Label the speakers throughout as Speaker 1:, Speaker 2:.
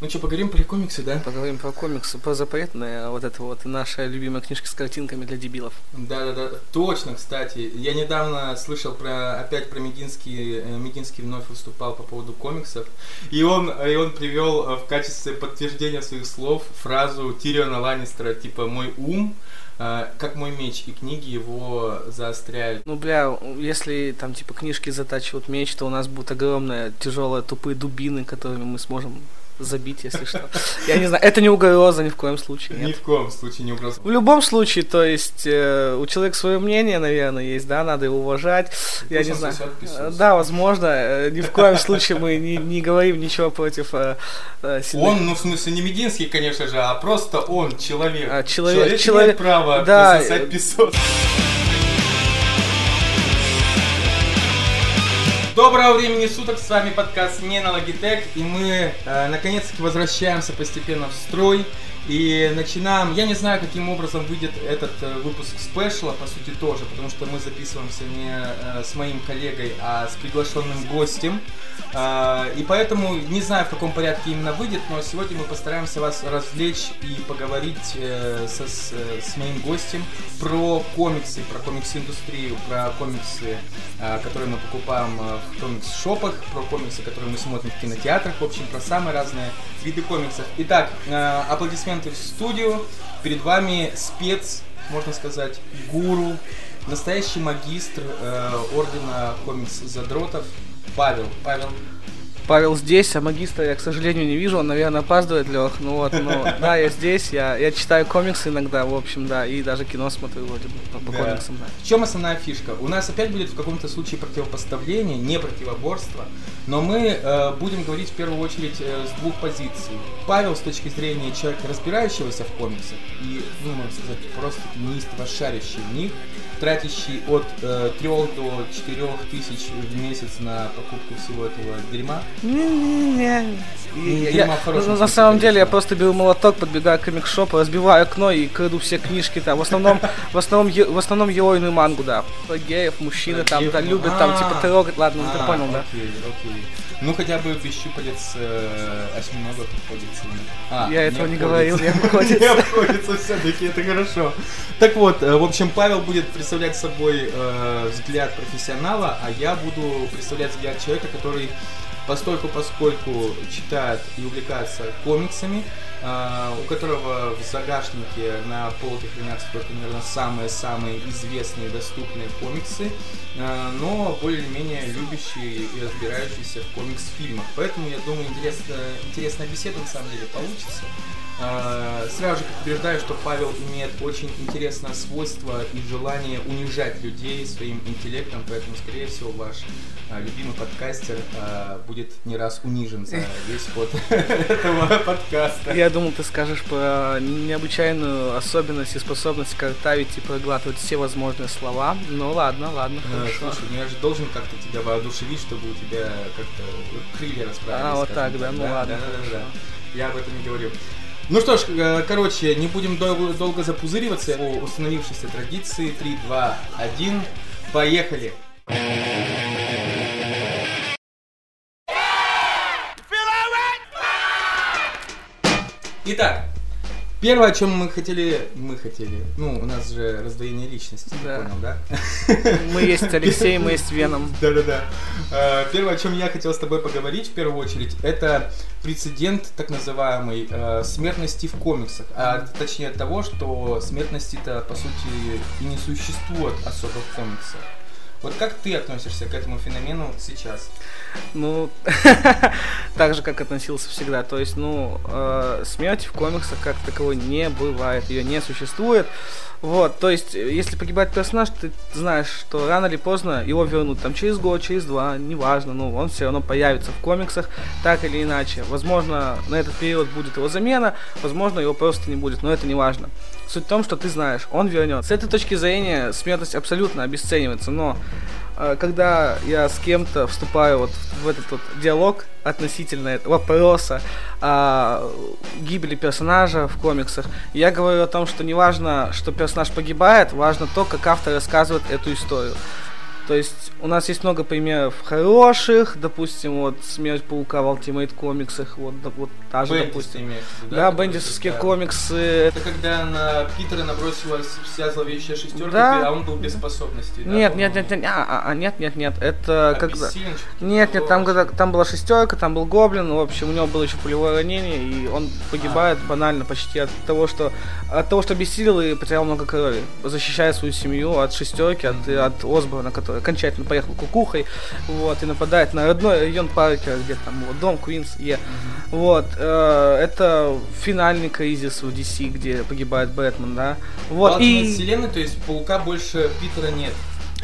Speaker 1: Ну что, поговорим про комиксы, да?
Speaker 2: Поговорим про комиксы, про запретные, вот это вот наша любимая книжка с картинками для дебилов.
Speaker 1: Да-да-да, точно, кстати. Я недавно слышал про, опять про Мединский, э, Мединский вновь выступал по поводу комиксов, и он, и он привел э, в качестве подтверждения своих слов фразу Тириона Ланнистера, типа «мой ум э, как мой меч, и книги его заостряют.
Speaker 2: Ну, бля, если там, типа, книжки затачивают меч, то у нас будут огромные, тяжелые, тупые дубины, которыми мы сможем забить, если что. Я не знаю, это не угроза ни в коем случае.
Speaker 1: Нет. Ни в коем случае не угроза.
Speaker 2: В любом случае, то есть, э, у человека свое мнение, наверное, есть, да, надо его уважать. Я не знаю. Да, возможно. Э, ни в коем случае мы не, не говорим ничего против э,
Speaker 1: э, Он, ну, в смысле, не Мединский, конечно же, а просто он, человек. А,
Speaker 2: человек, человек,
Speaker 1: человек имеет право да, засосать песок. Доброго времени суток, с вами подкаст не на Logitech, и мы э, наконец-таки возвращаемся постепенно в строй и начинаем, я не знаю, каким образом выйдет этот э, выпуск спешла, по сути тоже, потому что мы записываемся не э, с моим коллегой, а с приглашенным гостем. Э, и поэтому не знаю, в каком порядке именно выйдет, но сегодня мы постараемся вас развлечь и поговорить э, со, с, с моим гостем про комиксы, про комикс-индустрию, про комиксы, которые мы покупаем в комикс-шопах, про комиксы, которые мы смотрим в кинотеатрах, в общем, про самые разные виды комиксов. Итак, аплодисменты в студию. Перед вами спец, можно сказать, гуру, настоящий магистр э, ордена комикс-задротов Павел. Павел,
Speaker 2: Павел здесь, а магистра я, к сожалению, не вижу, он, наверное, опаздывает, Лех. Ну вот, ну, да, я здесь, я, я читаю комиксы иногда, в общем, да, и даже кино смотрю вроде бы по, по да. комиксам, да.
Speaker 1: В чем основная фишка? У нас опять будет в каком-то случае противопоставление, не противоборство, но мы э, будем говорить в первую очередь э, с двух позиций. Павел с точки зрения человека, разбирающегося в комиксах, и, ну, можно сказать, просто неистово шарящий в них, тратящий от э, 3 до 4 тысяч в месяц на покупку всего этого дерьма.
Speaker 2: Не-не-не. Ну, на самом деле я просто беру молоток, подбегаю к комик-шопу, разбиваю окно и краду все книжки там. В основном, в основном, в основном геройную мангу, да. Геев, мужчины там, да, любят там, типа, а. трогать. Ладно, ты а, понял, да? Окей, окей.
Speaker 1: Ну хотя бы без щупалец э, осьминога обходится.
Speaker 2: А, я этого не говорил, не
Speaker 1: обходится. Не обходится все-таки, это хорошо. Так вот, э, в общем, Павел будет представлять собой э, взгляд профессионала, а я буду представлять взгляд человека, который постольку поскольку читает и увлекается комиксами, э, у которого в загашнике на полке хранятся только, наверное, самые-самые известные доступные комиксы, э, но более-менее любящие и разбирающиеся в комикс-фильмах. Поэтому, я думаю, интересно, интересная беседа на самом деле получится. Э, сразу же утверждаю, что Павел имеет очень интересное свойство и желание унижать людей своим интеллектом, поэтому, скорее всего, ваш э, любимый подкастер э, будет не раз унижен за весь ход этого подкаста.
Speaker 2: Я думал, ты скажешь про необычайную особенность и способность картавить и проглатывать все возможные слова. Ну ладно, ладно,
Speaker 1: хорошо. Слушай, ну я же должен как-то тебя воодушевить, чтобы у тебя как-то крылья расправились.
Speaker 2: А, вот так, да, ну ладно.
Speaker 1: Я об этом не говорил. Ну что ж, э, короче, не будем долго, долго запузыриваться по установившейся традиции. 3, 2, 1, поехали! Итак, Первое, о чем мы хотели, мы хотели, ну, у нас же раздвоение личности, да. понял, да?
Speaker 2: Мы есть Алексей, мы есть Веном.
Speaker 1: Да-да-да. Э, первое, о чем я хотел с тобой поговорить, в первую очередь, это прецедент так называемой э, смертности в комиксах, а точнее того, что смертности-то, по сути, и не существует особо в комиксах. Вот как ты относишься к этому феномену сейчас?
Speaker 2: Ну, так же, как относился всегда. То есть, ну, э, смерти в комиксах как таковой не бывает, ее не существует. Вот, то есть, если погибает персонаж, ты знаешь, что рано или поздно его вернут, там, через год, через два, неважно, ну, он все равно появится в комиксах, так или иначе. Возможно, на этот период будет его замена, возможно, его просто не будет, но это не важно. Суть в том, что ты знаешь, он вернется. С этой точки зрения смертность абсолютно обесценивается, но э, когда я с кем-то вступаю вот в этот вот диалог относительно этого вопроса о гибели персонажа в комиксах, я говорю о том, что не важно, что персонаж погибает, важно то, как автор рассказывает эту историю. То есть у нас есть много примеров хороших, допустим, вот «Смерть паука» в Ultimate комиксах, вот, вот та же,
Speaker 1: Бендис
Speaker 2: допустим.
Speaker 1: имеешь
Speaker 2: Да,
Speaker 1: такой,
Speaker 2: бендисовские
Speaker 1: да.
Speaker 2: комиксы.
Speaker 1: Это когда на Питера набросилась вся зловещая шестерка,
Speaker 2: Да.
Speaker 1: а он был без способностей. да,
Speaker 2: Нет, нет, нет, нет, а, а, а, нет, нет, нет, это когда...
Speaker 1: Обессилен, что-то
Speaker 2: Нет, нет, там, когда, там была шестерка, там был гоблин, в общем, у него было еще пулевое ранение, и он погибает банально почти от того, что от того, что обессилел и потерял много крови, защищая свою семью от шестерки, от, от Осборна, который окончательно поехал кукухой, вот, и нападает на родной район Паркера, где там его дом, Квинс, Е. Вот, э, это финальный кризис в DC, где погибает Бэтмен, да. Вот,
Speaker 1: Ultimate
Speaker 2: и...
Speaker 1: вселенной, то есть паука больше Питера нет.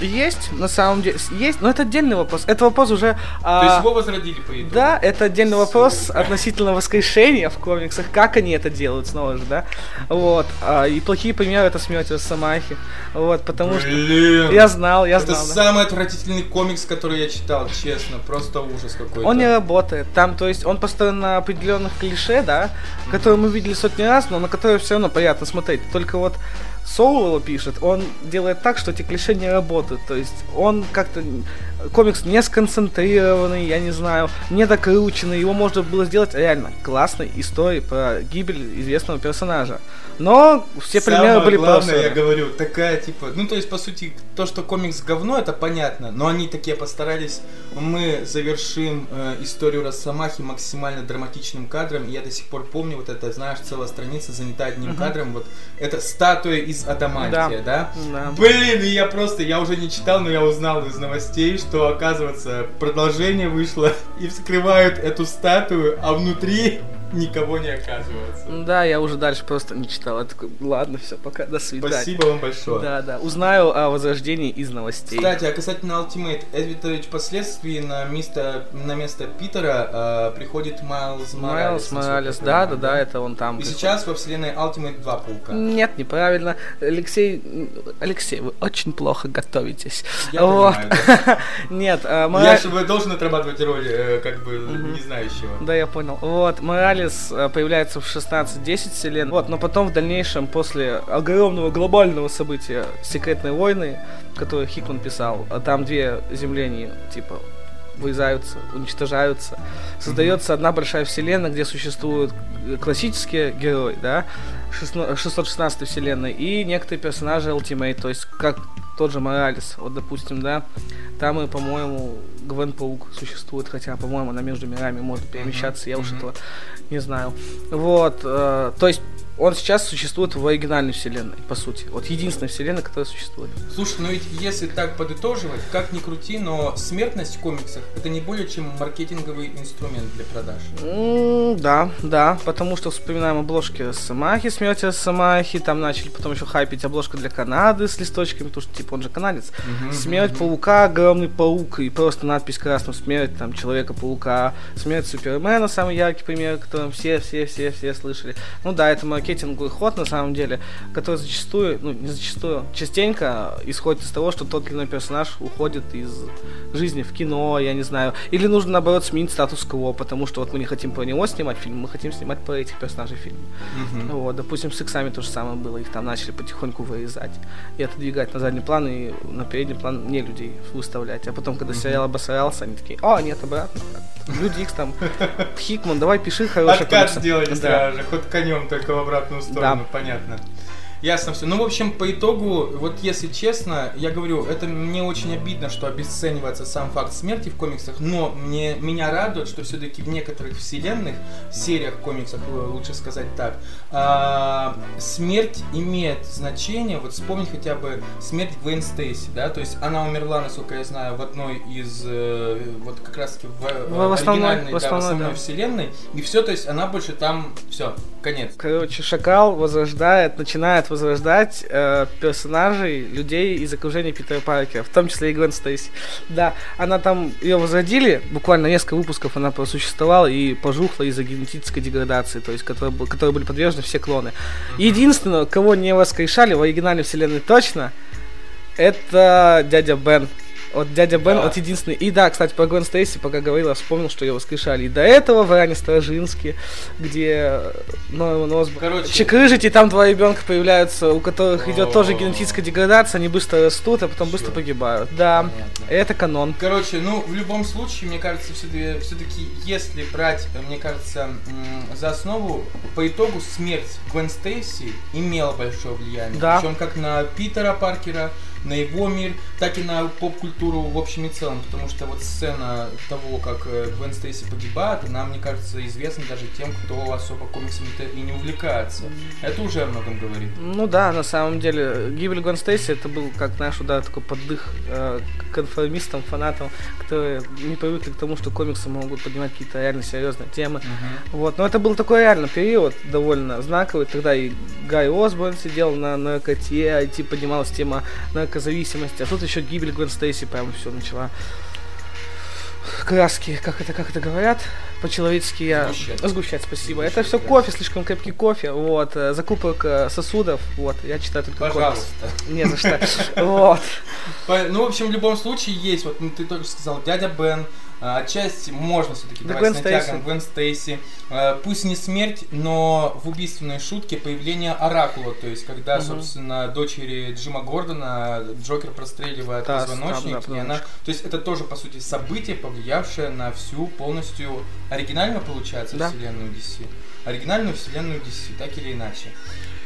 Speaker 2: Есть, на самом деле, есть, но это отдельный вопрос. Это вопрос уже...
Speaker 1: То
Speaker 2: а,
Speaker 1: есть его возродили по итогу.
Speaker 2: Да, это отдельный вопрос относительно воскрешения в комиксах, как они это делают снова же, да. Вот. а, и плохие примеры это смерть Росомахи. Вот, потому что.
Speaker 1: Блин.
Speaker 2: Я знал, я
Speaker 1: Это
Speaker 2: знал. да.
Speaker 1: самый отвратительный комикс, который я читал, честно. Просто ужас какой-то.
Speaker 2: Он не работает. Там, то есть, он построен на определенных клише, да, которые мы видели сотни раз, но на которые все равно приятно смотреть. Только вот Соул его пишет, он делает так, что эти клише не работают. То есть он как-то комикс не сконцентрированный, я не знаю, не докрученный. Его можно было сделать реально классной историей про гибель известного персонажа. Но все
Speaker 1: Самое
Speaker 2: примеры были
Speaker 1: главное, я
Speaker 2: просто.
Speaker 1: говорю, такая типа, ну то есть по сути то, что комикс говно, это понятно, но они такие постарались, мы завершим э, историю Росомахи максимально драматичным кадром, и я до сих пор помню вот это, знаешь, целая страница занята одним
Speaker 2: Мгм.
Speaker 1: кадром, вот это статуя из Адамантия, да?
Speaker 2: Да.
Speaker 1: Блин, и я просто, я уже не читал, но я узнал из новостей, что оказывается продолжение вышло и вскрывают эту статую, а внутри никого не оказывается.
Speaker 2: Да, я уже дальше просто не читал. Я такой, ладно, все, пока, до свидания.
Speaker 1: Спасибо вам большое.
Speaker 2: Да, да. Узнаю о возрождении из новостей.
Speaker 1: Кстати, а касательно Ultimate, ведь впоследствии на место, на место Питера э, приходит Майлз Моралес.
Speaker 2: Майлз Моралес, да, да, да, это он там.
Speaker 1: И
Speaker 2: приходит.
Speaker 1: сейчас во вселенной Ultimate два паука.
Speaker 2: Нет, неправильно. Алексей, Алексей, вы очень плохо готовитесь.
Speaker 1: Я
Speaker 2: Вот.
Speaker 1: понимаю, да.
Speaker 2: Нет, а,
Speaker 1: Я же должен отрабатывать роль э, как бы не знающего.
Speaker 2: Да, я понял. Вот, Моралес э, появляется в 16-10 вселенной. Вот, но потом в дальнейшем, после огромного глобального события Секретной войны, которую Хикман писал, а там две земления, типа, вырезаются, уничтожаются. Создается одна большая вселенная, где существуют э, классические герои, да, 616 вселенной, и некоторые персонажи Ultimate, то есть как тот же Моралес, вот допустим, да, там и, по-моему, Гвен Паук существует, хотя, по-моему, она между мирами может перемещаться, я уж этого не знаю. Вот, э, то есть он сейчас существует в оригинальной вселенной, по сути. Вот единственная вселенная, которая существует.
Speaker 1: Слушай, ну ведь если так подытоживать, как ни крути, но смертность в комиксах это не более чем маркетинговый инструмент для продаж.
Speaker 2: М, Да, да, потому что вспоминаем обложки Росомахи, смерти Росомахи, там начали потом еще хайпить обложку для Канады с листочками, потому что, типа, он же канадец.
Speaker 1: Мгм,
Speaker 2: Смерть паука, огромный паук, и просто надпись красным смерть, там, Человека-паука, смерть Супермена, самый яркий пример, которым все, все, все, все слышали. Ну да, это маркетинговый ход, на самом деле, который зачастую, ну, не зачастую, частенько исходит из того, что тот или иной персонаж уходит из жизни в кино, я не знаю, или нужно, наоборот, сменить статус-кво, потому что вот мы не хотим про него снимать фильм, мы хотим снимать про этих персонажей фильм.
Speaker 1: Мгм.
Speaker 2: Вот, допустим, с иксами то же самое было, их там начали потихоньку вырезать и отодвигать на задний план и на передний план не людей выставлять. А потом, когда сериал обосрался, они такие, а, нет, обратно. Люди Икс там, Хикман, давай пиши хороший
Speaker 1: Откат
Speaker 2: комикс».
Speaker 1: сделали
Speaker 2: Да.
Speaker 1: сразу же, хоть конем, только в обратную сторону,
Speaker 2: Да.
Speaker 1: понятно. Ясно все. Ну, в общем, по итогу, вот если честно, я говорю, это мне очень обидно, что обесценивается сам факт смерти в комиксах, но мне, меня радует, что все-таки в некоторых вселенных, сериях комиксов, э, лучше сказать так, а, смерть имеет значение, вот вспомнить хотя бы смерть Гвен Стейси, да, то есть она умерла, насколько я знаю, в одной из, э, вот как раз таки в,
Speaker 2: В основной,
Speaker 1: оригинальной,
Speaker 2: в
Speaker 1: да, в
Speaker 2: основной,
Speaker 1: основной
Speaker 2: да.
Speaker 1: вселенной, и все, то есть она больше там, все, конец.
Speaker 2: Короче, Шакал возрождает, начинает возрождать э, персонажей, людей из окружения Питера Паркера, в том числе и Гвен Стейси. Да, она там, ее возродили, буквально несколько выпусков она просуществовала и пожухла из-за генетической деградации, то есть, которые, был- которые были подвержены все клоны. Единственного, кого не воскрешали в оригинальной вселенной точно, это дядя Бен. Вот дядя Бен,
Speaker 1: Да.
Speaker 2: вот единственный. И да, кстати, про Гвен Стейси, пока говорила, вспомнил, что его воскрешали. И до этого в Ране Стражинске, где Норман Осборн.
Speaker 1: Короче.
Speaker 2: Чекрыжить, и там два ребенка появляются, у которых идет тоже генетическая деградация, они быстро растут, а потом быстро погибают. Да, это канон.
Speaker 1: Короче, ну, в любом случае, мне кажется, все-таки, если брать, э, мне кажется, за основу, по итогу смерть Гвен Стейси имела большое влияние.
Speaker 2: Да.
Speaker 1: Причем как на Питера Паркера, на его мир, так и на поп-культуру в общем и целом. Потому что вот сцена того, как э, Гвен Стейси погибает, она, мне кажется, известна даже тем, кто особо комиксами-то и не увлекается. Это уже о многом говорит.
Speaker 2: Ну да, на самом деле, гибель Гвен Стейси это был как наш удар такой поддых э, конформистам, фанатам, которые не привыкли к тому, что комиксы могут поднимать какие-то реально серьезные темы. Вот, но это был такой реально период довольно знаковый. Тогда и Гай Осборн сидел на наркоте, и типа поднималась тема наркозависимости. А тут еще гибель Гвен Стейси прям все начала краски, как это, как это говорят, по-человечески я...
Speaker 1: Сгущать.
Speaker 2: Сгущать, спасибо.
Speaker 1: Сгущать
Speaker 2: это все кофе, слишком крепкий кофе, вот, э, закупок э, сосудов, вот, я читаю только комикс.
Speaker 1: Пожалуйста.
Speaker 2: Не за что. Вот.
Speaker 1: Ну, в общем, в любом случае есть, вот ну, ты только сказал, дядя Бен, отчасти можно все-таки
Speaker 2: Да,
Speaker 1: давать
Speaker 2: Гвен
Speaker 1: с натягом. Гвен Стейси. А, Пусть не смерть, но в убийственной шутке появление Оракула, то есть когда,
Speaker 2: Мгм.
Speaker 1: собственно, дочери Джима Гордона Джокер простреливает
Speaker 2: Да,
Speaker 1: позвоночник,
Speaker 2: да, да,
Speaker 1: и она... То есть это тоже, по сути, событие, повлиявшее на всю полностью оригинальную, получается,
Speaker 2: Да.
Speaker 1: вселенную DC. Оригинальную вселенную DC, так или иначе.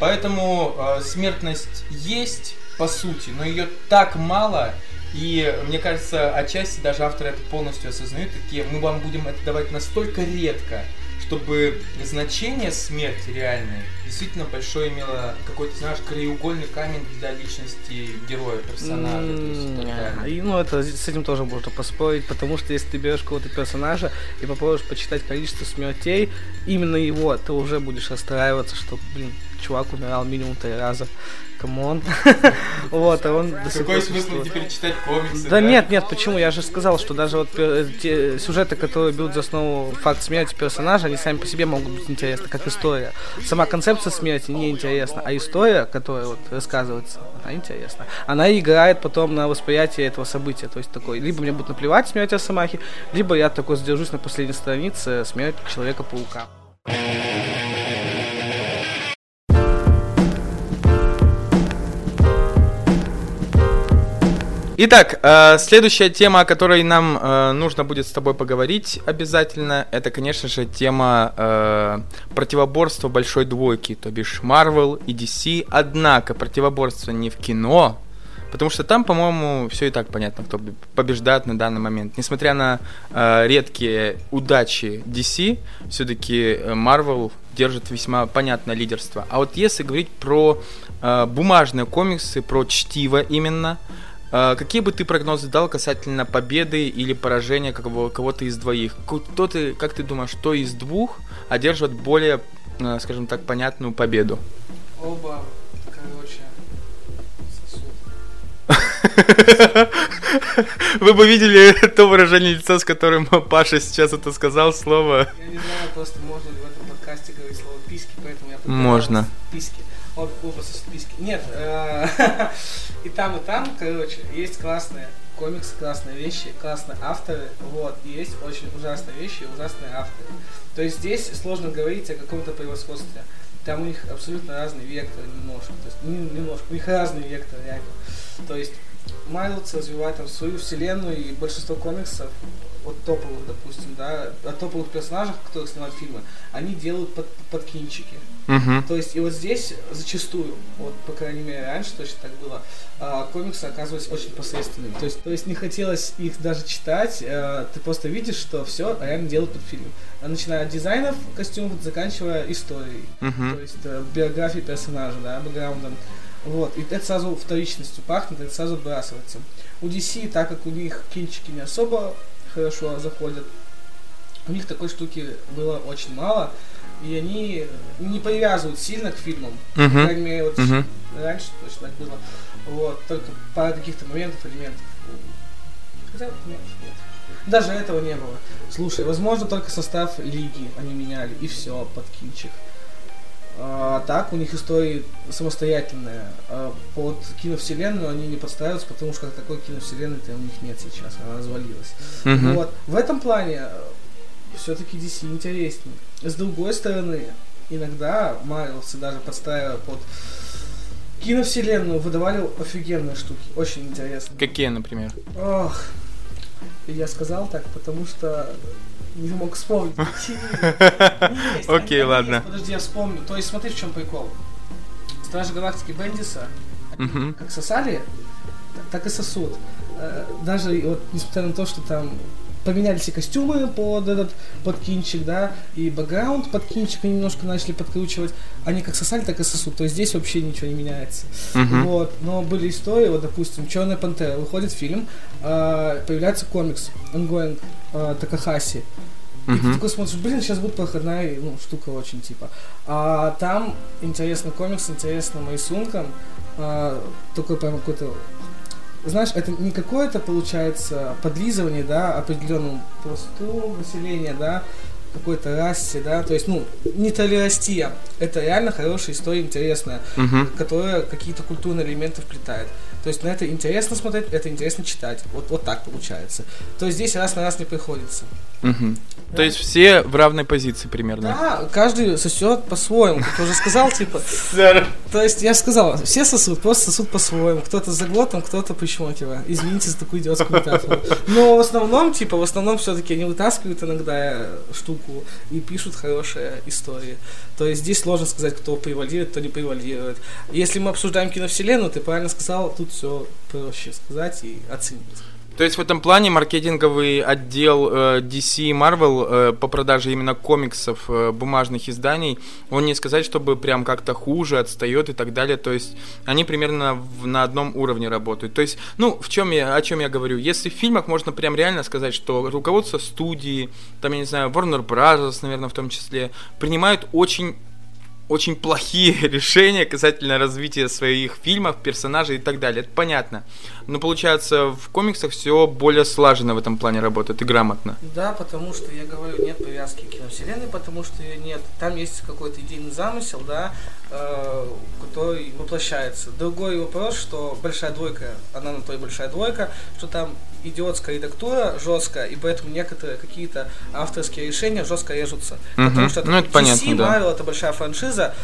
Speaker 1: Поэтому э, смертность есть, по сути, но ее так мало, и мне кажется, отчасти даже авторы это полностью осознают, такие, мы вам будем это давать настолько редко, чтобы значение смерти реальной действительно большое имело какой-то, знаешь, краеугольный камень для личности героя, персонажа. то есть и
Speaker 2: ну, это с этим тоже можно поспорить, потому что если ты берешь какого-то персонажа и попробуешь почитать количество смертей, именно его, ты уже будешь расстраиваться, что, блин, чувак умирал минимум три раза. Come on. Вот, а он до сих
Speaker 1: Какой смысл теперь читать комиксы?
Speaker 2: Да нет, нет, почему? Я же сказал, что даже вот пер- те сюжеты, которые берут за основу факт смерти персонажа, они сами по себе могут быть интересны, как история. Сама концепция смерти не интересна, а история, которая вот рассказывается, она интересна. Она играет потом на восприятие этого события. То есть такой, либо мне будет наплевать смерть Росомахи, либо я такой задержусь на последней странице смерть Человека-паука.
Speaker 1: Итак, э, следующая тема, о которой нам э, нужно будет с тобой поговорить обязательно, это, конечно же, тема э, противоборства большой двойки, то бишь Marvel и DC. Однако противоборство не в кино, потому что там, по-моему, все и так понятно, кто побеждает на данный момент. Несмотря на э, редкие удачи DC, все-таки Marvel держит весьма понятное лидерство. А вот если говорить про э, бумажные комиксы, про чтиво именно, Какие бы ты прогнозы дал касательно победы или поражения кого- кого-то из двоих? Кто ты, как ты думаешь, кто из двух одерживает более, э, скажем так, понятную победу?
Speaker 2: Оба, короче.
Speaker 1: Вы бы видели то выражение лица, с которым Паша сейчас это сказал слово.
Speaker 2: Я не знаю, просто можно ли в этом подкасте говорить слово писки, поэтому я
Speaker 1: Можно.
Speaker 2: Писки. Вот, оба сосут писки. Нет, э, и там, и там, короче, есть классные комиксы, классные вещи, классные авторы, вот, и есть очень ужасные вещи и ужасные авторы. То есть здесь сложно говорить о каком-то превосходстве. Там у них абсолютно разный вектор немножко. То есть, не- немножко, у них разный вектор, реально. То есть Майлз развивает там свою вселенную, и большинство комиксов от топовых, допустим, да, от топовых персонажей, которых снимают фильмы, они делают под, подкинчики.
Speaker 1: Мгм.
Speaker 2: То есть и вот здесь зачастую, вот по крайней мере раньше точно так было, а, комиксы оказывались очень посредственными. То есть, то есть не хотелось их даже читать, а, ты просто видишь, что все реально делают под фильм. Начиная от дизайнов костюмов, заканчивая историей.
Speaker 1: Мгм.
Speaker 2: То есть э, биографией персонажа, да, бэкграундом. Вот, и это сразу вторичностью пахнет, это сразу отбрасывается. У DC, так как у них кинчики не особо хорошо заходят, у них такой штуки было очень мало, и они не привязывают сильно к фильмам. По
Speaker 1: Мгм.
Speaker 2: крайней мере, вот
Speaker 1: Мгм.
Speaker 2: раньше точно так было. Вот, только пара каких-то моментов, элементов. Хотя нет, нет. Даже этого не было. Слушай, возможно, только состав лиги они меняли, и все, под кинчик. А так у них истории самостоятельные. А под киновселенную они не подстраиваются, потому что такой киновселенной-то у них нет сейчас, она развалилась.
Speaker 1: Мгм.
Speaker 2: Вот. В этом плане все-таки DC интереснее. С другой стороны, иногда Марвелсы даже подстраивая под киновселенную выдавали офигенные штуки, очень интересно.
Speaker 1: Какие, например?
Speaker 2: Ох, я сказал так, потому что не мог вспомнить.
Speaker 1: Окей, ладно.
Speaker 2: Подожди, я вспомню. То есть смотри, в чем прикол. Стражи Галактики Бендиса, как сосали, так и сосут. Э, Даже вот несмотря на то, что там поменялись и костюмы под этот под кинчик, да, и бэкграунд под кинчик немножко начали подкручивать. Они как сосали, так и сосут. То есть здесь вообще ничего не меняется.
Speaker 1: Мгм.
Speaker 2: Вот, но были истории, вот, допустим, Черная пантера, выходит фильм, а, появляется комикс, ongoing, а, Такахаси. И ты такой смотришь, блин, сейчас будет проходная ну, штука очень, типа. А там интересный комикс, интересным рисунком, а, такой прям какой-то знаешь, это не какое-то, получается, подлизывание, да, определенному пласту населения, да, какой-то расе, да, то есть, ну, не толерастия, это реально хорошая история, интересная,
Speaker 1: Мгм.
Speaker 2: которая какие-то культурные элементы вплетает. То есть на это интересно смотреть, это интересно читать. Вот, вот так получается. То есть здесь раз на раз не приходится.
Speaker 1: Мгм.
Speaker 2: Да.
Speaker 1: То есть все в равной позиции примерно.
Speaker 2: Да, каждый сосет по-своему, я уже сказал, типа. То есть я сказал, все сосут, просто сосут по-своему. Кто-то за глотом, кто-то причмокивая. Извините за такую идиотскую метафору. Но в основном, типа, в основном все-таки они вытаскивают иногда э, штуку и пишут хорошие истории. То есть здесь сложно сказать, кто превалирует, кто не превалирует. Если мы обсуждаем киновселенную, ты правильно сказал, тут все проще сказать и оценить.
Speaker 1: То есть в этом плане маркетинговый отдел э, DC и Marvel э, по продаже именно комиксов, э, бумажных изданий, он не сказать, чтобы прям как-то хуже, отстает и так далее. То есть они примерно в- на одном уровне работают. То есть, ну, в чем я, о чем я говорю? Если в фильмах можно прям реально сказать, что руководство студии, там, я не знаю, Warner Bros., наверное, в том числе, принимают очень очень плохие решения касательно развития своих фильмов, персонажей и так далее. Это понятно. Но получается, в комиксах все более слаженно в этом плане работает и грамотно.
Speaker 2: Да, потому что, я говорю, нет привязки к киновселенной, потому что нет. Там есть какой-то идейный замысел, да, э, который воплощается. Другой вопрос, что большая двойка, она на то и большая двойка, что там идиотская редактура жесткая, и поэтому некоторые какие-то авторские решения жестко режутся.
Speaker 1: Мгм.
Speaker 2: Потому что
Speaker 1: Ну, это
Speaker 2: DC,
Speaker 1: понятно, да.
Speaker 2: Marvel это большая франшиза,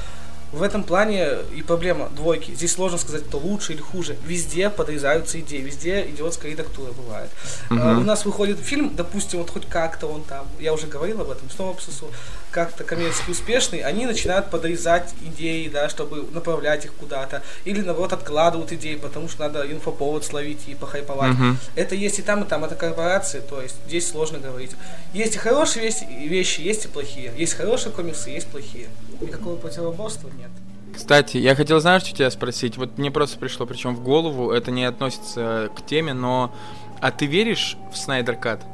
Speaker 2: в этом плане и проблема двойки. Здесь сложно сказать, кто лучше или хуже. Везде подрезаются идеи, везде идиотская редактура бывает.
Speaker 1: Мгм.
Speaker 2: А, У нас выходит фильм, допустим, вот хоть как-то он там, я уже говорил об этом, снова обсусу, как-то коммерчески успешный, они начинают подрезать идеи, да, чтобы направлять их куда-то. Или, наоборот, откладывают идеи, потому что надо инфоповод словить и похайповать.
Speaker 1: Мгм.
Speaker 2: Это есть и там, и там, это корпорации, то есть здесь сложно говорить. Есть и хорошие вещи, вещи, есть и плохие. Есть хорошие комиксы, есть плохие. Никакого противоборства нет.
Speaker 1: Кстати, я хотел, знаешь, что тебя спросить? Вот мне просто пришло, причем в голову, это не относится к теме, но... А ты веришь в Снайдер Кат?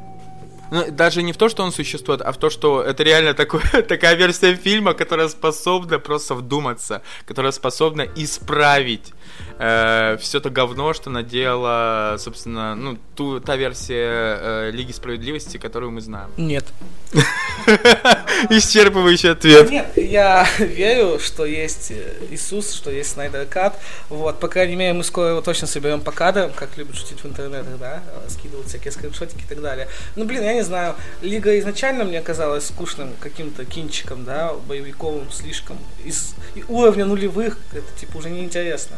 Speaker 1: Ну, даже не в то, что он существует, а в то, что это реально такой, такая версия фильма, которая способна просто вдуматься, которая способна исправить все то говно, что наделала, собственно, ну, ту, та версия э, Лиги Справедливости, которую мы знаем.
Speaker 2: Нет.
Speaker 1: Исчерпывающий ответ.
Speaker 2: Нет, я верю, что есть э, Иисус, что есть Снайдер Кат. Вот, по крайней мере, мы скоро его точно соберем по кадрам, как любят шутить в интернетах, да, э, скидывать всякие скриншотики и так далее. Ну, блин, я не знаю, Лига изначально мне казалась скучным каким-то кинчиком, да, боевиковым слишком. Из и уровня нулевых это, типа, уже неинтересно.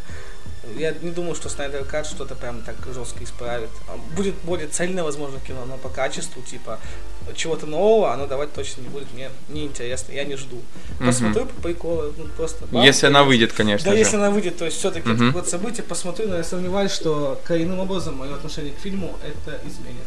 Speaker 2: Я не думаю, что Снайдер Кат что-то прям так жестко исправит. А Будет более цельное, возможно, кино, но по качеству, типа, чего-то нового оно давать точно не будет. Мне неинтересно, я не жду. Посмотрю по приколу, ну просто...
Speaker 1: Если она выйдет, конечно
Speaker 2: Да,
Speaker 1: же.
Speaker 2: если она выйдет, то есть все-таки
Speaker 1: Мгм.
Speaker 2: это какое-то событие, посмотрю, но я сомневаюсь, что коренным образом мое отношение к фильму это изменит.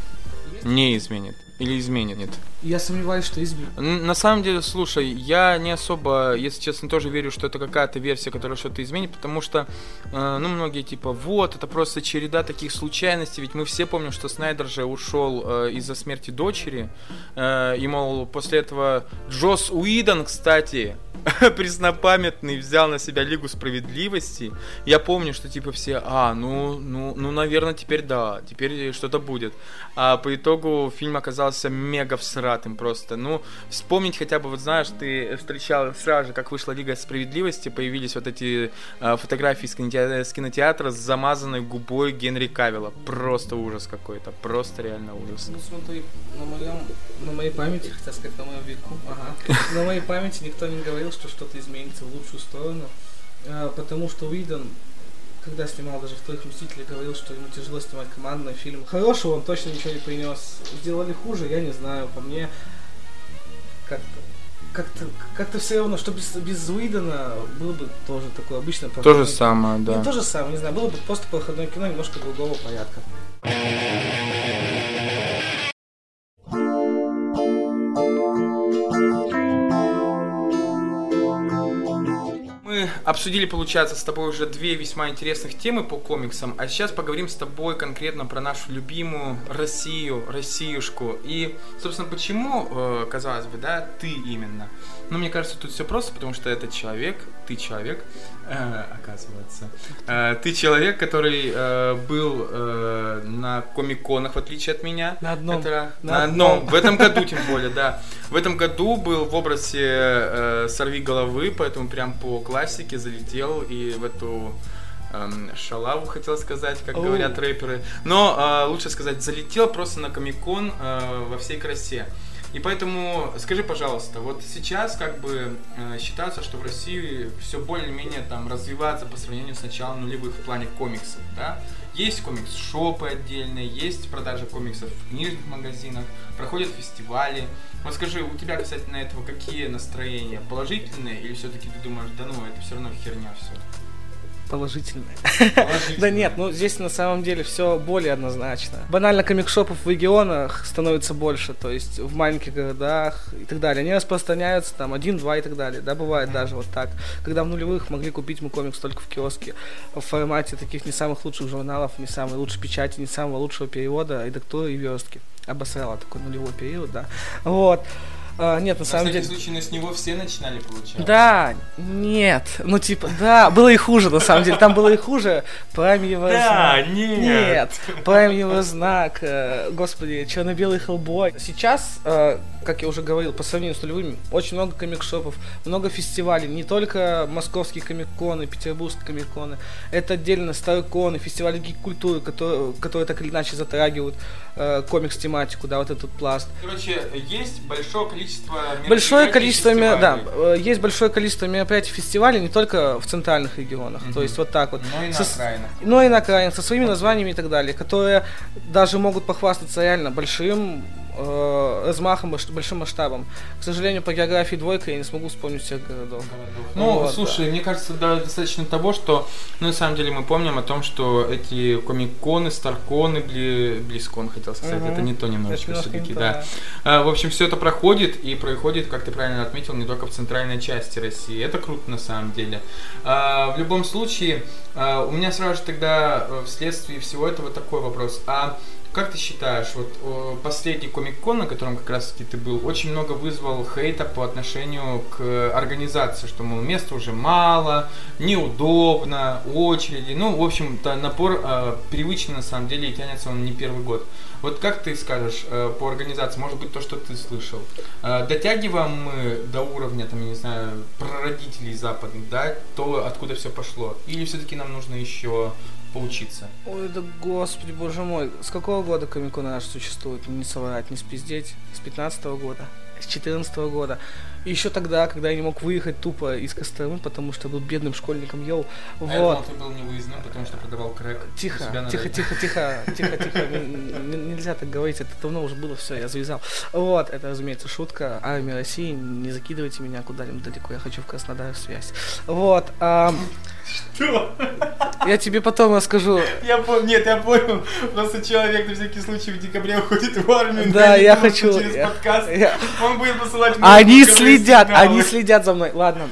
Speaker 2: Есть?
Speaker 1: Не изменит. Или изменит.
Speaker 2: Я сомневаюсь, что изменит.
Speaker 1: На самом деле, слушай, я не особо, если честно, тоже верю, что это какая-то версия, которая что-то изменит, потому что, э, ну, многие типа, вот, это просто череда таких случайностей, ведь мы все помним, что Снайдер же ушел э, из-за смерти дочери, э, и, мол, после этого Джос Уидон, кстати, преснопамятный взял на себя Лигу Справедливости, я помню, что типа все, а, ну, ну, ну, наверное, теперь да, теперь что-то будет. А по итогу фильм оказался мега всратым просто. Ну, вспомнить хотя бы, вот знаешь, ты встречал сразу же, как вышла Лига Справедливости, появились вот эти а, фотографии с кинотеатра, с кинотеатра с замазанной губой Генри Кавилла. Просто ужас какой-то, просто реально ужас.
Speaker 2: Ну смотри, на моем, на моей памяти, хотя сказать, на моем веку, ага, на моей памяти никто не говорил, что что-то изменится в лучшую сторону, а, потому что Уидон когда снимал даже вторых Мстителей, говорил, что ему тяжело снимать командный фильм. Хорошего он точно ничего не принес. Сделали хуже, я не знаю, по мне как-то как-то как-то все равно, что без, без Уидона было бы тоже такое обычное
Speaker 1: То же самое, да.
Speaker 2: Не то же самое, не знаю, было бы просто проходное кино немножко другого порядка.
Speaker 1: Обсудили, получается, с тобой уже две весьма интересных темы по комиксам, а сейчас поговорим с тобой конкретно про нашу любимую Россию, Россиюшку. И, собственно, почему, э, казалось бы, да, ты именно? Ну, мне кажется, тут все просто, потому что этот человек, ты человек, оказывается, э, ты человек, который э, был э, на комик-конах, в отличие от меня.
Speaker 2: На одном.
Speaker 1: Это, на, на одном. одном. В этом году, тем более, да. В этом году был в образе э, «Сорви головы», поэтому прям по классике залетел и в эту эм, шалаву, хотел сказать, как говорят рэперы. Но лучше сказать, залетел просто на комик-кон э, во всей красе. И поэтому скажи, пожалуйста, вот сейчас как бы э, считается, что в России все более-менее там развивается по сравнению с началом нулевых в плане комиксов, да? Есть комикс-шопы отдельные, есть продажа комиксов в книжных магазинах, проходят фестивали. Вот скажи, у тебя касательно этого какие настроения? Положительные или все-таки ты думаешь, да ну, это все равно херня все?
Speaker 2: Положительное. Да нет, ну здесь на самом деле все более однозначно. Банально комикшопов в регионах становится больше, то есть в маленьких городах и так далее. Они распространяются там один-два и так далее, да, бывает даже вот так. Когда в нулевых могли купить мы комикс только в киоске в формате таких не самых лучших журналов, не самой лучшей печати, не самого лучшего перевода, редактуры и верстки. Обосрала такой нулевой период, да. Вот. А, нет, на, на самом деле...
Speaker 1: случай, но с него все начинали получать.
Speaker 2: Да, нет. Ну, типа, да, было и хуже, на самом деле. Там было и хуже. Прайм его
Speaker 1: Да, нет.
Speaker 2: Нет. Прайм его знак. Э, господи, черно-белый хеллбой. Сейчас, э, как я уже говорил, по сравнению с нулевыми, очень много комик-шопов, много фестивалей. Не только московские комик-коны, петербургские комик-коны. Это отдельно старконы, фестивали гик-культуры, которые, которые так или иначе затрагивают э, комикс-тематику, да, вот этот пласт.
Speaker 1: Короче, есть большое количество
Speaker 2: большое количество, да, э, есть большое количество мероприятий фестивалей не только в центральных регионах, угу. то есть вот так вот.
Speaker 1: Но и на со, окраинах.
Speaker 2: Но и на окраинах, со своими названиями и так далее, которые даже могут похвастаться реально большим э, размахом, большим масштабом. К сожалению, по географии двойка я не смогу вспомнить всех городов.
Speaker 1: Ну, вот, слушай, да. мне кажется, да, достаточно того, что, ну, на самом деле, мы помним о том, что эти комик-коны, старконы, бли, близкон, хотел сказать, угу. это не то немножечко все-таки, да. А, в общем, все это проходит, и проходит, как ты правильно отметил, не только в центральной части России. Это круто на самом деле. А, в любом случае, а, у меня сразу же тогда э, вследствие всего этого такой вопрос. А как ты считаешь, вот последний комик-кон, на котором как раз таки ты был, очень много вызвал хейта по отношению к организации, что, мол, места уже мало, неудобно, очереди, ну, в общем-то, напор э, привычный на самом деле и тянется он не первый год. Вот как ты скажешь э, по организации, может быть, то, что ты слышал, э, дотягиваем мы до уровня, там, я не знаю, прародителей западных, да, то, откуда все пошло, или все-таки нам нужно еще поучиться.
Speaker 2: Ой, да господи, боже мой. С какого года Комикон наш существует? Не соврать, не спиздеть. С 15 -го года. С 14 -го года. И еще тогда, когда я не мог выехать тупо из Костромы, потому что был бедным школьником, йоу.
Speaker 1: А вот. я думал, ты был невыездным, потому что продавал крэк.
Speaker 2: Тихо, тихо, тихо, тихо, тихо, тихо. Нельзя так говорить, это давно уже было, все, я завязал. Вот, это, разумеется, шутка. Армия России, не закидывайте меня куда-нибудь далеко, я хочу в Краснодар связь. Вот.
Speaker 1: Что?
Speaker 2: Я тебе потом расскажу.
Speaker 1: Я понял, нет, я понял. Просто человек на всякий случай в декабре уходит в армию.
Speaker 2: Да, я хочу. Через
Speaker 1: я, подкаст. Я... Он будет посылать.
Speaker 2: Они следят, они следят за мной. Ладно,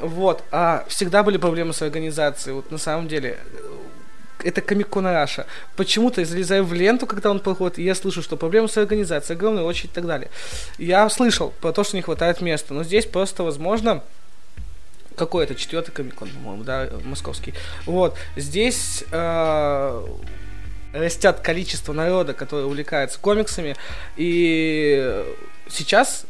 Speaker 2: вот. А, всегда были проблемы с организацией. Вот на самом деле это Комикон Раша. Почему-то я залезаю в ленту, когда он проходит, и я слышу, что проблемы с организацией, огромная очередь и так далее. Я слышал про то, что не хватает места, но здесь просто, возможно, какой это четвертый комикон, по-моему, да, московский. Вот здесь э, растет количество народа, который увлекается комиксами, и сейчас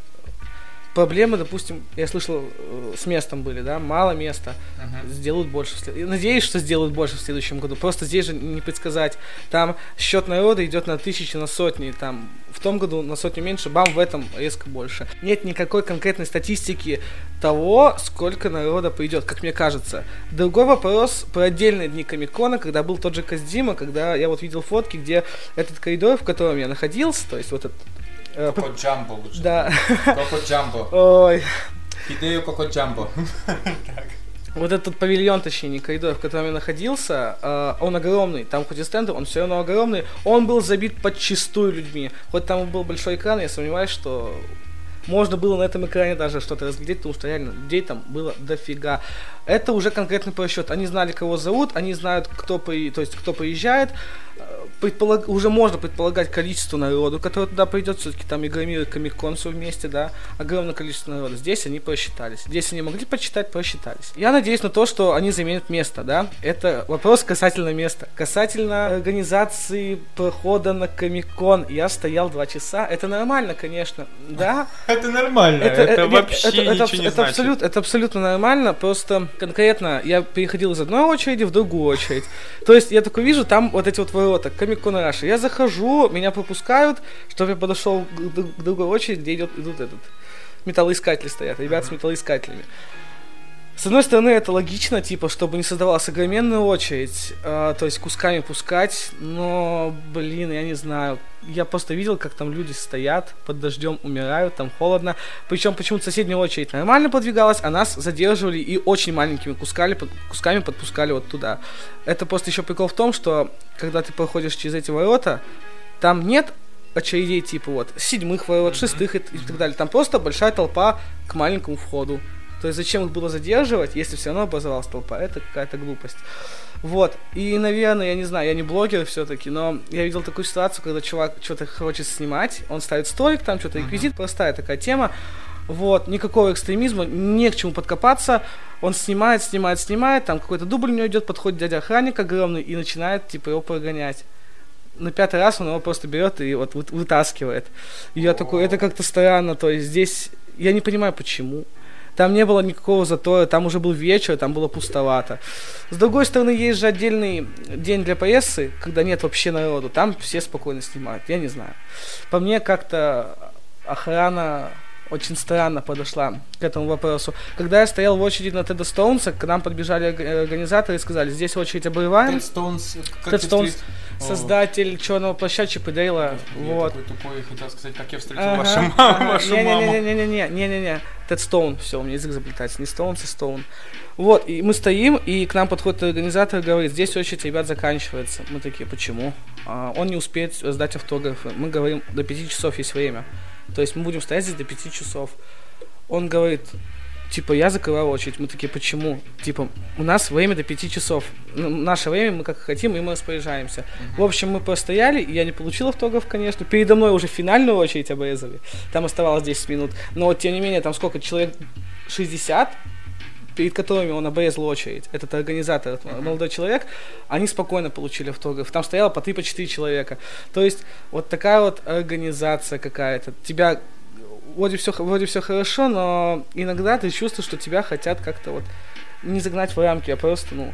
Speaker 2: проблемы, допустим, я слышал, э, с местом были, да, мало места, uh-huh. сделают больше. Надеюсь, что сделают больше в следующем году. Просто здесь же не предсказать. Там счет народа идет на тысячи, на сотни. Там в том году на сотню меньше, бам, в этом резко больше. Нет никакой конкретной статистики того, сколько народа пойдет, как мне кажется. Другой вопрос про отдельные дни Комикона, когда был тот же Каздима, когда я вот видел фотки, где этот коридор, в котором я находился, то есть вот этот
Speaker 3: Э, Коко Джамбо лучше.
Speaker 2: Да.
Speaker 3: Коко Джамбо.
Speaker 2: Ой.
Speaker 3: Хидею Коко Джамбо.
Speaker 2: Вот этот павильон, точнее, не коридор, в котором я находился, э, он огромный. Там хоть и стенд, он все равно огромный. Он был забит подчистую людьми. Хоть там был большой экран, я сомневаюсь, что можно было на этом экране даже что-то разглядеть, потому что реально людей там было дофига. Это уже конкретный просчет. Они знали, кого зовут, они знают, кто, по, то есть, кто поезжает предполаг... уже можно предполагать количество народу, которое туда пойдет, все-таки там Игромир и Комикон все вместе, да, огромное количество народа. Здесь они посчитались. Здесь они могли посчитать, посчитались. Я надеюсь на то, что они заменят место, да. Это вопрос касательно места. Касательно организации прохода на Комикон. Я стоял два часа. Это нормально, конечно, да.
Speaker 3: Это нормально, это, это вообще ничего не значит.
Speaker 2: Это абсолютно нормально, просто конкретно я переходил из одной очереди в другую очередь. То есть я такой вижу, там вот эти вот ворота, Комикон Раша. Я захожу, меня пропускают, чтобы я подошел к, другой очереди, где идет, идут этот металлоискатели стоят, ребят с металлоискателями. С одной стороны, это логично, типа, чтобы не создавалась огроменная очередь, э, то есть кусками пускать, но, блин, я не знаю. Я просто видел, как там люди стоят, под дождем умирают, там холодно. Причем почему-то соседняя очередь нормально подвигалась, а нас задерживали и очень маленькими кусками, под, кусками подпускали вот туда. Это просто еще прикол в том, что когда ты проходишь через эти ворота, там нет очередей типа вот седьмых ворот, шестых и, и так далее. Там просто большая толпа к маленькому входу. То есть зачем их было задерживать, если все равно образовалась толпа? Это какая-то глупость. Вот. И, наверное, я не знаю, я не блогер все-таки, но я видел такую ситуацию, когда чувак что-то хочет снимать, он ставит столик, там что-то реквизит, простая такая тема. Вот, никакого экстремизма, не к чему подкопаться. Он снимает, снимает, снимает, там какой-то дубль у него идет, подходит дядя охранник огромный и начинает, типа, его прогонять на пятый раз он его просто берет и вот вытаскивает. И я такой, это как-то странно, то есть здесь я не понимаю почему. Там не было никакого затора, там уже был вечер, там было пустовато. С другой стороны, есть же отдельный день для прессы, когда нет вообще народу. Там все спокойно снимают, я не знаю. По мне как-то охрана очень странно подошла к этому вопросу. Когда я стоял в очереди на Теда Стоунса, к нам подбежали организаторы и сказали, здесь очередь обрываем.
Speaker 3: Тед Стоунс,
Speaker 2: Тед Стоунс, создатель Черного плаща Чипа Дейла.
Speaker 3: Я
Speaker 2: вот.
Speaker 3: такой тупой, хотел сказать, как я встретил ага, вашу, ага. вашу
Speaker 2: не,
Speaker 3: маму.
Speaker 2: Не-не-не, не-не-не, Тед Стоун, все, у меня язык заплетается, не Стоунс, а Стоун. Вот, и мы стоим, и к нам подходит организатор и говорит, здесь очередь, ребят, заканчивается. Мы такие, почему? А, он не успеет сдать автографы. Мы говорим, до пяти часов есть время. То есть мы будем стоять здесь до 5 часов. Он говорит, типа, я закрываю очередь. Мы такие, почему? Типа, у нас время до 5 часов. Наше время, мы как хотим, и мы распоряжаемся. Uh-huh. В общем, мы постояли, я не получил автограф, конечно. Передо мной уже финальную очередь обрезали. Там оставалось 10 минут. Но, тем не менее, там сколько, человек 60, перед которыми он обрезал очередь, этот организатор, этот uh-huh. молодой человек, они спокойно получили автограф. Там стояло по 3 по 4 человека. То есть вот такая вот организация какая-то. Тебя вроде все, вроде все хорошо, но иногда ты чувствуешь, что тебя хотят как-то вот не загнать в рамки, а просто, ну,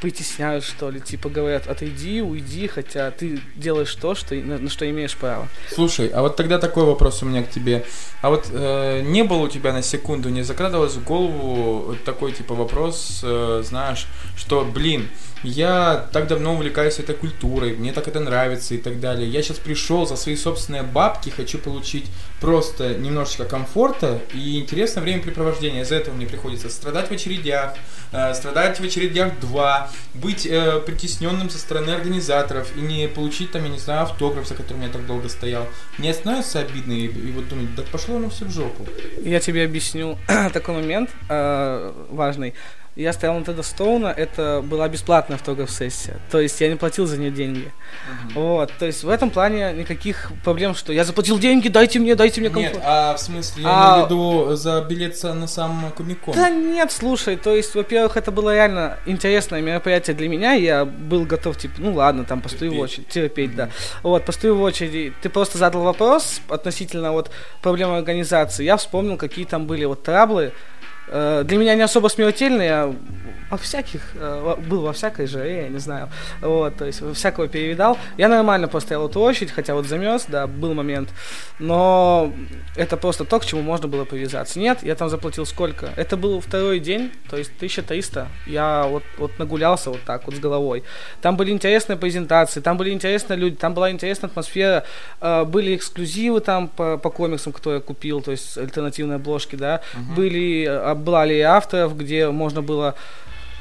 Speaker 2: притесняют, что ли, типа говорят, отойди, уйди, хотя ты делаешь то, что, на, на что имеешь право.
Speaker 3: Слушай, а вот тогда такой вопрос у меня к тебе. А вот э, не было у тебя на секунду, не закрадывалось в голову такой типа вопрос, э, знаешь, что, блин, я так давно увлекаюсь этой культурой, мне так это нравится и так далее. Я сейчас пришел за свои собственные бабки, хочу получить просто немножечко комфорта и интересное времяпрепровождение. Из-за этого мне приходится страдать в очередях, э, страдать в очередях два, быть э, притесненным со стороны организаторов и не получить там, я не знаю, автограф, за которым я так долго стоял. Мне становится обидно и, и вот думать, да пошло оно все в жопу.
Speaker 2: Я тебе объясню такой момент э, важный я стоял на Теда Стоуна, это была бесплатная автограф-сессия. То есть я не платил за нее деньги. Uh-huh. Вот, то есть в этом плане никаких проблем, что я заплатил деньги, дайте мне, дайте мне
Speaker 1: комфорт. Нет, а в смысле, я а... имею в виду за билет на сам Комикон.
Speaker 2: Да нет, слушай, то есть, во-первых, это было реально интересное мероприятие для меня, я был готов, типа, ну ладно, там постою терпеть. в очередь, терпеть, mm-hmm. да. Вот, постою в очереди, ты просто задал вопрос относительно вот проблемы организации, я вспомнил, какие там были вот траблы, для меня не особо смертельный, я во всяких, э, был во всякой же, я не знаю, вот, то есть всякого перевидал. Я нормально постоял эту очередь, хотя вот замерз, да, был момент, но это просто то, к чему можно было привязаться. Нет, я там заплатил сколько? Это был второй день, то есть 1300, я вот, вот нагулялся вот так вот с головой. Там были интересные презентации, там были интересные люди, там была интересная атмосфера, э, были эксклюзивы там по, по комиксам, которые я купил, то есть альтернативные обложки, да, uh-huh. были была аллея авторов, где можно было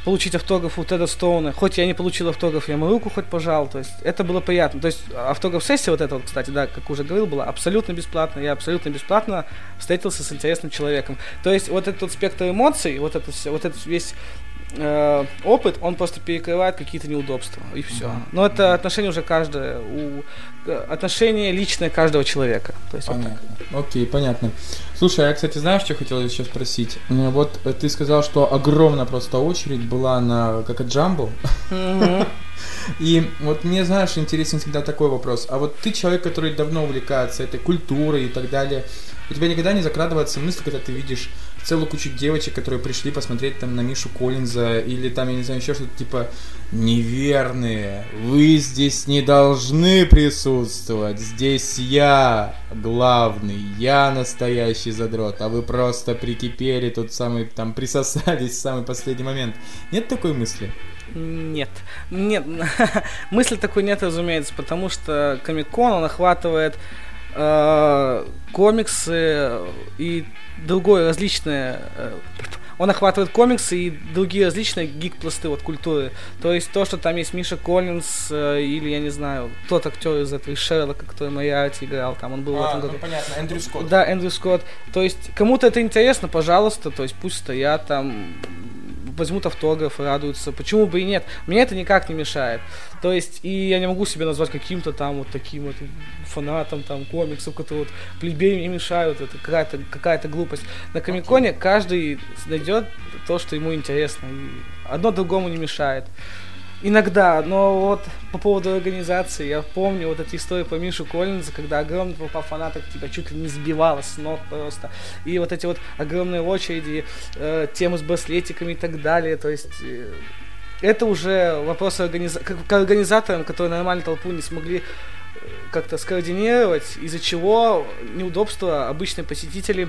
Speaker 2: получить автограф у Теда Стоуна. Хоть я не получил автограф, я ему руку хоть пожал. То есть это было приятно. То есть автограф-сессия вот эта вот, кстати, да, как уже говорил, была абсолютно бесплатно. Я абсолютно бесплатно встретился с интересным человеком. То есть вот этот спектр эмоций, вот этот, вот этот весь э, опыт, он просто перекрывает какие-то неудобства, и все. Mm-hmm. Но это отношение уже каждое, у, отношение личное каждого человека. То есть
Speaker 1: понятно. Вот так. Окей, понятно. Слушай, а я, кстати, знаешь, что хотел еще спросить? Вот ты сказал, что огромная просто очередь была на как Джамбо. Mm-hmm. И вот мне, знаешь, интересен всегда такой вопрос. А вот ты человек, который давно увлекается этой культурой и так далее, у тебя никогда не закрадывается мысль, когда ты видишь целую кучу девочек, которые пришли посмотреть там на Мишу Коллинза или там, я не знаю, еще что-то типа неверные, вы здесь не должны присутствовать, здесь я главный, я настоящий задрот, а вы просто прикипели тут самый, там, присосались в самый последний момент. Нет такой мысли?
Speaker 2: Нет. Нет. Мысли такой нет, разумеется, потому что Комикон, он охватывает э, комиксы и другое различное э, он охватывает комиксы и другие различные гик-пласты вот культуры. То есть то, что там есть Миша Коллинз э, или, я не знаю, тот актер из этого, из Шерлока, который Майарти играл, там он был
Speaker 1: а,
Speaker 2: в этом
Speaker 1: году. Ну, понятно, Эндрю Скотт.
Speaker 2: Да, Эндрю Скотт. То есть кому-то это интересно, пожалуйста, то есть пусть стоят там, возьмут автограф, радуются. Почему бы и нет? Мне это никак не мешает. То есть, и я не могу себя назвать каким-то там вот таким вот фанатом там комиксов, которые вот плебеям не мешают. Это какая-то какая глупость. На Комиконе каждый найдет то, что ему интересно. И одно другому не мешает. Иногда, но вот по поводу организации, я помню вот эти истории по Мишу Коллинза, когда огромная толпа фанатов тебя чуть ли не сбивала с ног просто. И вот эти вот огромные очереди, э, темы с браслетиками и так далее. То есть э, это уже вопрос организа... к организаторам, которые нормально толпу не смогли э, как-то скоординировать, из-за чего неудобства обычные посетители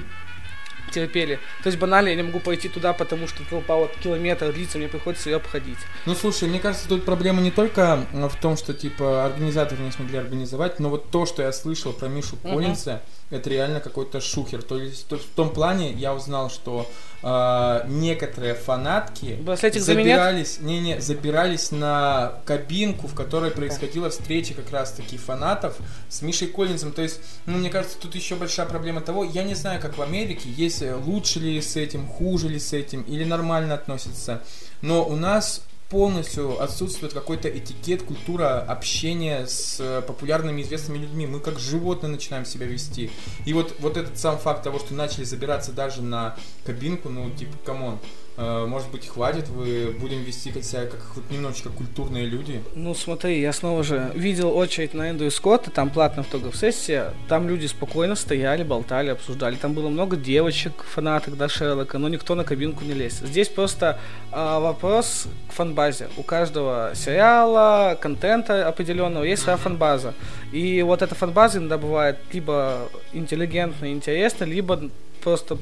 Speaker 2: терпели. То есть банально я не могу пойти туда, потому что толпа вот километр длится, мне приходится ее обходить.
Speaker 1: Ну слушай, мне кажется, тут проблема не только в том, что типа организаторы не смогли организовать, но вот то, что я слышал про Мишу Коллинса, uh-huh это реально какой-то шухер. То есть то, в том плане я узнал, что э, некоторые фанатки
Speaker 2: Браслетик
Speaker 1: забирались, не, не, забирались на кабинку, в которой происходила встреча как раз таки фанатов с Мишей Коллинзом. То есть, ну, мне кажется, тут еще большая проблема того, я не знаю, как в Америке, есть лучше ли с этим, хуже ли с этим, или нормально относятся. Но у нас полностью отсутствует какой-то этикет, культура общения с э, популярными известными людьми. Мы как животные начинаем себя вести. И вот, вот этот сам факт того, что начали забираться даже на кабинку, ну, типа, come on, может быть, хватит, вы будем вести себя как хоть немножечко культурные люди.
Speaker 2: Ну, смотри, я снова же видел очередь на Эндрю Скотта, там платная автограф-сессия, там люди спокойно стояли, болтали, обсуждали. Там было много девочек, фанаток, да, Шерлока, но никто на кабинку не лезет. Здесь просто э, вопрос к фанбазе. У каждого сериала, контента определенного есть своя фанбаза. И вот эта фанбаза иногда бывает либо интеллигентно, интересно, либо просто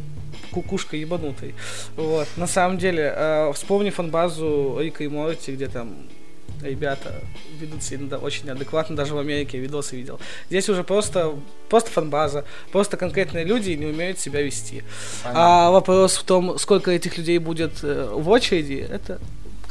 Speaker 2: кукушка ебанутый. Вот. На самом деле, э, вспомни фанбазу Рика и Морти, где там ребята ведут себя иногда очень неадекватно, даже в Америке я видосы видел. Здесь уже просто, просто фанбаза, просто конкретные люди не умеют себя вести. Понятно. А вопрос в том, сколько этих людей будет э, в очереди, это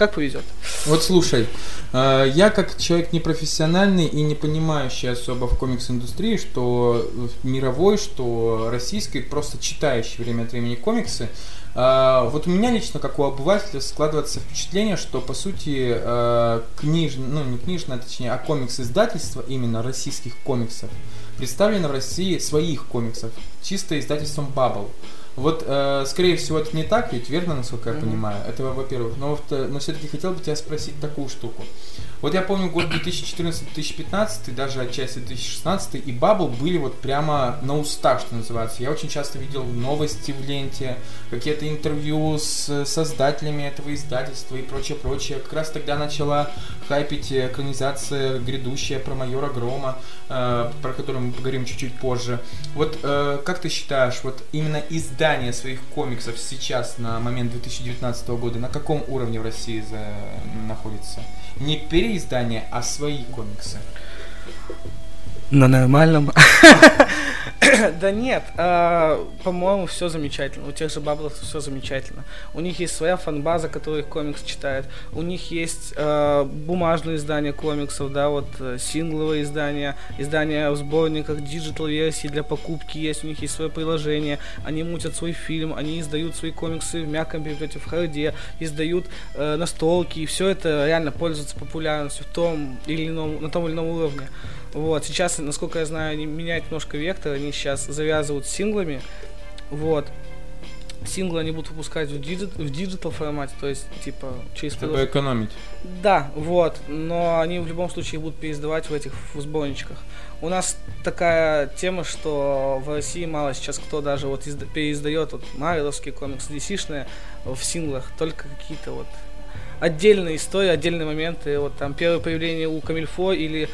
Speaker 2: как повезет.
Speaker 1: Вот слушай, э, я как человек непрофессиональный и не понимающий особо в комикс-индустрии, что мировой, что российской, просто читающий время от времени комиксы, А, вот у меня лично, как у обывателя, складывается впечатление, что, по сути, а, книж... ну, не книжное, точнее, а комикс-издательство, именно российских комиксов, представлено в России своих комиксов, чисто издательством Bubble. Вот, э, скорее всего, это не так, ведь верно, насколько я mm-hmm. понимаю. Это, во-первых. Но, но все-таки хотел бы тебя спросить такую штуку. Вот я помню год 2014-2015, даже отчасти 2016, и Бабл были вот прямо на устах, что называется. Я очень часто видел новости в ленте, какие-то интервью с создателями этого издательства и прочее-прочее. Как раз тогда начала хайпить экранизация грядущая про майора Грома, э, про которую мы поговорим чуть-чуть позже. Вот э, как ты считаешь, вот именно издание своих комиксов сейчас на момент 2019 года на каком уровне в России за... находится? Не переиздание, а свои комиксы.
Speaker 2: На нормальном. Да нет, а, по-моему, все замечательно. У тех же баблов все замечательно. У них есть своя фанбаза, которая комикс читает. У них есть а, бумажные издания комиксов, да, вот э, сингловые издания, издания в сборниках, digital версии для покупки есть. У них есть свое приложение. Они мутят свой фильм, они издают свои комиксы в мягком переплете, в харде, издают э, настолки. И все это реально пользуется популярностью в том или ином, на том или ином уровне. Вот, сейчас, насколько я знаю, они меняют немножко вектор, они сейчас завязывают синглами, вот. Синглы они будут выпускать в, digit, в digital формате, то есть, типа, через...
Speaker 1: Чтобы экономить.
Speaker 2: Да, вот, но они в любом случае будут переиздавать в этих в сборничках. У нас такая тема, что в России мало сейчас кто даже вот изда- переиздает вот Марвеловские комиксы, DC-шные в синглах, только какие-то вот отдельные истории, отдельные моменты. Вот там первое появление у Комильфо или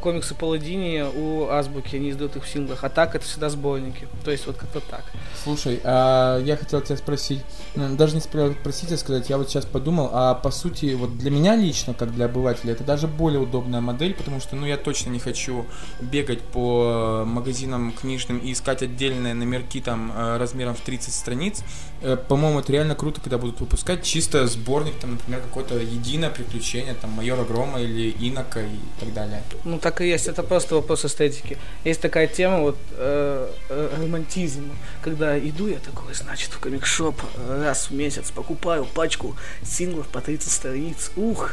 Speaker 2: комиксы Паладини у Азбуки, они издают их в синглах, а так это всегда сборники. То есть вот как-то так.
Speaker 1: Слушай, а я хотел тебя спросить, даже не спросить, а сказать, я вот сейчас подумал, а по сути, вот для меня лично, как для обывателя, это даже более удобная модель, потому что, ну, я точно не хочу бегать по магазинам книжным и искать отдельные номерки там э, размером в 30 страниц. Э, по-моему, это реально круто, когда будут выпускать чисто сборник, там, например, какое-то единое приключение, там, Майора Грома или Инока и так далее.
Speaker 2: Ну так и есть, это просто вопрос эстетики. Есть такая тема вот э, э, романтизма, когда иду я такой, значит, в комикшоп раз в месяц покупаю пачку синглов по 30 страниц. Ух,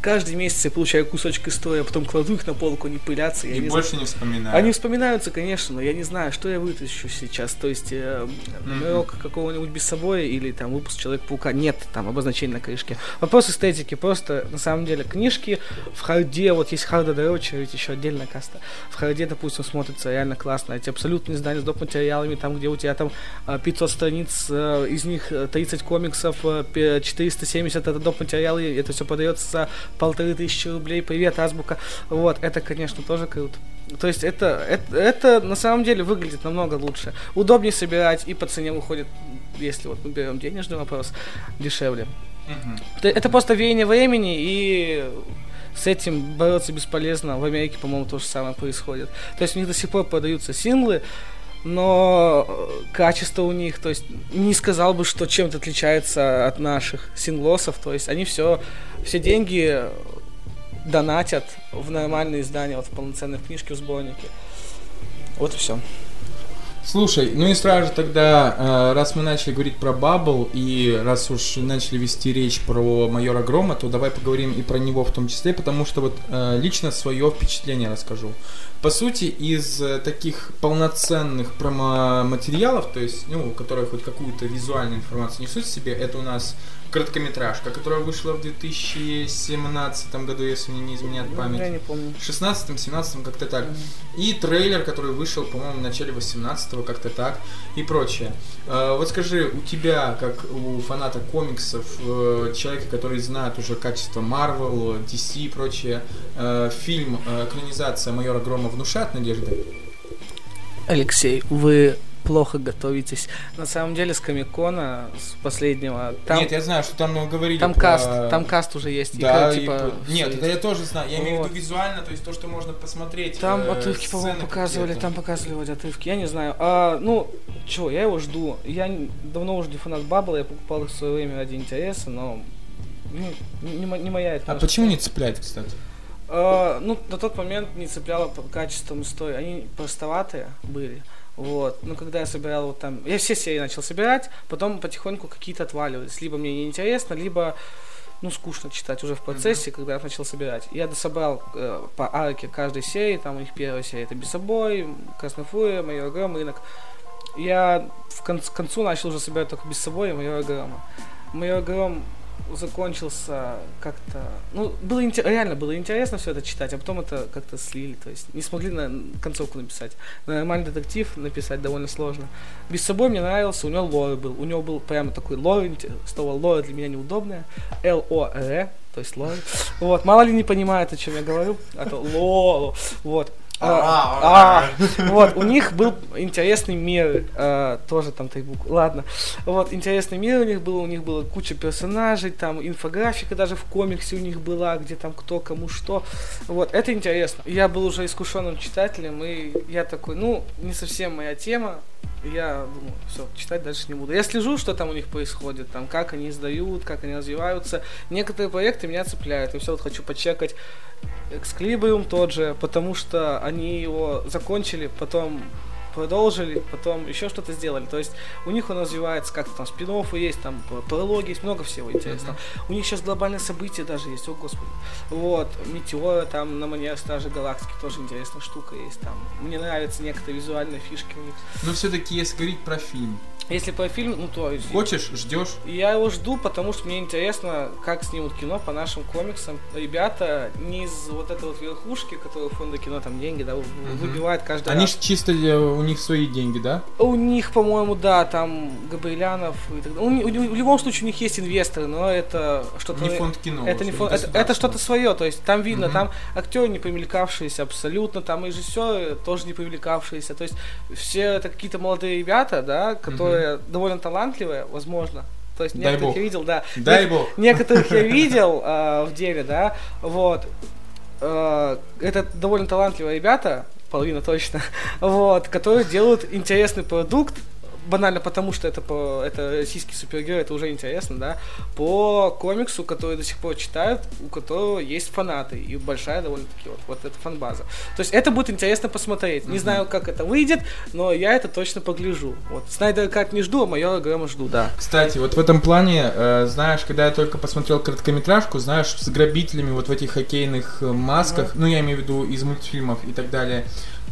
Speaker 2: каждый месяц я получаю кусочек истории, а потом кладу их на полку, они пылятся.
Speaker 1: И не больше знаю. не вспоминаю.
Speaker 2: Они вспоминаются, конечно, но я не знаю, что я вытащу сейчас. То есть э, mm-hmm. какого-нибудь без собой или там выпуск Человек-паука. Нет там обозначения на крышке. Вопрос эстетики. Просто на самом деле книжки в харде, вот есть хардодрочеры, это еще отдельная каста. В харде, допустим, смотрится реально классно. Эти абсолютные издания с доп. материалами, там, где у тебя там 500 а, страниц, э, из них 30 комиксов, 470 это доп. материалы, это все подается за полторы тысячи рублей. Привет, азбука. Вот, это, конечно, тоже круто. То есть это, это, это на самом деле выглядит намного лучше. Удобнее собирать и по цене выходит, если вот мы берем денежный вопрос, дешевле. Угу. Это просто веяние времени и с этим бороться бесполезно. В Америке, по-моему, то же самое происходит. То есть у них до сих пор продаются синглы, но качество у них, то есть не сказал бы, что чем-то отличается от наших синглосов, то есть они все, все деньги донатят в нормальные издания, вот в полноценные книжки, в сборники. Вот и все.
Speaker 1: Слушай, ну и сразу же тогда, э, раз мы начали говорить про Бабл, и раз уж начали вести речь про майора Грома, то давай поговорим и про него в том числе, потому что вот э, лично свое впечатление расскажу. По сути, из э, таких полноценных промо-материалов, то есть, ну, которые хоть какую-то визуальную информацию несут в себе, это у нас короткометражка, которая вышла в 2017 году, если мне не изменяет ну, память.
Speaker 2: Я не помню.
Speaker 1: В 16-17 как-то так. И трейлер, который вышел, по-моему, в начале 18-го, как-то так, и прочее. А, вот скажи, у тебя, как у фаната комиксов, э, человека, который знает уже качество Marvel, DC и прочее, э, фильм, э, экранизация майора Грома внушает надежды?
Speaker 2: Алексей, вы плохо готовитесь. На самом деле с Комикона, с последнего...
Speaker 1: Там, Нет, я знаю, что там говорили
Speaker 2: Там про... каст, там каст уже есть.
Speaker 1: Да, и, типа, и... Нет, это я тоже знаю. Я вот. имею в виду визуально, то есть то, что можно посмотреть.
Speaker 2: Там э, отрывки, по-моему, показывали, там показывали отрывки, я не знаю. А, ну, чего, я его жду. Я давно уже не фанат Баббла, я покупал их в свое время ради интереса, но ну, не, не моя это.
Speaker 1: А почему не цеплять, кстати?
Speaker 2: Uh, ну, на тот момент не цепляло по качествам истории. Они простоватые были. Вот. Ну, когда я собирал вот там... Я все серии начал собирать, потом потихоньку какие-то отваливались. Либо мне неинтересно, либо ну, скучно читать уже в процессе, mm-hmm. когда я начал собирать. Я дособрал э, по арке каждой серии, там у них первая серия это Бесобой, Красный Фурия, Майор Гром, Рынок. Я в кон- концу начал уже собирать только Бесобой и Майора Грома. Майор Гром закончился как-то... Ну, было интер... реально было интересно все это читать, а потом это как-то слили, то есть не смогли на концовку написать. Нормальный детектив написать довольно сложно. Без собой мне нравился, у него лор был, у него был прямо такой лор, слово лор для меня неудобное, Л-О-Р, то есть лор. Вот, мало ли не понимает, о чем я говорю, а то ло, вот. А, а, вот, у них был интересный мир, а, тоже там три буквы, ладно. Вот, интересный мир у них был, у них была куча персонажей, там инфографика даже в комиксе у них была, где там кто кому что. Вот, это интересно. Я был уже искушенным читателем, и я такой, ну, не совсем моя тема, я думаю, все, читать дальше не буду. Я слежу, что там у них происходит, там, как они издают, как они развиваются. Некоторые проекты меня цепляют. И все, вот хочу почекать Эксклибриум тот же, потому что они его закончили, потом продолжили, потом еще что-то сделали. То есть у них он развивается как-то там спин есть, там прологи есть, много всего интересного. Mm-hmm. У них сейчас глобальные события даже есть, о господи. Вот, Метеора там на манер Стражи Галактики тоже интересная штука есть. Там. Мне нравятся некоторые визуальные фишки у них.
Speaker 1: Но все-таки если говорить про фильм,
Speaker 2: если по фильм, ну то есть...
Speaker 1: Хочешь, ждешь?
Speaker 2: Я его жду, потому что мне интересно, как снимут кино по нашим комиксам. Ребята не из вот этой вот верхушки, которые фонда кино там деньги, да, угу. выбивают каждый
Speaker 1: Они
Speaker 2: раз.
Speaker 1: же чисто, э, у них свои деньги, да?
Speaker 2: У них, по-моему, да, там Габрилянов и так далее. У, у, в любом случае у них есть инвесторы, но это что-то...
Speaker 1: Не фонд кино.
Speaker 2: Это, не фонд, это, это что-то свое, то есть там видно, угу. там актеры не привлекавшиеся абсолютно, там режиссеры тоже не привлекавшиеся, то есть все это какие-то молодые ребята, да, которые угу. Довольно талантливые возможно. То есть
Speaker 1: Дай некоторых
Speaker 2: бог. я видел, да.
Speaker 1: Дай бог.
Speaker 2: Некоторых я видел э, в деле, да. Вот. Э, это довольно талантливые ребята, половина точно, вот, которые делают интересный продукт, банально потому, что это, по, это российский супергерой, это уже интересно, да, по комиксу, который до сих пор читают, у которого есть фанаты, и большая довольно-таки вот, вот эта фанбаза. То есть это будет интересно посмотреть. Не mm-hmm. знаю, как это выйдет, но я это точно погляжу. Вот. Снайдера как не жду, а майора Грэма жду, да.
Speaker 1: Кстати, вот в этом плане, э, знаешь, когда я только посмотрел короткометражку, знаешь, с грабителями вот в этих хоккейных э, масках, mm-hmm. ну, я имею в виду из мультфильмов и так далее,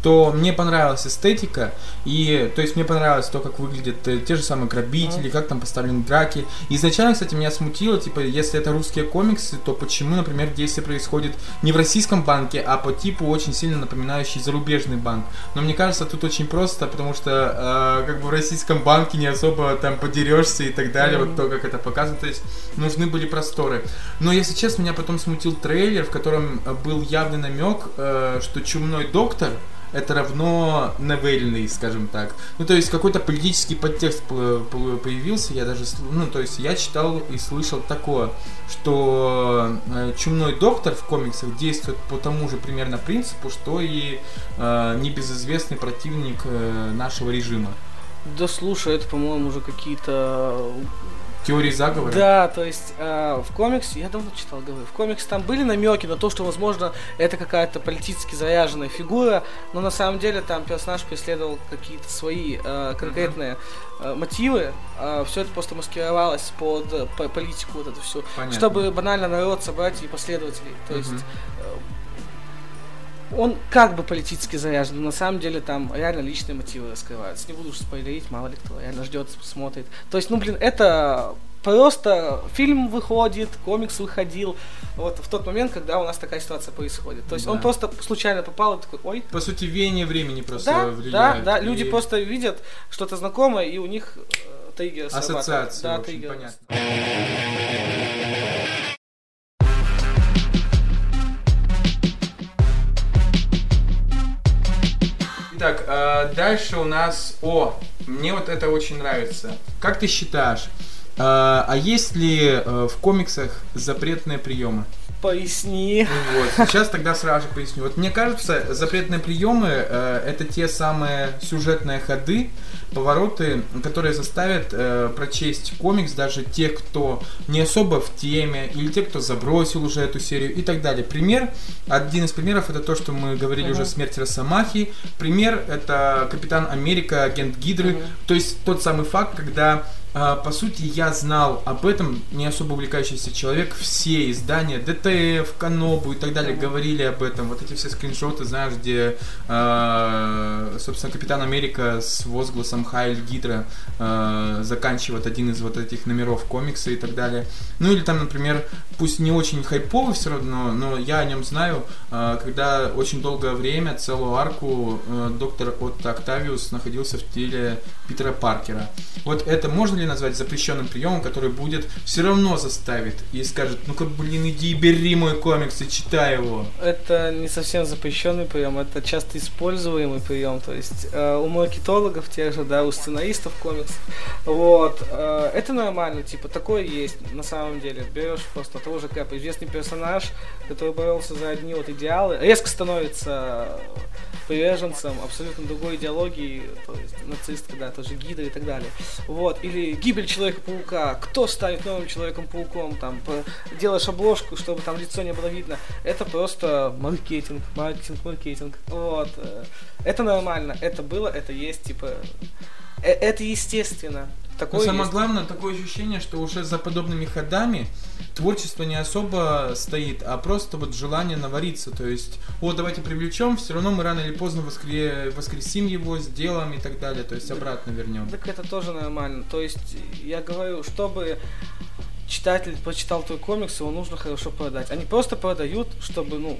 Speaker 1: то мне понравилась эстетика, и то есть мне понравилось то, как выглядят э, те же самые грабители, как там поставлены драки. Изначально, кстати, меня смутило, типа, если это русские комиксы, то почему, например, действие происходит не в российском банке, а по типу очень сильно напоминающий зарубежный банк. Но мне кажется, тут очень просто, потому что э, как бы в российском банке не особо там подерешься и так далее, вот то, как это показано, то есть нужны были просторы. Но, если честно, меня потом смутил трейлер, в котором был явный намек, э, что чумной доктор, это равно новельный, скажем так. Ну, то есть какой-то политический подтекст появился, я даже, ну, то есть я читал и слышал такое, что э, Чумной Доктор в комиксах действует по тому же примерно принципу, что и э, небезызвестный противник э, нашего режима.
Speaker 2: Да слушай, это, по-моему, уже какие-то
Speaker 1: Теории заговора?
Speaker 2: Да, то есть э, в комиксе, я давно читал, говорю, в комиксе там были намеки на то, что, возможно, это какая-то политически заряженная фигура, но на самом деле там персонаж преследовал какие-то свои э, конкретные э, мотивы, э, все это просто маскировалось под э, политику вот эту всю, Понятно. чтобы банально народ собрать и последователей, то есть он как бы политически заряжен, но на самом деле там реально личные мотивы раскрываются. Не буду уж спойлерить, мало ли кто реально ждет, смотрит. То есть, ну, блин, это просто фильм выходит, комикс выходил, вот в тот момент, когда у нас такая ситуация происходит. То есть да. он просто случайно попал и такой, ой.
Speaker 1: По сути, веяние времени просто
Speaker 2: да,
Speaker 1: влияет.
Speaker 2: Да, да, и... люди просто видят что-то знакомое, и у них э, триггер
Speaker 1: Ассоциация, да, триггер. понятно. Итак, э, дальше у нас... О, мне вот это очень нравится. Как ты считаешь, э, а есть ли э, в комиксах запретные приемы?
Speaker 2: Поясни.
Speaker 1: Вот, сейчас тогда сразу же поясню. Вот мне кажется, запретные приемы э, это те самые сюжетные ходы, повороты, которые заставят э, прочесть комикс даже тех, кто не особо в теме, или те, кто забросил уже эту серию и так далее. Пример, один из примеров это то, что мы говорили uh-huh. уже «Смерть Росомахи». Пример это Капитан Америка, агент Гидры. Uh-huh. То есть тот самый факт, когда а, по сути, я знал об этом, не особо увлекающийся человек, все издания, ДТФ, Канобу и так далее говорили об этом. Вот эти все скриншоты, знаешь, где, э, собственно, Капитан Америка с возгласом Хайль Гидра э, заканчивает один из вот этих номеров комикса и так далее. Ну или там, например, пусть не очень хайповый все равно, но я о нем знаю, э, когда очень долгое время, целую арку, э, доктор Отто Октавиус находился в теле Питера Паркера. Вот это можно ли назвать запрещенным приемом, который будет все равно заставит и скажет, ну-ка, блин, иди бери мой комикс и читай его.
Speaker 2: Это не совсем запрещенный прием, это часто используемый прием, то есть э, у маркетологов тех же, да, у сценаристов комиксов, вот, э, это нормально, типа, такое есть на самом деле, берешь просто того же Кэпа, известный персонаж, который боролся за одни вот идеалы, резко становится приверженцем абсолютно другой идеологии, то есть нацистка, да, тоже гидры и так далее. Вот, или гибель Человека-паука, кто станет новым Человеком-пауком, там, делаешь обложку, чтобы там лицо не было видно. Это просто маркетинг, маркетинг, маркетинг. Вот. Это нормально, это было, это есть, типа, э, это естественно.
Speaker 1: Такое Но самое есть. главное, такое ощущение, что уже за подобными ходами творчество не особо стоит, а просто вот желание навариться. То есть, о, давайте привлечем, все равно мы рано или поздно воскре... воскресим его, сделаем и так далее. То есть обратно вернем.
Speaker 2: Так это тоже нормально. То есть, я говорю, чтобы читатель прочитал твой комикс, его нужно хорошо продать. Они просто продают, чтобы, ну,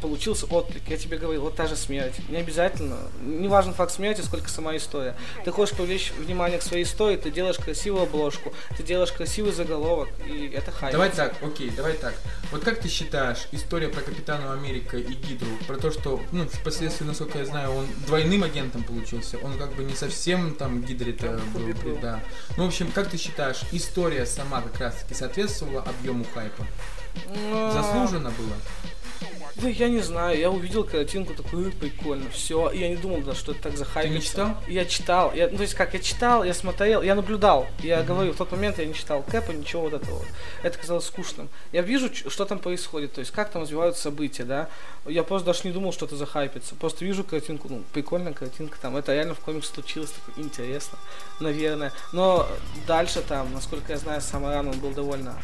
Speaker 2: получился отклик. Я тебе говорил, вот та же смерть. Не обязательно, не важен факт смерти, сколько сама история. Ты хочешь привлечь внимание к своей истории, ты делаешь красивую обложку, ты делаешь красивый заголовок, и это хайп.
Speaker 1: Давай так, окей, давай так. Вот как ты считаешь, история про Капитана Америка и Гидру, про то, что, ну, впоследствии, насколько я знаю, он двойным агентом получился, он как бы не совсем там Гидре-то был, да. Ну, в общем, как ты считаешь, история сама как раз-таки соответствовала объему хайпа? Ну, Заслуженно было?
Speaker 2: Да я не знаю, я увидел картинку, такой, прикольно, все. Я не думал, да, что это так захайпится.
Speaker 1: Ты не читал?
Speaker 2: Я читал. Я, ну, то есть как, я читал, я смотрел, я наблюдал. Я mm-hmm. говорю, в тот момент я не читал Кэпа, ничего вот этого. Это казалось скучным. Я вижу, что там происходит, то есть как там развиваются события, да. Я просто даже не думал, что это захайпится. Просто вижу картинку, ну, прикольная картинка там. Это реально в комикс случилось, так интересно, наверное. Но дальше там, насколько я знаю, сам рано он был довольно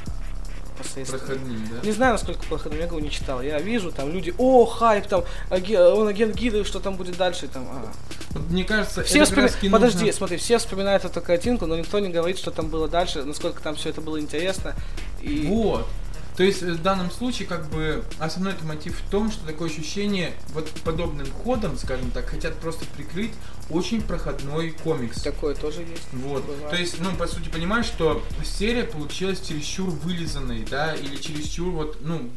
Speaker 1: посредственно. Проходным, да?
Speaker 2: Не знаю, насколько проходным, я его не читал. Я вижу, там люди, о, хайп, там, аген, он агент гиды, что там будет дальше, там, а.
Speaker 1: Мне кажется,
Speaker 2: все это вспом... Подожди, нужно... смотри, все вспоминают эту картинку, но никто не говорит, что там было дальше, насколько там все это было интересно.
Speaker 1: И... Вот. То есть в данном случае как бы основной мотив в том, что такое ощущение вот подобным ходом, скажем так, хотят просто прикрыть очень проходной комикс.
Speaker 2: Такое тоже есть.
Speaker 1: Вот. Бывает. То есть, ну, по сути, понимаешь, что серия получилась чересчур вылизанной, да, или чересчур вот, ну,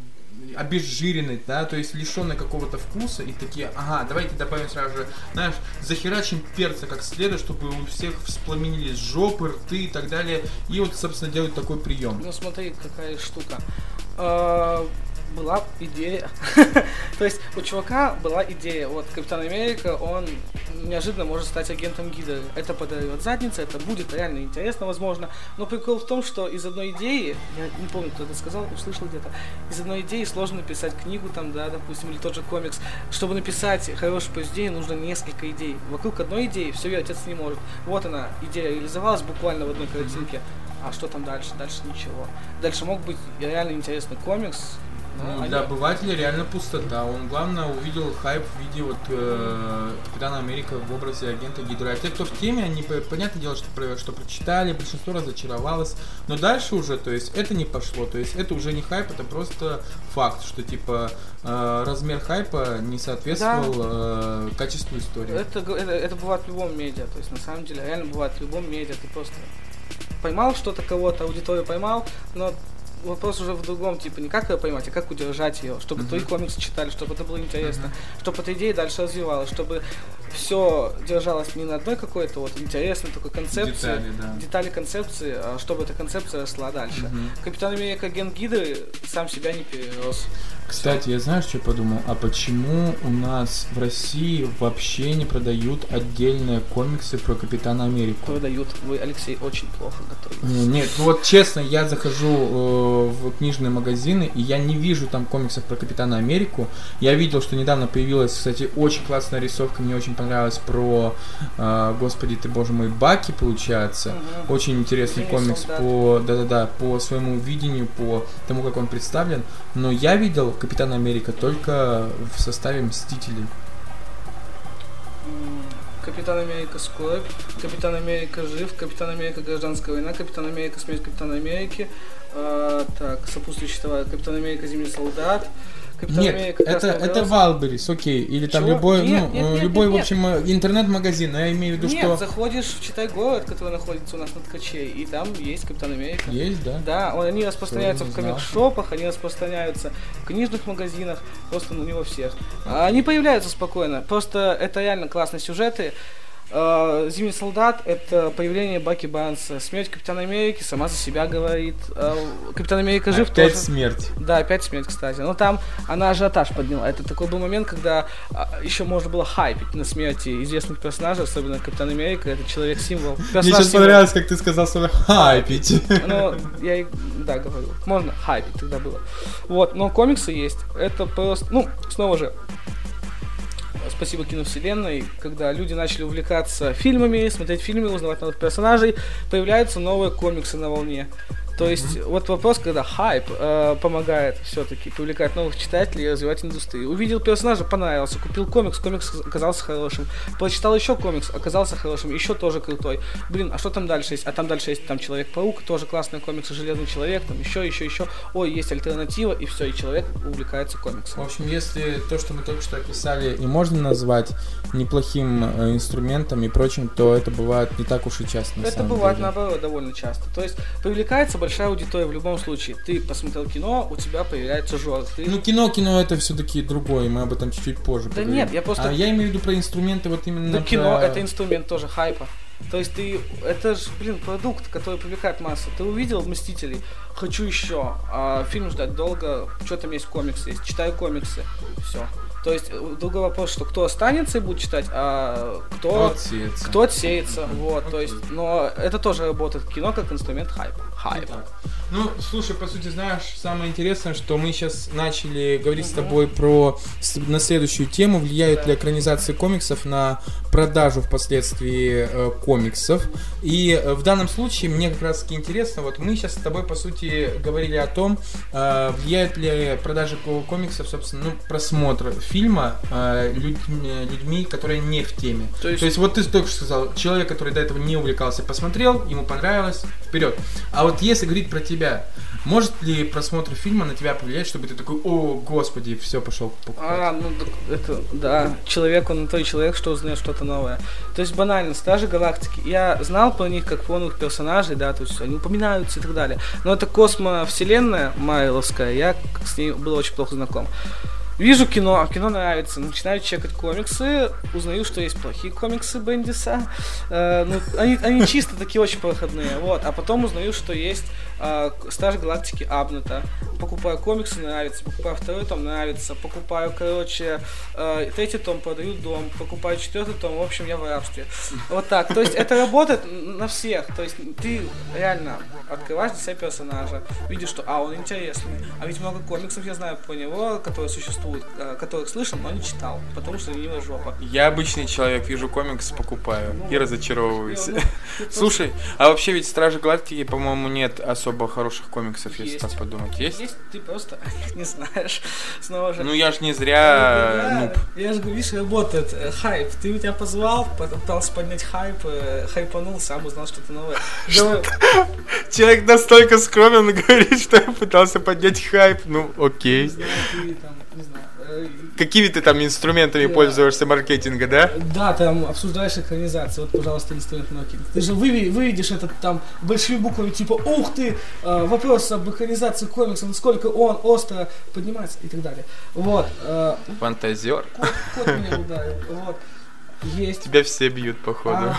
Speaker 1: обезжиренный, да, то есть лишенный какого-то вкуса, и такие, ага, давайте добавим сразу же, знаешь, захерачим перца как следует, чтобы у всех вспламенились жопы, рты и так далее, и вот, собственно, делают такой прием.
Speaker 2: Ну, смотри, какая штука. Была идея. То есть у чувака была идея. Вот Капитан Америка, он неожиданно может стать агентом гида. Это подает задница, это будет реально интересно, возможно. Но прикол в том, что из одной идеи, я не помню, кто это сказал, услышал где-то, из одной идеи сложно написать книгу там, да, допустим, или тот же комикс. Чтобы написать хорошее произведение, нужно несколько идей. Вокруг одной идеи все вертеться не может. Вот она, идея реализовалась буквально в одной картинке. А что там дальше? Дальше ничего. Дальше мог быть реально интересный комикс,
Speaker 1: ну, для обывателя реально пустота. Он, главное, увидел хайп в виде вот э, Капитана Америка в образе агента Гидра. А те, кто в теме, они, понятное дело, что, что прочитали, большинство разочаровалось. Но дальше уже, то есть, это не пошло. То есть, это уже не хайп, это просто факт, что, типа, э, размер хайпа не соответствовал да. э, качеству истории.
Speaker 2: Это, это, это бывает в любом медиа. То есть, на самом деле, реально бывает в любом медиа. Ты просто поймал что-то кого-то, аудиторию поймал, но вопрос уже в другом, типа, не как ее поймать, а как удержать ее, чтобы mm-hmm. твои комиксы читали, чтобы это было интересно, mm-hmm. чтобы эта идея дальше развивалась, чтобы все держалось не на одной какой-то вот интересной такой концепции,
Speaker 1: Детали, да.
Speaker 2: детали концепции, а чтобы эта концепция росла дальше. Капитан Америка Ген Гидры сам себя не перерос.
Speaker 1: Кстати, я знаешь, что подумал? А почему у нас в России вообще не продают отдельные комиксы про Капитана Америку?
Speaker 2: Продают. Вы, Алексей, очень плохо
Speaker 1: Нет, ну вот честно, я захожу э, в книжные магазины, и я не вижу там комиксов про Капитана Америку. Я видел, что недавно появилась, кстати, очень классная рисовка, мне очень понравилась про, э, господи ты боже мой, Баки, получается.
Speaker 2: Мгм.
Speaker 1: Очень интересный
Speaker 2: Зимний
Speaker 1: комикс
Speaker 2: солдат.
Speaker 1: по, да-да-да, по своему видению, по тому, как он представлен. Но я видел Капитана Америка только в составе Мстителей.
Speaker 2: Капитан Америка Скорбь, Капитан Америка Жив, Капитан Америка Гражданская война, Капитан Америка Смерть Капитана Америки, а, так, сопутствующий товар, Капитан Америка Зимний солдат, Капитан
Speaker 1: Нет,
Speaker 2: Америка
Speaker 1: это, это. Wildberries, окей. Или там
Speaker 2: Чего?
Speaker 1: любой,
Speaker 2: Нет,
Speaker 1: ну,
Speaker 2: нет, нет,
Speaker 1: любой,
Speaker 2: нет,
Speaker 1: в общем, э, интернет-магазин. Но я имею в виду,
Speaker 2: Нет,
Speaker 1: что
Speaker 2: заходишь в Читай город, который находится у нас на Ткачей, и там есть Капитан Америка.
Speaker 1: есть, да?
Speaker 2: Да, он- они распространяются в комик-шопах, они распространяются в книжных магазинах, просто ну, не во всех. А Они появляются спокойно, просто это реально классные сюжеты. А, Зимний солдат это появление Баки Барнса. Смерть Капитана Америки сама за себя говорит. А, Капитан Америка жив
Speaker 1: Опять
Speaker 2: тоже.
Speaker 1: смерть.
Speaker 2: Да, опять смерть, кстати. Но там она ажиотаж подняла. Это такой был момент, когда еще можно было хайпить на смерти известных персонажей, особенно Капитан Америка, это человек-символ.
Speaker 1: Мне сейчас
Speaker 2: символ.
Speaker 1: понравилось, как ты сказал слово хайпить.
Speaker 2: Ну, я и, да, говорю. Можно хайпить тогда было. Вот, но комиксы есть. Это просто, ну, снова же, спасибо киновселенной, когда люди начали увлекаться фильмами, смотреть фильмы, узнавать новых персонажей, появляются новые комиксы на волне. То есть, вот вопрос, когда хайп э, помогает все-таки привлекать новых читателей и развивать индустрию. Увидел персонажа, понравился, купил комикс, комикс оказался хорошим. Прочитал еще комикс, оказался хорошим, еще тоже крутой. Блин, а что там дальше есть? А там дальше есть там Человек-паук, тоже классный комикс, Железный человек, там еще, еще, еще. Ой, есть альтернатива, и все, и человек увлекается
Speaker 1: В
Speaker 2: комиксом.
Speaker 1: общем, если то, что мы только что описали, и можно назвать неплохим э, инструментом и прочим, то это бывает не так уж и часто.
Speaker 2: Это бывает
Speaker 1: деле.
Speaker 2: наоборот довольно часто. То есть привлекается большая аудитория в любом случае. Ты посмотрел кино, у тебя появляется жор. Ты
Speaker 1: Ну, кино, кино это все-таки другое, мы об этом чуть-чуть позже
Speaker 2: Да
Speaker 1: поговорим.
Speaker 2: нет, я просто-
Speaker 1: А я имею в виду про инструменты, вот именно
Speaker 2: Да, кино
Speaker 1: про-
Speaker 2: это инструмент тоже хайпа. То есть ты, это же, блин, продукт, который привлекает массу. Ты увидел Мстителей, хочу еще, а фильм ждать долго, что там есть комиксы есть, читаю комиксы, все. То есть э, другой вопрос, что кто останется и будет читать, а кто,
Speaker 1: Отсеется.
Speaker 2: кто отсеется, вот, то есть, но это тоже работает кино как инструмент хайпа.
Speaker 1: Так. Ну, слушай, по сути, знаешь, самое интересное, что мы сейчас начали говорить с тобой про на следующую тему, влияют ли экранизации комиксов на продажу впоследствии э, комиксов. И э, в данном случае мне как раз таки интересно, вот мы сейчас с тобой, по сути, говорили о том, э, влияют ли продажи ко- комиксов, собственно, ну, просмотр фильма э, людьми, людьми, которые не в теме.
Speaker 2: То есть-
Speaker 1: То есть вот ты только что сказал, человек, который до этого не увлекался, посмотрел, ему понравилось, вперед. А вот если говорить про тебя, может ли просмотр фильма на тебя повлиять, чтобы ты такой, о, господи, все, пошел покупать?
Speaker 2: А, ну это, да, человек, он той человек, что узнает что-то новое. То есть банально, Стражи Галактики, я знал про них как про новых персонажей, да, то есть они упоминаются и так далее. Но это космовселенная Майловская, я с ней был очень плохо знаком. Вижу кино, кино нравится, начинаю чекать комиксы, узнаю, что есть плохие комиксы Бендиса. Э, ну, они, они чисто такие очень проходные, вот. А потом узнаю, что есть э, Стаж Галактики Абнета. Покупаю комиксы, нравится, покупаю второй том, нравится, покупаю, короче, э, третий том, продаю дом, покупаю четвертый том, в общем, я в рабстве. Вот так. То есть это работает на всех. То есть ты реально открываешь для себя персонажа, видишь, что, а, он интересный. А ведь много комиксов я знаю про него, которые существуют, э, которых слышал, но не читал, потому что ленивая жопа.
Speaker 4: Я обычный человек, вижу комикс, покупаю и разочаровываюсь.
Speaker 2: Ну,
Speaker 4: Слушай, а вообще ведь Стражи Галактики, по-моему, нет особо хороших комиксов, если так подумать. Есть?
Speaker 2: Есть, ты просто не знаешь. Снова же.
Speaker 4: Ну я ж не зря
Speaker 2: Да,
Speaker 4: нуб.
Speaker 2: Я же говорю, видишь, работает э, хайп. Ты меня позвал, пытался поднять хайп, э, хайпанул, сам узнал что-то новое.
Speaker 4: Человек настолько скромен говорит, что я пытался поднять хайп. Ну,
Speaker 2: не
Speaker 4: окей.
Speaker 2: знаю, ты там, не знаю. э,
Speaker 4: Какими ты там инструментами
Speaker 2: Да.
Speaker 4: пользуешься маркетинга, да?
Speaker 2: Да, там обсуждаешь экранизацию. Вот, пожалуйста, инструмент маркетинга. Ты же выведешь этот там большими буквами, типа, ух ты, э, вопрос об экранизации комикса, насколько он остро поднимается и так далее. Вот. э,
Speaker 4: Фантазер.
Speaker 2: кот, кот меня ударил. Вот. Есть.
Speaker 1: Тебя все бьют, походу.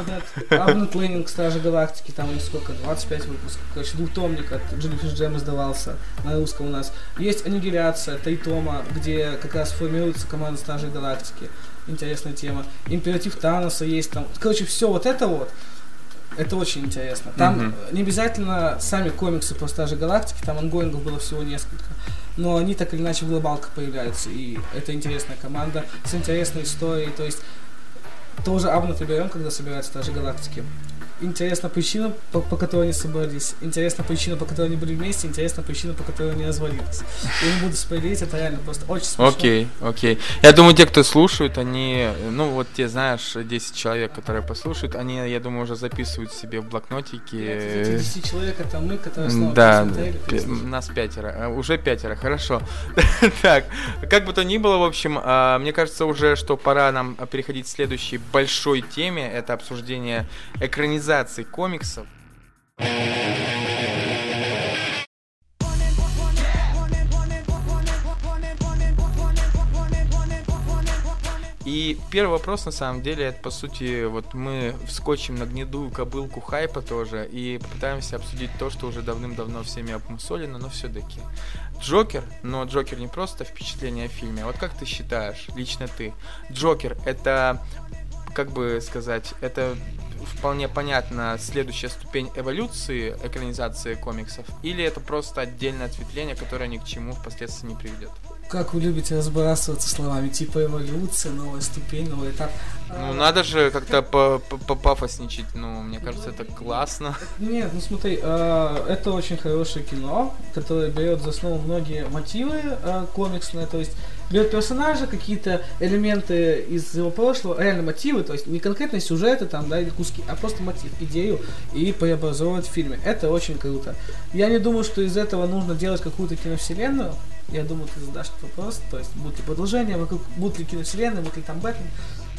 Speaker 2: Абнет Лейнинг Стражи Галактики, там есть сколько, 25 выпусков. Короче, двухтомник от Дженнифер Джем издавался на русском у нас. Есть Аннигиляция, три тома, где как раз формируется команда Стражей Галактики. Интересная тема. Императив Таноса есть там. Короче, все вот это вот. Это очень интересно. Там mm-hmm. не обязательно сами комиксы по Стражи Галактики, там ангоингов было всего несколько. Но они так или иначе в глобалках появляются. И это интересная команда с интересной историей. То есть тоже Абнет берем, когда собираются Стражи Галактики интересна причина, по, по которой они собрались, интересна причина, по которой они были вместе, интересна причина, по которой они развалились. Я не буду спойлерить, это реально просто очень смешно.
Speaker 1: Окей, okay, окей. Okay. Я думаю, те, кто слушают, они, ну вот те, знаешь, 10 человек, которые послушают, они, я думаю, уже записывают себе в блокнотики.
Speaker 2: Эти 10 человек, это мы, которые
Speaker 1: снова Да, нас пятеро, э, уже пятеро, хорошо. так, как бы то ни было, в общем, а, мне кажется уже, что пора нам переходить к следующей большой теме, это обсуждение экранизации экранизаций комиксов. И первый вопрос, на самом деле, это, по сути, вот мы вскочим на гнедую кобылку хайпа тоже и попытаемся обсудить то, что уже давным-давно всеми обмусолено, но все-таки. Джокер, но Джокер не просто впечатление о фильме. Вот как ты считаешь, лично ты, Джокер это, как бы сказать, это вполне понятна следующая ступень эволюции экранизации комиксов, или это просто отдельное ответвление, которое ни к чему впоследствии не приведет?
Speaker 2: Как вы любите разбрасываться словами, типа эволюция, новая ступень, новый этап.
Speaker 1: Ну, а, надо же как-то попафосничать, ну, мне кажется, это классно.
Speaker 2: Нет, ну смотри, э, это очень хорошее кино, которое берет за основу многие мотивы э, комиксные, то есть берет персонажа, какие-то элементы из его прошлого, реально мотивы, то есть не конкретные сюжеты там, да, или куски, а просто мотив, идею и преобразовывать в фильме. Это очень круто. Я не думаю, что из этого нужно делать какую-то киновселенную. Я думаю, ты задашь этот вопрос, то есть будет ли продолжение, вокруг, будут ли киновселенная, будет ли там Бэтмен.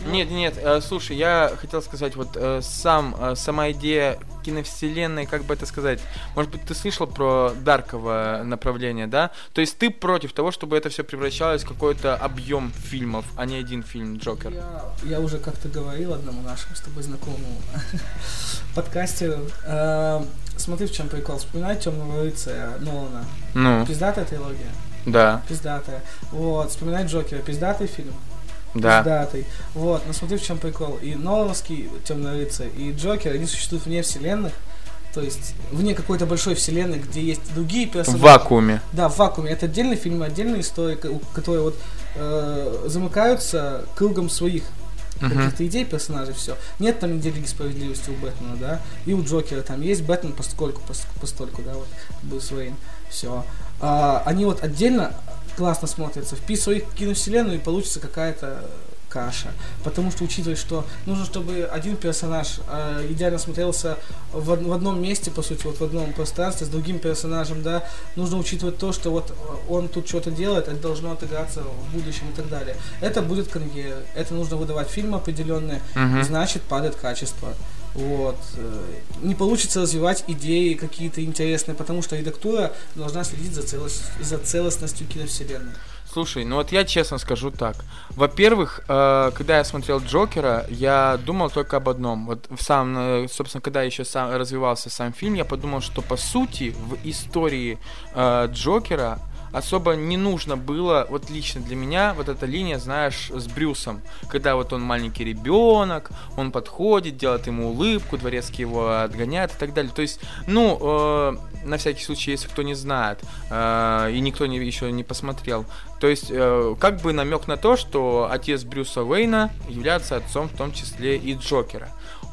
Speaker 1: Нет, нет, э, слушай, я хотел сказать, вот э, сам, э, сама идея киновселенной, как бы это сказать, может быть, ты слышал про дарковое направление, да? То есть ты против того, чтобы это все превращалось в какой-то объем фильмов, а не один фильм Джокер?
Speaker 2: Я, я уже как-то говорил одному нашему с тобой знакомому подкастеру. Э, смотри, в чем прикол. Вспоминай Темного рыцаря Нолана.
Speaker 1: Ну.
Speaker 2: Пиздатая трилогия.
Speaker 1: Да.
Speaker 2: Пиздатая. Вот, вспоминай Джокера. Пиздатый фильм
Speaker 1: да.
Speaker 2: пиздатый. Вот, но смотри, в чем прикол. И Нолановский Темный рыцарь, и Джокер, они существуют вне вселенных. То есть вне какой-то большой вселенной, где есть другие персонажи.
Speaker 1: В вакууме.
Speaker 2: Да, в вакууме. Это отдельный фильм, отдельная история, которые вот э, замыкаются кругом своих uh-huh. каких-то идей персонажей, все. Нет там недели справедливости у Бэтмена, да, и у Джокера там есть Бэтмен поскольку, постольку, да, вот, Брюс Уэйн, все. А, они вот отдельно классно смотрятся. Вписывай их в киновселенную, и получится какая-то каша. Потому что, учитывая, что нужно, чтобы один персонаж э, идеально смотрелся в, в одном месте, по сути, вот в одном пространстве с другим персонажем, да, нужно учитывать то, что вот он тут что-то делает, это должно отыграться в будущем и так далее. Это будет конвейер, это нужно выдавать фильмы определенные, uh-huh. значит, падает качество. Вот. Э, не получится развивать идеи какие-то интересные, потому что редактура должна следить за, целост, за целостностью киновселенной.
Speaker 1: Слушай, ну вот я честно скажу так. Во-первых, э, когда я смотрел Джокера, я думал только об одном. Вот в самом, э, собственно, когда еще сам развивался сам фильм, я подумал, что по сути в истории э, Джокера особо не нужно было, вот лично для меня, вот эта линия, знаешь, с Брюсом, когда вот он маленький ребенок, он подходит, делает ему улыбку, дворецкий его отгоняет и так далее. То есть, ну, э, на всякий случай, если кто не знает, э, и никто не, еще не посмотрел, то есть, э, как бы намек на то, что отец Брюса Уэйна является отцом в том числе и Джокера.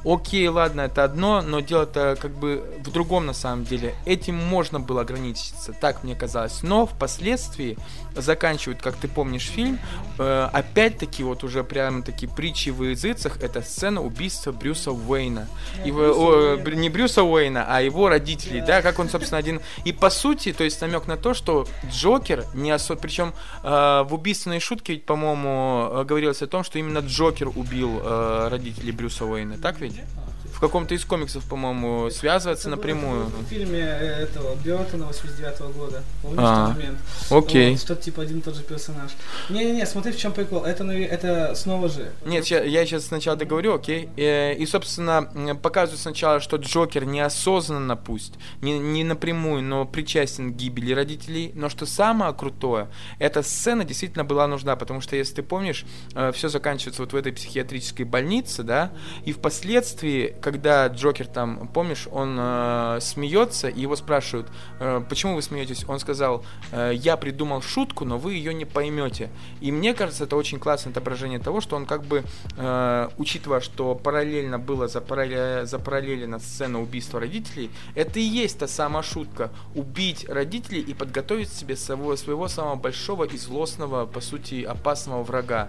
Speaker 1: Окей, ладно, это одно, но дело-то как бы в другом на самом деле. Этим можно было ограничиться, так мне казалось. Но впоследствии заканчивают, как ты помнишь, фильм, э, опять-таки вот уже прямо таки притчи в языцах, это сцена убийства Брюса Уэйна. Не, его, Брюса о, не Брюса Уэйна, а его родителей, да. да, как он, собственно, один. И по сути, то есть намек на то, что Джокер не особо, причем э, в убийственной шутке, по-моему, э, говорилось о том, что именно Джокер убил э, родителей Брюса Уэйна, так ведь? Ninja Con. В каком-то из комиксов, по-моему, связывается
Speaker 2: Это
Speaker 1: напрямую.
Speaker 2: было В фильме э, этого Бертона 89 года. Помнишь
Speaker 1: А,
Speaker 2: тот момент?
Speaker 1: Окей.
Speaker 2: Вот, что-то типа один и тот же персонаж. Не-не-не, смотри, в чем прикол. Это, это снова же.
Speaker 1: Нет, ща- я сейчас сначала договорю, окей. Э, И, собственно, показывают сначала, что Джокер неосознанно пусть, не, не напрямую, но причастен к гибели родителей. Но что самое крутое, эта сцена действительно была нужна, потому что, если ты помнишь, все заканчивается вот в этой психиатрической больнице, да, и впоследствии, когда Джокер там, помнишь, он э, смеется, и его спрашивают, э, почему вы смеетесь? Он сказал, «Э, я придумал шутку, но вы ее не поймете. И мне кажется, это очень классное отображение того, что он как бы, э, учитывая, что параллельно было запаралле- запараллелена сцена убийства родителей, это и есть та самая шутка. Убить родителей и подготовить себе своего, своего самого большого и злостного, по сути, опасного врага.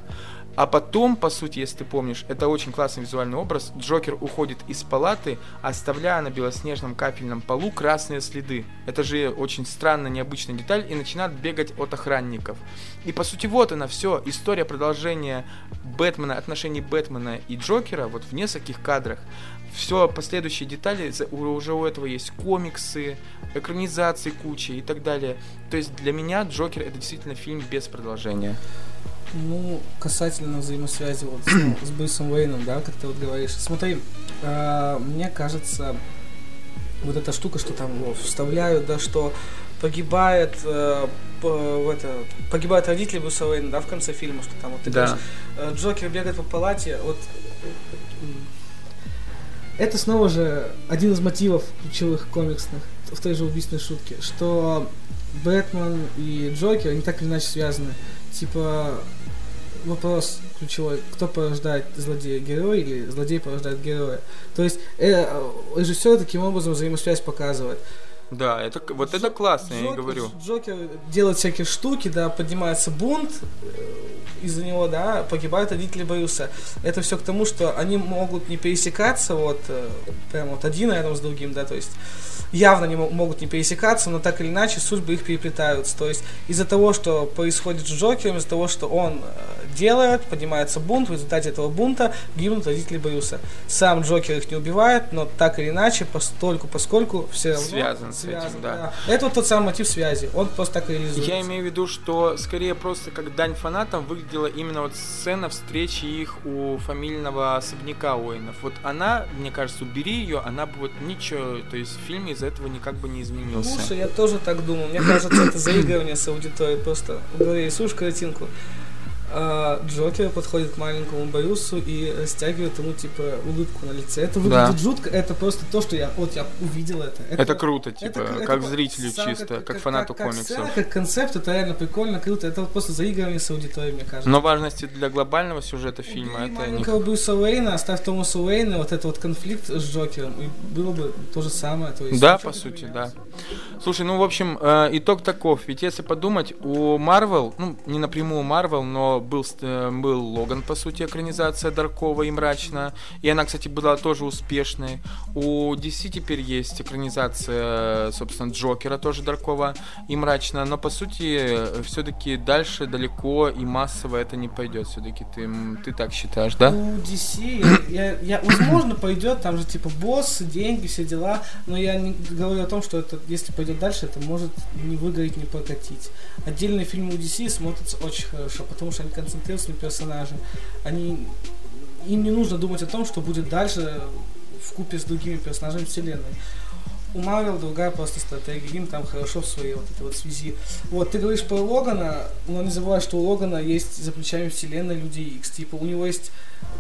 Speaker 1: А потом, по сути, если ты помнишь, это очень классный визуальный образ, Джокер уходит из палаты, оставляя на белоснежном капельном полу красные следы. Это же очень странная, необычная деталь, и начинает бегать от охранников. И по сути вот она все, история продолжения Бэтмена, отношений Бэтмена и Джокера вот в нескольких кадрах. Все последующие детали, уже у этого есть комиксы, экранизации куча и так далее. То есть для меня Джокер это действительно фильм без продолжения.
Speaker 2: Ну, касательно взаимосвязи вот с, с Брюсом Уэйном, да, как ты вот говоришь. Смотри, э, мне кажется, вот эта штука, что там вот, вставляют, да, что погибает, э, в это, погибают родители Брюса Уэйна, да, в конце фильма, что там вот ты
Speaker 1: Да.
Speaker 2: говоришь, э, Джокер бегает по палате, вот это снова же один из мотивов ключевых комиксных в той же убийственной шутке, что Бэтмен и Джокер, они так или иначе связаны. Типа, вопрос ключевой, кто порождает злодея, герой или злодей порождает героя. То есть э, режиссер таким образом взаимосвязь показывает.
Speaker 1: Да, это вот это классно, я и
Speaker 2: Джокер-
Speaker 1: говорю.
Speaker 2: Джокер делает всякие штуки, да, поднимается бунт, э, из-за него, да, погибают родители Брюса. Это все к тому, что они могут не пересекаться, вот, э, прям вот один рядом с другим, да, то есть явно не мо- могут не пересекаться, но так или иначе судьбы их переплетаются. То есть из-за того, что происходит с Джокером, из-за того, что он э, делает, поднимается бунт, в результате этого бунта гибнут родители Брюса. Сам Джокер их не убивает, но так или иначе, постольку, поскольку все равно
Speaker 1: Связан с этим, да.
Speaker 2: Это вот тот самый мотив связи, он просто так реализуется.
Speaker 1: Я имею в виду, что скорее просто как дань фанатам выглядела именно вот сцена встречи их у фамильного особняка Уэйнов. Вот она, мне кажется, убери ее, она бы вот ничего, то есть в фильме из-за этого никак бы не изменился.
Speaker 2: Слушай, я тоже так думал. Мне кажется, это заигрывание с аудиторией. Просто голове рисуешь картинку. А Джокер подходит к маленькому Брюсу и растягивает ему, типа, улыбку на лице. Это выглядит
Speaker 1: Да.
Speaker 2: жутко. Это просто то, что я... Вот я увидел это.
Speaker 1: Это круто, типа,
Speaker 2: это- это
Speaker 1: как
Speaker 2: вот
Speaker 1: зрителю
Speaker 2: сам
Speaker 1: чисто, как, фанату
Speaker 2: как
Speaker 1: комиксов.
Speaker 2: сцена, как концепт, это реально прикольно, круто. Это вот просто заигрывание с аудиторией, мне кажется.
Speaker 1: Но важности для глобального сюжета фильма
Speaker 2: Убери
Speaker 1: это не...
Speaker 2: маленького Брюса Уэйна, оставь Томаса Уэйна, вот этот вот конфликт с Джокером, и было бы то же самое. То есть
Speaker 1: Да, по
Speaker 2: не
Speaker 1: сути, да.
Speaker 2: поменялось.
Speaker 1: Слушай, ну, в общем, э, итог таков. Ведь если подумать, у Marvel, ну, не напрямую Marvel, но был, э, был Логан, по сути, экранизация Даркова и Мрачно. И она, кстати, была тоже успешной. У DC теперь есть экранизация, собственно, Джокера, тоже Даркова и Мрачно. Но, по сути, все-таки дальше далеко и массово это не пойдет. Все-таки ты, ты так считаешь, да?
Speaker 2: У DC, я, я- возможно, пойдет, там же типа боссы, деньги, все дела, но я не говорю о том, что это, если пойдет дальше, это может не выгореть, не прокатить. Отдельные фильмы у DC смотрятся очень хорошо, потому что они концентрируются на персонаже. Они, им не нужно думать о том, что будет дальше в купе с другими персонажами вселенной. У Marvel другая просто стратегия, им там хорошо в своей вот этой вот связи. Вот, ты говоришь про Логана, но не забывай, что у Логана есть за плечами вселенной Люди Икс. Типа, у него есть,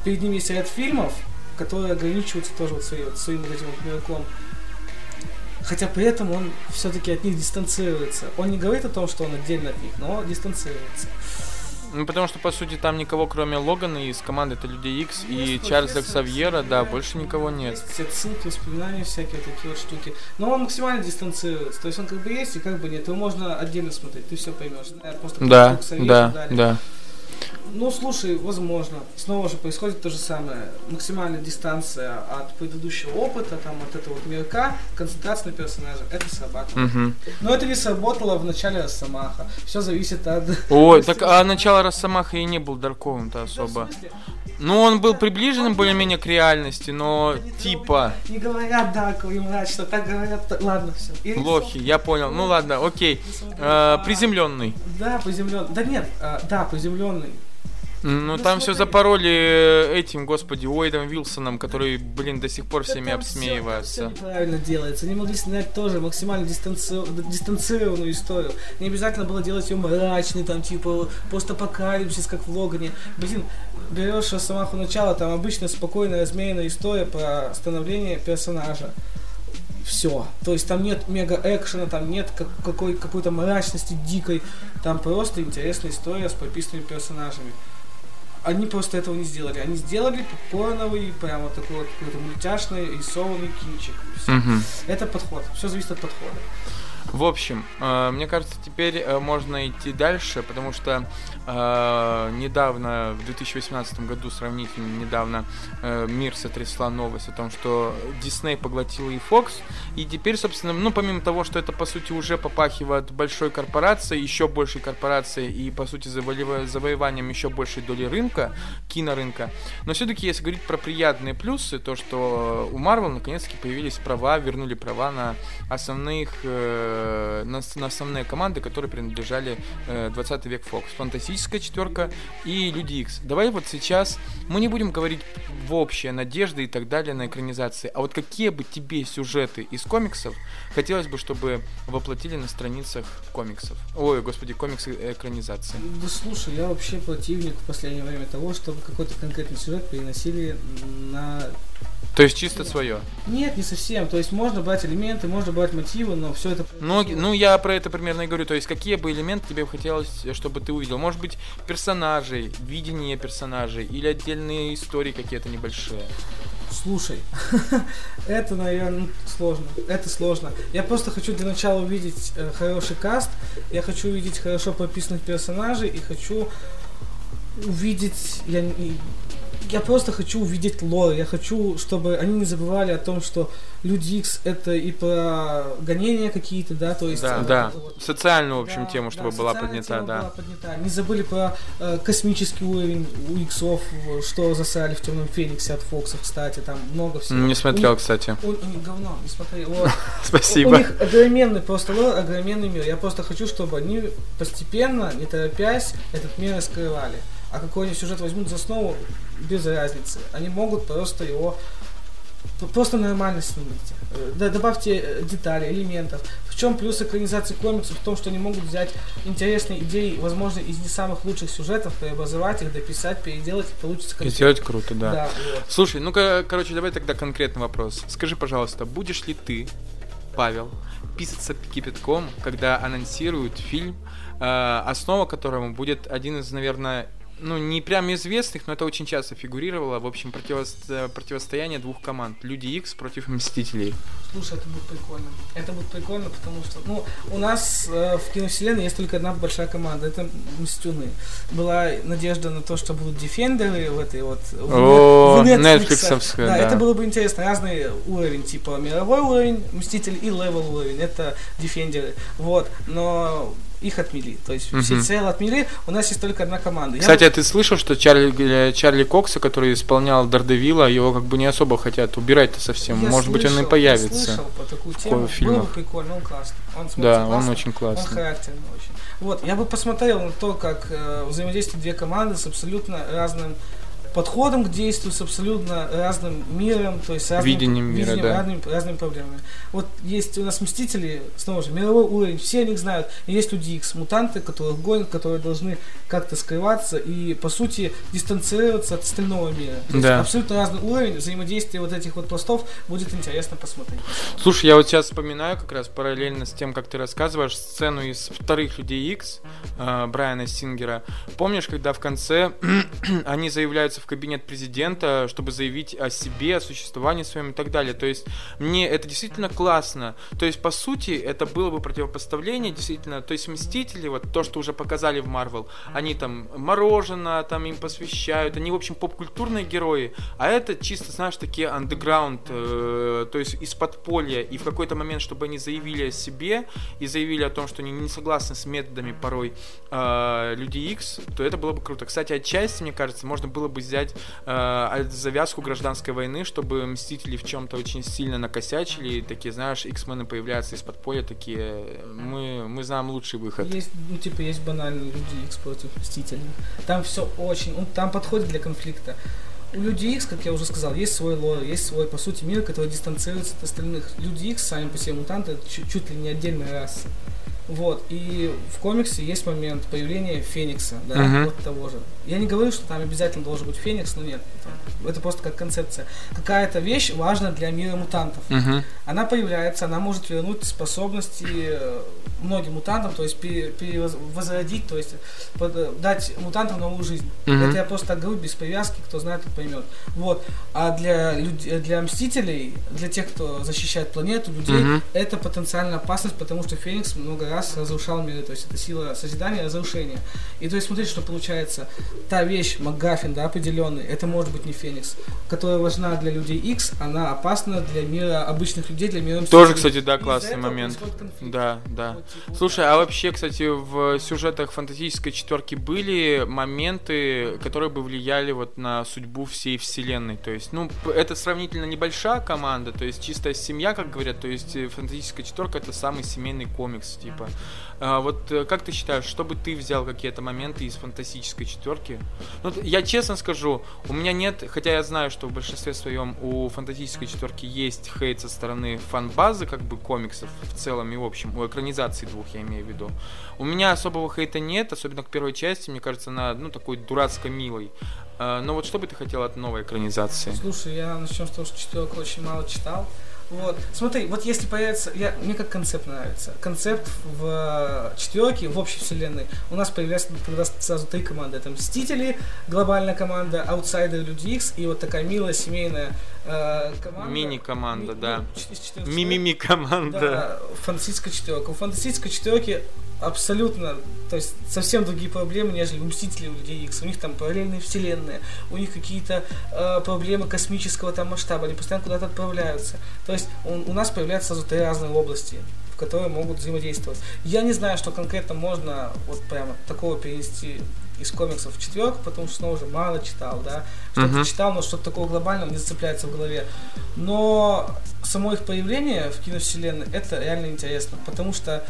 Speaker 2: перед ним есть ряд фильмов, которые ограничиваются тоже вот своей, вот своим вот этим вот мирком. Хотя при этом он все-таки от них дистанцируется. Он не говорит о том, что он отдельно от них, но дистанцируется.
Speaker 1: Ну, потому что, по сути, там никого, кроме Логана из команды это Люди Икс и
Speaker 2: Есть
Speaker 1: Чарльза Ксавьера, да,
Speaker 2: да,
Speaker 1: больше никого нет.
Speaker 2: Есть все ссылки, воспоминания всякие, такие вот штуки. Но он максимально дистанцируется. То есть он как бы есть и как бы нет. Его можно отдельно смотреть, ты все поймешь.
Speaker 1: Да, да,
Speaker 2: далее.
Speaker 1: да.
Speaker 2: Ну, слушай, возможно. Снова же происходит то же самое. Максимальная дистанция от предыдущего опыта, там, от этого вот мирка, концентрация на персонаже. Это срабатывает.
Speaker 1: Мгм.
Speaker 2: Но это не сработало в начале Росомаха. Все зависит от...
Speaker 1: Ой, так а начало Росомаха и не был Дарковым-то особо. Ну, он был приближенным более-менее к реальности, но
Speaker 2: Не
Speaker 1: типа...
Speaker 2: Не говорят дарково и мрачно, так говорят, ладно, все.
Speaker 1: Лохи, я понял. Ну ладно, окей. Э, приземленный.
Speaker 2: Да, приземленный. Да нет, а, да, приземленный.
Speaker 1: Ну,
Speaker 2: Ну,
Speaker 1: там все
Speaker 2: смотри.
Speaker 1: запороли э, этим, господи, Уэйдом Вилсоном, который, блин, до сих пор
Speaker 2: Да
Speaker 1: всеми
Speaker 2: всё-
Speaker 1: обсмеивается.
Speaker 2: там всё неправильно делается. Они могли снять тоже максимально дистанци- дистанцированную историю. Не обязательно было делать ее мрачной, там, типа, постапокалипсис, как в Логане. Блин, берешь Росомаху начала, там обычно спокойная, размеренная история про становление персонажа. Все. То есть там нет мега экшена, там нет как- какой, какой-то мрачности дикой. Там просто интересная история с прописанными персонажами. Они просто этого не сделали. Они сделали попкорновый, прямо такой вот какой-то мультяшный, рисованный кинчик.
Speaker 1: Мгм.
Speaker 2: Это подход. Все зависит от подхода.
Speaker 1: В общем, э, мне кажется, теперь э, можно идти дальше, потому что э, недавно, в 2018 году, сравнительно недавно, э, мир сотрясла новость о том, что Дисней поглотил и Fox, и теперь, собственно, ну, помимо того, что это, по сути, уже попахивает большой корпорацией, еще большей корпорацией и, по сути, завоева- завоеванием еще большей доли рынка, кинорынка, но все-таки, если говорить про приятные плюсы, то, что у Marvel наконец-таки появились права, вернули права на основных, э, на, на основные команды, которые принадлежали э, 20 век Fox. Фантастическая четверка и Люди Икс. Давай вот сейчас мы не будем говорить в общее надежды и так далее на экранизации, а вот какие бы тебе сюжеты из комиксов хотелось бы, чтобы воплотили на страницах комиксов? Ой, господи, комиксы экранизации.
Speaker 2: Да слушай, я вообще противник в последнее время того, чтобы какой-то конкретный сюжет переносили на...
Speaker 1: То есть чисто свое.
Speaker 2: Нет, не совсем. То есть можно брать элементы, можно брать мотивы, но все это...
Speaker 1: Ну, ну, я про это примерно и говорю. То есть, какие бы элементы тебе хотелось, э, чтобы ты увидел? Может быть, персонажей, видение персонажей или отдельные истории какие-то небольшие?
Speaker 2: Слушай, это, наверное, сложно. Это сложно. Я просто хочу для начала увидеть э, хороший каст, я хочу увидеть хорошо прописанных персонажей и хочу увидеть... Я, я просто хочу увидеть лор. Я хочу, чтобы они не забывали о том, что Люди Икс это и про гонения какие-то, да, то есть...
Speaker 1: Да,
Speaker 2: э,
Speaker 1: да.
Speaker 2: вот-
Speaker 1: Социальную, в общем,
Speaker 2: Да,
Speaker 1: тему,
Speaker 2: да,
Speaker 1: чтобы была
Speaker 2: социальная
Speaker 1: поднята,
Speaker 2: тема
Speaker 1: да.
Speaker 2: была поднята. Не забыли про э, космический уровень у иксов, что засрали в Темном Фениксе от Фокса, кстати, там много всего.
Speaker 1: Не
Speaker 2: У
Speaker 1: смотрел,
Speaker 2: них-
Speaker 1: кстати.
Speaker 2: у- у них говно, не смотри. Вот. У
Speaker 1: Спасибо.
Speaker 2: них огроменный просто лор, огроменный мир. Я просто хочу, чтобы они постепенно, не торопясь, этот мир раскрывали. А какой они сюжет возьмут за основу, без разницы. Они могут просто его просто нормально снимите. Э, добавьте э, детали, элементов. В чем плюс экранизации комиксов? В том, что они могут взять интересные идеи, возможно, из не самых лучших сюжетов, преобразовать их, дописать, переделать, и получится
Speaker 1: И
Speaker 2: конфет.
Speaker 1: сделать круто, да.
Speaker 2: Да, вот.
Speaker 1: Слушай, ну-ка, короче, давай тогда конкретный вопрос. Скажи, пожалуйста, будешь ли ты, Павел, писаться кипятком, когда анонсируют фильм, э, основа которому будет один из, наверное, ну, не прям известных, но это очень часто фигурировало, в общем, противосто- противостояние двух команд. Люди Икс против Мстителей.
Speaker 2: Слушай, это будет прикольно. Это будет прикольно, потому что, ну, у нас э, в киновселенной есть только одна большая команда, это Мстюны. Была надежда на то, что будут Дефендеры в этой вот... в
Speaker 1: О,
Speaker 2: в Netflix. да. это было бы интересно. Разный уровень, типа мировой уровень, Мститель и level уровень, это Дефендеры. Вот, но их отмели. То есть все
Speaker 1: Мгм.
Speaker 2: целые отмели, у нас есть только одна команда. Я
Speaker 1: Кстати,
Speaker 2: бы-
Speaker 1: а ты слышал, что Чарли, э, Чарли Кокса, который исполнял Дардевила, его как бы не особо хотят убирать-то совсем.
Speaker 2: я
Speaker 1: Может быть, он
Speaker 2: слышал-
Speaker 1: и появится.
Speaker 2: Я слышал про такую
Speaker 1: в
Speaker 2: тему. Было бы
Speaker 1: фильмах.
Speaker 2: прикольно, он классный. Он
Speaker 1: Да,
Speaker 2: смотрится
Speaker 1: он
Speaker 2: классно.
Speaker 1: очень
Speaker 2: Он
Speaker 1: классный.
Speaker 2: характерный очень. Вот, я бы посмотрел на то, как э, взаимодействуют две команды с абсолютно разным подходом к действию, с абсолютно разным миром, то есть разным
Speaker 1: Видением мира,
Speaker 2: видением,
Speaker 1: да.
Speaker 2: разными, разными проблемами. Вот есть у нас Мстители, снова же, мировой уровень, все о них знают. И есть Люди Икс, мутанты, которых гонят, которые должны как-то скрываться и, по сути, дистанцироваться от остального мира. То есть
Speaker 1: Да.
Speaker 2: абсолютно разный уровень взаимодействия вот этих вот пластов будет интересно посмотреть.
Speaker 1: Слушай, я вот сейчас вспоминаю как раз параллельно с тем, как ты рассказываешь, сцену из вторых Людей Икс э, Брайана Сингера. Помнишь, когда в конце они заявляются в кабинет президента, чтобы заявить о себе, о существовании своем и так далее. То есть мне это действительно классно. То есть, по сути, это было бы противопоставление, действительно. То есть Мстители, вот то, что уже показали в Марвел, они там мороженое там им посвящают, они, в общем, поп-культурные герои, а это чисто, знаешь, такие андеграунд, э, то есть из подполья, и в какой-то момент, чтобы они заявили о себе и заявили о том, что они не согласны с методами порой э, Люди X, то это было бы круто. Кстати, отчасти, мне кажется, можно было бы взять э, завязку гражданской войны, чтобы Мстители в чем-то очень сильно накосячили, и такие, знаешь, X-мены появляются из-под поля, такие, мы, мы знаем лучший выход.
Speaker 2: Есть, ну, типа, есть банальные люди X против Мстителей. Там все очень, ну, там подходит для конфликта. У Люди X, как я уже сказал, есть свой лор, есть свой, по сути, мир, который дистанцируется от остальных. Люди X, сами по себе мутанты, чуть, чуть ли не отдельная раса. Вот, и в комиксе есть момент появления Феникса, да,
Speaker 1: Мгм.
Speaker 2: вот того же. Я не говорю, что там обязательно должен быть Феникс, но нет. это- Это просто как концепция. Какая-то вещь важна для мира мутантов.
Speaker 1: Мгм.
Speaker 2: Она появляется, она может вернуть способности э, многим мутантам, то есть пере- перевоз- возродить, то есть под- э, дать мутантам новую жизнь.
Speaker 1: Мгм.
Speaker 2: Это я просто так говорю без привязки, кто знает, тот поймет. Вот. А для, люд- для мстителей, для тех, кто защищает планету, людей,
Speaker 1: Мгм.
Speaker 2: это потенциальная опасность, потому что Феникс много раз разрушал миры, то есть это сила созидания разрушения. И то есть смотрите, что получается. Та вещь, МакГаффин, да, определенный, это может быть не Феникс, которая важна для людей X, она опасна для мира обычных людей, для мира
Speaker 1: Тоже, кстати, да, классный момент. Да, да.
Speaker 2: Вот, типа,
Speaker 1: Слушай, а вообще, кстати, в сюжетах фантастической четверки были моменты, которые бы влияли вот на судьбу всей вселенной. То есть, ну, это сравнительно небольшая команда, то есть чистая семья, как говорят, то есть э, фантастическая четверка это самый семейный комикс, типа. А вот э, как ты считаешь, что бы ты взял какие-то моменты из фантастической четверки? Ну, я честно скажу, у меня нет, хотя я знаю, что в большинстве своем у фантастической четверки есть хейт со стороны фан-базы, как бы комиксов в целом и в общем, у экранизации двух я имею в виду. У меня особого хейта нет, особенно к первой части, мне кажется, она, ну, такой дурацко милой. А, Но вот что бы ты хотел от новой экранизации?
Speaker 2: Слушай, я начнем с того, что четверку очень мало читал. Вот. Смотри, вот если появится, я, мне как концепт нравится. Концепт в четверке, в общей вселенной, у нас появляется сразу три команды. Это Мстители, глобальная команда, Аутсайдеры, Люди Икс и вот такая милая семейная э, команда.
Speaker 1: Мини-команда,
Speaker 2: Ми-
Speaker 1: да.
Speaker 2: ну, ч- из четырех человек.
Speaker 1: Мимими команда.
Speaker 2: Да, фантастическая четверка. У фантастической четверки абсолютно, то есть совсем другие проблемы, нежели у Мстителей, у Людей Икс. У них там параллельные вселенные, у них какие-то э, проблемы космического там масштаба, они постоянно куда-то отправляются. То есть у, у нас появляются сразу три разные области в которые могут взаимодействовать. Я не знаю, что конкретно можно вот прямо такого перенести из комиксов в четверку, потому что снова же мало читал, да. Что-то
Speaker 1: Мгм.
Speaker 2: читал, но что-то такого глобального не зацепляется в голове. Но само их появление в киновселенной это реально интересно, потому что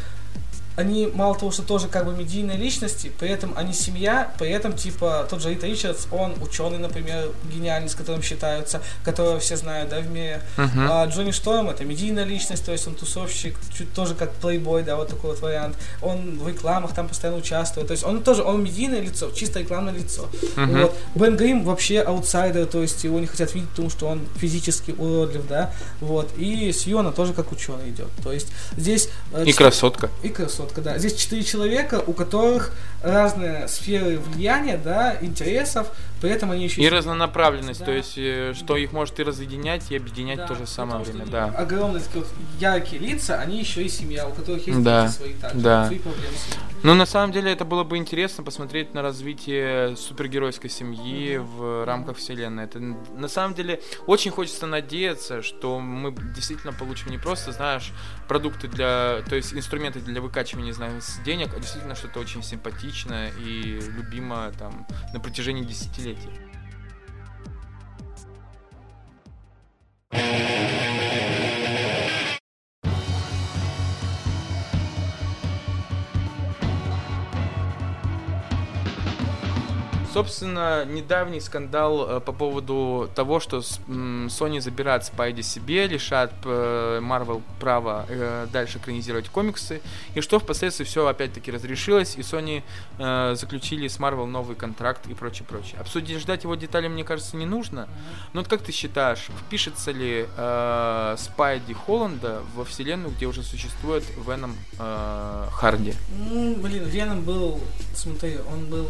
Speaker 2: они мало того, что тоже как бы медийные личности, при этом они семья, при этом типа тот же Рит Ричардс, он ученый, например, гениальный, с которым считаются, которого все знают, да, в мире.
Speaker 1: Мгм.
Speaker 2: А Джонни Шторм это медийная личность, то есть он тусовщик, чуть тоже как плейбой, да, вот такой вот вариант. Он в рекламах там постоянно участвует, то есть он тоже, он медийное лицо, чисто рекламное лицо.
Speaker 1: Мгм.
Speaker 2: Вот. Бен Грим вообще аутсайдер, то есть его не хотят видеть, потому что он физически уродлив, да, вот. И Сьюна тоже как ученый идет, то есть здесь... э,
Speaker 1: И красотка.
Speaker 2: и красотка, да. Здесь четыре человека, у которых разные сферы влияния, да, интересов, при этом они еще
Speaker 1: И разнонаправленность,
Speaker 2: Да.
Speaker 1: то есть, э, что их может и разъединять, и объединять
Speaker 2: Да,
Speaker 1: в то же самое
Speaker 2: том, что
Speaker 1: время, да.
Speaker 2: Огромные вот яркие лица, они еще и семья, у которых есть
Speaker 1: Да,
Speaker 2: дети свои также,
Speaker 1: да.
Speaker 2: свои проблемы.
Speaker 1: Ну, на самом деле, это было бы интересно посмотреть на развитие супергеройской семьи в рамках вселенной. Это, на самом деле, очень хочется надеяться, что мы действительно получим не просто, знаешь, продукты для, то есть инструменты для выкачивания, не знаю, денег, а действительно что-то очень симпатичное и любимое там на протяжении десятилетий газете. thank you Собственно, недавний скандал э, по поводу того, что Sony забирает Спайди себе, лишает э, Marvel права э, дальше экранизировать комиксы, и что впоследствии все опять-таки разрешилось, и Sony заключили с Marvel новый контракт и прочее, прочее. Обсуждать его детали, мне кажется, не нужно. Но вот как ты считаешь, впишется ли э, Спайди Холланда во вселенную, где уже существует Веном э, Харди?
Speaker 2: Ну, блин, Веном был, смотри, он был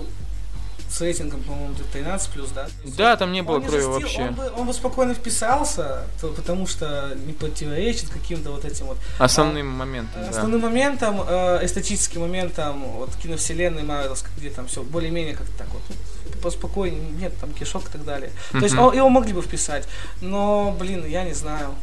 Speaker 2: с рейтингом, по-моему, 13 плюс, да?
Speaker 1: Да, там не было
Speaker 2: Он не
Speaker 1: крови
Speaker 2: застил,
Speaker 1: вообще.
Speaker 2: Он бы, он бы спокойно вписался, то- потому что не противоречит каким-то вот этим вот
Speaker 1: Основным моментом, да.
Speaker 2: Основным моментом, э, эстетическим моментом вот киновселенной Марвелс, где там все более-менее как-то так вот ну, поспокойнее, нет там кишок и так далее. То есть он- его могли бы вписать, но, блин, я не знаю.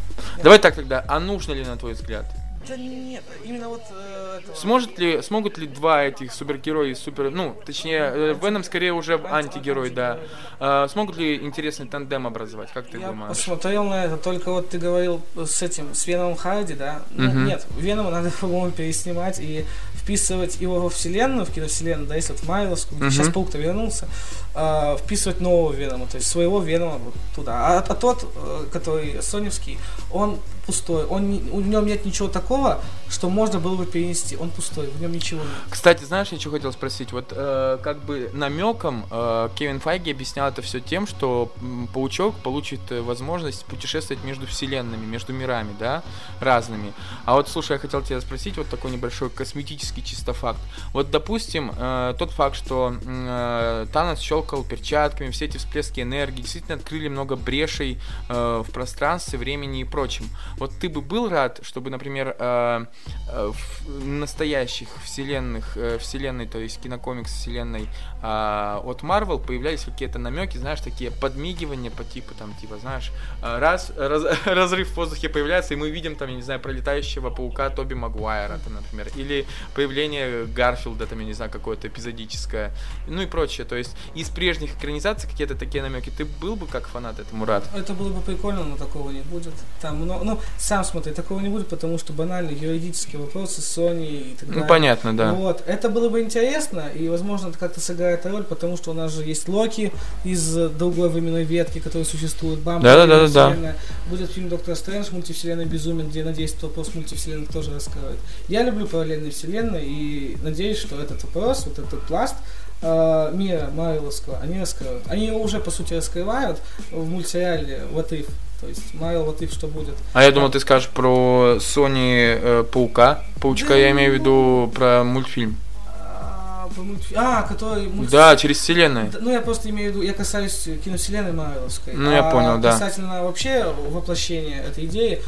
Speaker 1: Давай так тогда, а нужно ли, на твой взгляд?
Speaker 2: Да нет, именно вот э, этого.
Speaker 1: Сможет ли, смогут ли два этих супергероя, супер, ну, точнее, э, Веном скорее уже антигерой, да. Э, смогут ли интересный тандем образовать, как ты
Speaker 2: Я
Speaker 1: думаешь?
Speaker 2: посмотрел на это, только вот ты говорил с этим, с Веном Харди, да? Ну,
Speaker 1: Мгм.
Speaker 2: нет, Венома надо, по-моему, переснимать и вписывать его во вселенную, в киновселенную, да, если вот в Майловскую,
Speaker 1: Мгм.
Speaker 2: сейчас Паук-то вернулся, а, вписывать нового Венома, то есть своего Венома вот туда. А, а тот, э, который соневский, он пустой, он, у нем нет ничего такого, что можно было бы перенести, он пустой, в нем ничего нет.
Speaker 1: Кстати, знаешь, я что хотел спросить? Вот э, как бы намеком э, Кевин Файги объяснял это все тем, что паучок получит э, возможность путешествовать между вселенными, между мирами, да, разными. А вот, слушай, я хотел тебя спросить вот такой небольшой косметический чисто факт. Вот, допустим, э, тот факт, что э, Танос щелкал перчатками, все эти всплески энергии действительно открыли много брешей э, в пространстве, времени и прочем. Вот ты бы был рад, чтобы, например, э, э, в настоящих вселенных, э, вселенной, то есть кинокомикс вселенной а, от Marvel появлялись какие-то намеки, знаешь, такие подмигивания по типу, там, типа, знаешь, а, раз, раз- разрыв в воздухе появляется, и мы видим там, я не знаю, пролетающего паука Тоби Магуайра, там, например, или появление Гарфилда, там, я не знаю, какое-то эпизодическое, ну и прочее, то есть из прежних экранизаций какие-то такие намеки, ты был бы как фанат этому рад?
Speaker 2: Это было бы прикольно, но такого не будет. Там, много- ну, сам смотри, такого не будет, потому что банальные юридические вопросы Sony и так далее.
Speaker 1: Ну, понятно, да.
Speaker 2: Вот, это было бы интересно, и, возможно, это как-то сыграет роль, потому что у нас же есть Локи из э, другой временной ветки, который существует, Бамбл,
Speaker 1: Да-да-да-да-да.
Speaker 2: вселенная. Будет фильм Доктор Стрэндж, мультивселенная Безумен, где, надеюсь, этот вопрос мультивселенных тоже раскроют. Я люблю параллельные вселенные, и надеюсь, что этот вопрос, вот этот пласт э, мира Марвеловского, они раскроют. Они его уже, по сути, раскрывают в мультсериале What If. То есть Марвел What If, что будет.
Speaker 1: А я думал, ты скажешь про Sony э, Паука. Паучка, я имею в виду про мультфильм.
Speaker 2: А, а, который мульт-
Speaker 1: Да, через вселенную.
Speaker 2: Да, Ну, я просто имею в виду, я касаюсь киновселенной Марвеловской.
Speaker 1: Ну, я
Speaker 2: а
Speaker 1: понял, да.
Speaker 2: Касательно вообще воплощения этой идеи,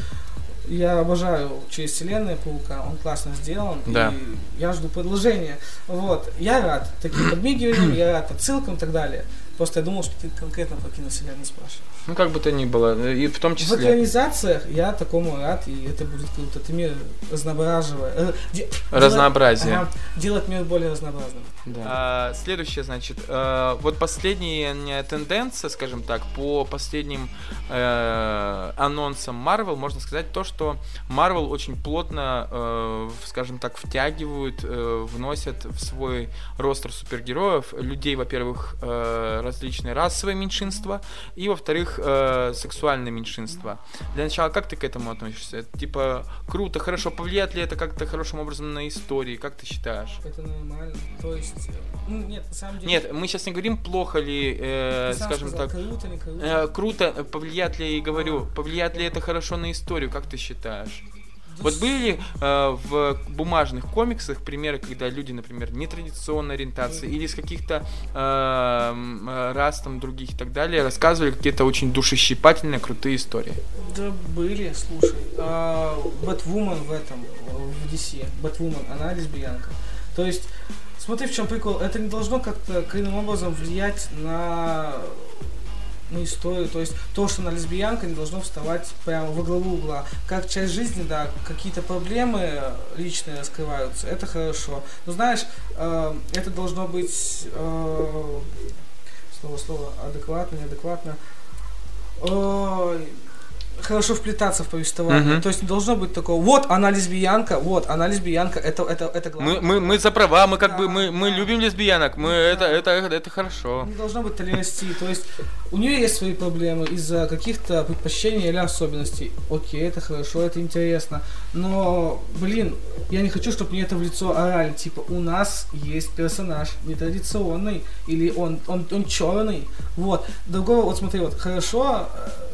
Speaker 2: я обожаю через вселенную Паука, он классно сделан,
Speaker 1: Да.
Speaker 2: и я жду продолжения. Вот, я рад таким подмигиваниям, я рад отсылкам и так далее. Просто я думал, что ты конкретно про киновселенную спрашиваешь.
Speaker 1: Ну, как бы то ни было. И в том
Speaker 2: В
Speaker 1: числе...
Speaker 2: экранизациях я такому рад, и это будет круто. Ты мир разноображивая. э, де-
Speaker 1: Разнообразие.
Speaker 2: делать- ага, делать мир более разнообразным.
Speaker 1: Да. А, следующее, значит, э, вот последняя тенденция, скажем так, по последним э, анонсам Marvel, можно сказать то, что Marvel очень плотно, э, в- скажем так, втягивают, э, вносят в свой ростер супергероев людей, во-первых, э, различные расовые меньшинства, и, во-вторых, э, сексуальные меньшинства. Для начала, как ты к этому относишься? Это, типа, круто, хорошо, повлияет ли это как-то хорошим образом на истории? Как ты считаешь?
Speaker 2: Это нормально. То есть, ну, нет, на самом деле...
Speaker 1: Нет, мы сейчас не говорим, плохо ли, э, скажем
Speaker 2: сказал,
Speaker 1: так,
Speaker 2: Круто, круто.
Speaker 1: э, круто, э, повлияет ли, и говорю, повлияет ли это хорошо на историю, как ты считаешь? Вот были ли э, в бумажных комиксах примеры, когда люди, например, нетрадиционной ориентации или с каких-то э, э, рас там других и так далее, рассказывали какие-то очень душещипательные, крутые истории?
Speaker 2: Да были, слушай. А, Бэтвумен в этом, в DC, Бэтвумен, она лесбиянка. То есть, смотри, в чем прикол. Это не должно как-то коренным образом влиять на на историю, то есть то, что она лесбиянка, не должно вставать прямо во главу угла. Как часть жизни, да, какие-то проблемы личные раскрываются, это хорошо. Но знаешь, э, это должно быть э, слово, слово, адекватно, неадекватно. Ой, хорошо вплетаться в повествование.
Speaker 1: Мгм.
Speaker 2: То есть не должно быть такого, вот она лесбиянка, вот она лесбиянка, это, это, это главное.
Speaker 1: Мы, мы, мы за права, мы как бы,
Speaker 2: Да,
Speaker 1: мы, мы
Speaker 2: да.
Speaker 1: любим лесбиянок, мы, это, это, это хорошо.
Speaker 2: Не должно быть толерасти. То есть у нее есть свои проблемы из-за каких-то предпочтений или особенностей. Окей, это хорошо, это интересно. Но, блин, я не хочу, чтобы мне это в лицо орали. Типа, у нас есть персонаж нетрадиционный, или он, он, он черный. Вот. Другого, вот смотри, вот хорошо э,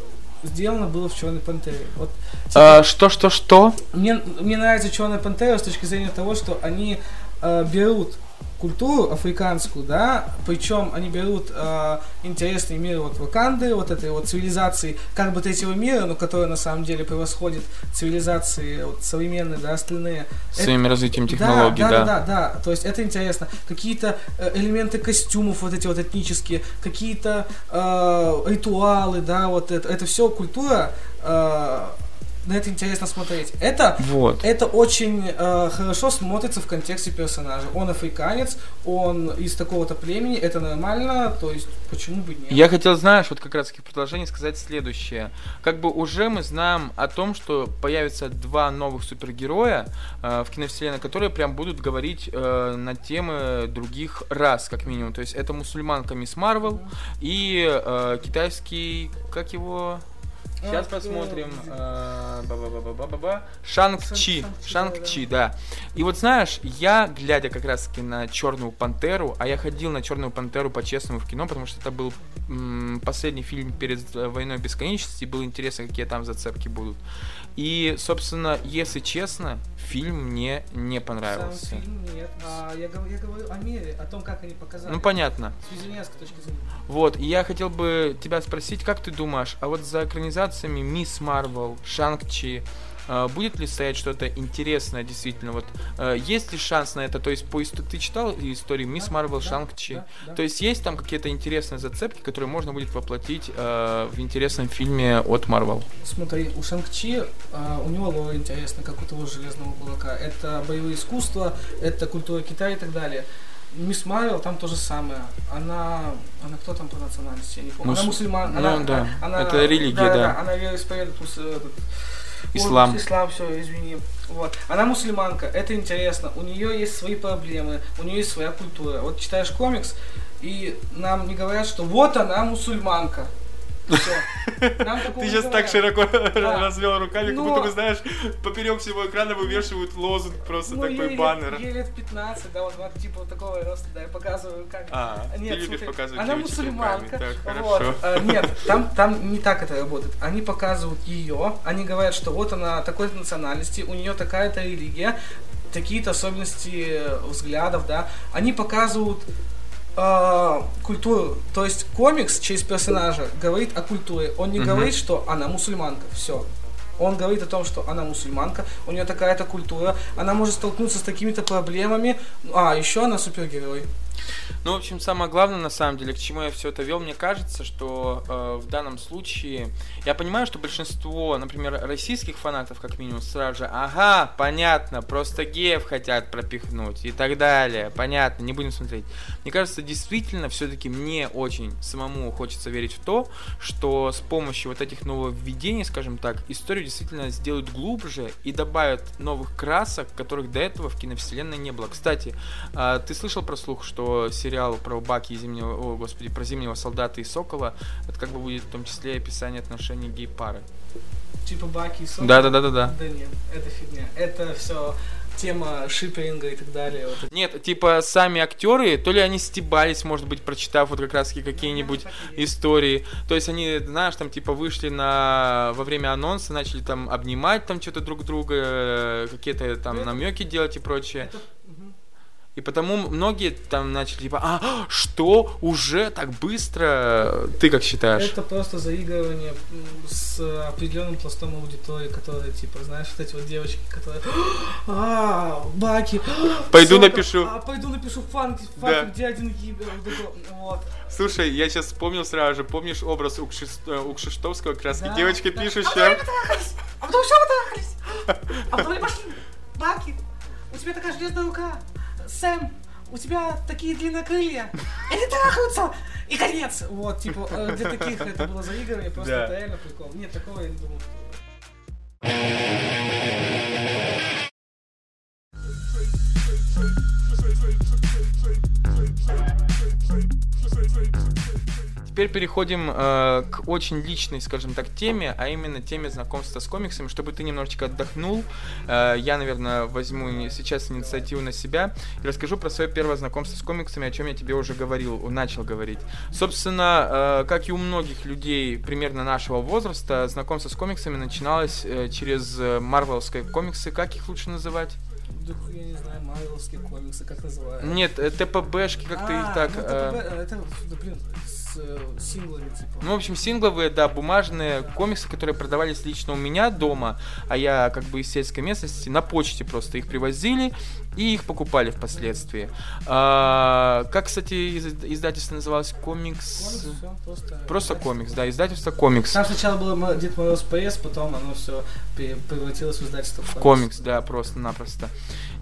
Speaker 2: сделано было в Черной Пантере. Вот, типа,
Speaker 1: А, что, что, что?
Speaker 2: мне, мне нравится Черная Пантера с точки зрения того, что они э, берут культуру африканскую, да, причем они берут э, интересный мир вот Ваканды, вот этой вот цивилизации, как бы третьего мира, но которая на самом деле превосходит цивилизации вот, современные, да, остальные.
Speaker 1: Своим развитием
Speaker 2: Да,
Speaker 1: технологий,
Speaker 2: да,
Speaker 1: да.
Speaker 2: да, да, да. То есть это интересно. Какие-то э, элементы костюмов вот эти вот этнические, какие-то э, ритуалы, да, вот это, это все культура э, на это интересно смотреть. Это,
Speaker 1: Вот.
Speaker 2: это очень э, хорошо смотрится в контексте персонажа. Он африканец, он из такого-то племени, это нормально, то есть почему бы нет?
Speaker 1: Я хотел, знаешь, вот как раз таки в продолжении сказать следующее. Как бы уже мы знаем о том, что появятся два новых супергероя э, в киновселенной, которые прям будут говорить э, на темы других рас, как минимум. То есть это мусульманка Мисс Марвел и э, китайский, как его... Сейчас посмотрим.
Speaker 2: э.
Speaker 1: Шанг-Чи.
Speaker 2: Шанг-
Speaker 1: Шанг-Чи, да. И вот знаешь, я, глядя как раз таки на Черную Пантеру, а я ходил на Черную Пантеру по-честному в кино, потому что это был последний фильм перед э, Войной Бесконечности, и было интересно, какие там зацепки будут. И, собственно, если честно, фильм мне не
Speaker 2: Сам
Speaker 1: понравился.
Speaker 2: фильм нет. А, я, я говорю о мере, о том, как они показали.
Speaker 1: Ну, понятно.
Speaker 2: С визионерской точки зрения.
Speaker 1: Вот, и я хотел бы тебя спросить, как ты думаешь, а вот за экранизациями Мисс Марвел, Шанг-Чи, э, будет ли стоять что-то интересное действительно? Вот э, есть ли шанс на это? То есть по ист- ты читал историю Мисс Марвел,
Speaker 2: да,
Speaker 1: Шанг-Чи?
Speaker 2: да, да.
Speaker 1: То есть есть там какие-то интересные зацепки, которые можно будет воплотить э, в интересном фильме от Марвел?
Speaker 2: Смотри, у Шанг-Чи, а, у него лор интересно, как у того Железного Кулака. Это боевые искусства, это культура Китая и так далее. Мисс Марвел там то же самое. Она, она кто там по национальности, я не помню.
Speaker 1: Мус-
Speaker 2: Она мусульман.
Speaker 1: ну
Speaker 2: она,
Speaker 1: да,
Speaker 2: она-
Speaker 1: это религия, да.
Speaker 2: Она вероисповедует мус- этот,
Speaker 1: Ислам.
Speaker 2: Ой, ислам, все, извини. Вот. Она мусульманка, это интересно. У нее есть свои проблемы, у нее есть своя культура. Вот читаешь комикс, и нам не говорят, что вот она мусульманка. Такого не говорят.
Speaker 1: широко развел руками,
Speaker 2: как будто бы,
Speaker 1: знаешь, поперек всего экрана вывешивают лозунг, просто
Speaker 2: Ну, ей лет, ей лет 15, да, вот, типа вот такого роста, да, я показываю руками.
Speaker 1: А,
Speaker 2: Нет,
Speaker 1: ты любишь
Speaker 2: смотри,
Speaker 1: показывать
Speaker 2: она мусульманка.
Speaker 1: Так.
Speaker 2: А, нет, там, там не так это работает. Они показывают ее, они говорят, что вот она такой-то национальности, у нее такая-то религия, такие-то особенности взглядов, да. Они показывают э, культуру. То есть комикс через персонажа говорит о культуре. Он не
Speaker 1: Мгм.
Speaker 2: говорит, что она мусульманка. Все. Он говорит о том, что она мусульманка, у нее такая-то культура, она может столкнуться с такими-то проблемами, а еще она супергерой.
Speaker 1: Ну, в общем, самое главное, на самом деле, к чему я все это вел, мне кажется, что э, в данном случае, я понимаю, что большинство, например, российских фанатов, как минимум, сразу же, ага, понятно, просто геев хотят пропихнуть и так далее, понятно, не будем смотреть. Мне кажется, действительно, все-таки мне очень самому хочется верить в то, что с помощью вот этих нововведений, скажем так, историю действительно сделают глубже и добавят новых красок, которых до этого в киновселенной не было. Кстати, а, ты слышал про слух, что сериал про Баки и Зимнего, о, господи, про Зимнего Солдата и Сокола, это как бы будет в том числе описание отношений гей-пары.
Speaker 2: Типа Баки и Сокол.
Speaker 1: Да-да-да-да-да.
Speaker 2: Да нет, это фигня. Это все тема шиперинга и так далее. Вот.
Speaker 1: Нет, типа сами актеры, то ли они стебались, может быть, прочитав вот как раз какие-нибудь
Speaker 2: есть.
Speaker 1: истории. То есть они, знаешь, там типа вышли на во время анонса, начали там обнимать там что-то друг друга, э, какие-то там
Speaker 2: Это-
Speaker 1: намеки делать и прочее.
Speaker 2: Это-.
Speaker 1: И потому многие там начали типа, а, что, уже так быстро? Ты как считаешь?
Speaker 2: Это просто заигрывание с определенным пластом аудитории, которые, типа, знаешь, вот эти вот девочки, которые а, Баки,
Speaker 1: Пойду
Speaker 2: Сокол,
Speaker 1: напишу».
Speaker 2: А, пойду напишу фанк, фанк, где один вот.
Speaker 1: Слушай, я сейчас вспомнил сразу же, помнишь образ у, Кшис- э, как раз
Speaker 2: да.
Speaker 1: пишущая?
Speaker 2: А потом еще потрахались, а потом они пошли, Баки, у тебя такая железная рука, Сэм, у тебя такие длинные крылья, и они трахаются, и конец. Вот, типа, э, для таких это было заигрывание, просто
Speaker 1: Да.
Speaker 2: это реально прикол. Нет, такого я не думал, что...
Speaker 1: Теперь переходим э, к очень личной, скажем так, теме, а именно теме знакомства с комиксами. Чтобы ты немножечко отдохнул, э, я, наверное, возьму сейчас инициативу на себя и расскажу про свое первое знакомство с комиксами, о чем я тебе уже говорил, начал говорить. Собственно, э, как и у многих людей примерно нашего возраста, знакомство с комиксами начиналось э, через э, марвелские комиксы. Как их лучше называть?
Speaker 2: Я не знаю, марвелские комиксы, как называют.
Speaker 1: Нет, э, ТПБшки, как ты их
Speaker 2: А,
Speaker 1: так...
Speaker 2: ну,
Speaker 1: э,
Speaker 2: ТПБ, это, блин, э, синглами, типа.
Speaker 1: Ну, в общем, сингловые, да, бумажные комиксы, которые продавались лично у меня дома, а я как бы из сельской местности, на почте просто их привозили, И их покупали впоследствии. А, как, кстати, издательство называлось? Комикс...
Speaker 2: Комикс, всё, просто,
Speaker 1: Просто комикс, да, издательство комикс.
Speaker 2: Там сначала было Дед Мороз ПС, потом оно все превратилось в издательство
Speaker 1: В комикс, да, просто-напросто.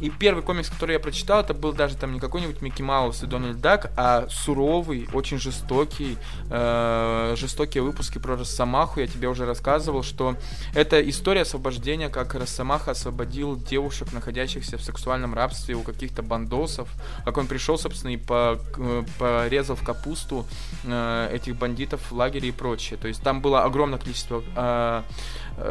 Speaker 1: И первый комикс, который я прочитал, это был даже там не какой-нибудь Микки Маус и Дональд Дак, а суровый, очень жестокий, э, жестокие выпуски про Росомаху. Я тебе уже рассказывал, что это история освобождения, как Росомаха освободил девушек, находящихся в сексуальном рабстве у каких-то бандосов, как он пришел, собственно, и по, порезал в капусту э, этих бандитов в лагере и прочее. То есть там было огромное количество Э,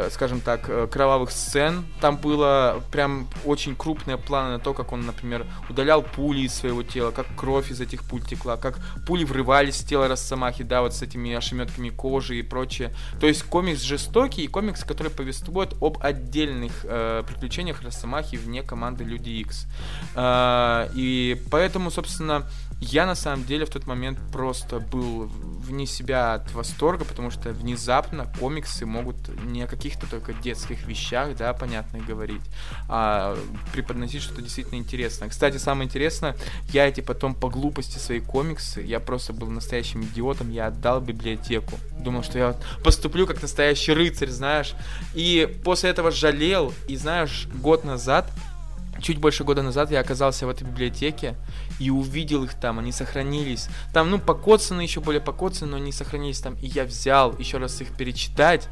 Speaker 1: скажем так, э, кровавых сцен. Там было прям очень крупные планы на то, как он, например, удалял пули из своего тела, как кровь из этих пуль текла, как пули врывались в тело Росомахи, да, вот с этими ошеметками кожи и прочее. То есть комикс жестокий и комикс, который повествует об отдельных э, приключениях Росомахи вне команды Люди Икс. Э, и поэтому, собственно, я на самом деле в тот момент просто был вне себя от восторга, потому что внезапно комиксы могут не каких-то только детских вещах, да, понятно говорить, а преподносить что-то действительно интересное. Кстати, самое интересное, я эти потом по глупости свои комиксы, я просто был настоящим идиотом, я отдал библиотеку. Думал, что я поступлю как настоящий рыцарь, знаешь. И после этого жалел, и знаешь, год назад чуть больше года назад я оказался в этой библиотеке и увидел их там, они сохранились. Там, ну, покоцаны, еще более покоцаны, но они сохранились там. И я взял еще раз их перечитать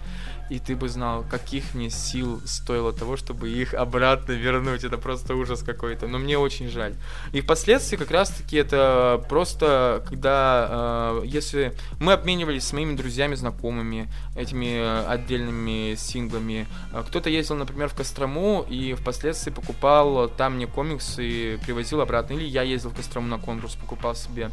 Speaker 1: и ты бы знал, каких мне сил стоило того, чтобы их обратно вернуть. Это просто ужас какой-то. Но мне очень жаль. И впоследствии как раз-таки это просто, когда, э, если мы обменивались с моими друзьями, знакомыми этими отдельными синглами, э, кто-то ездил, например, в Кострому и впоследствии покупал там мне комиксы и привозил обратно. Или я ездил в Кострому на конкурс, покупал себе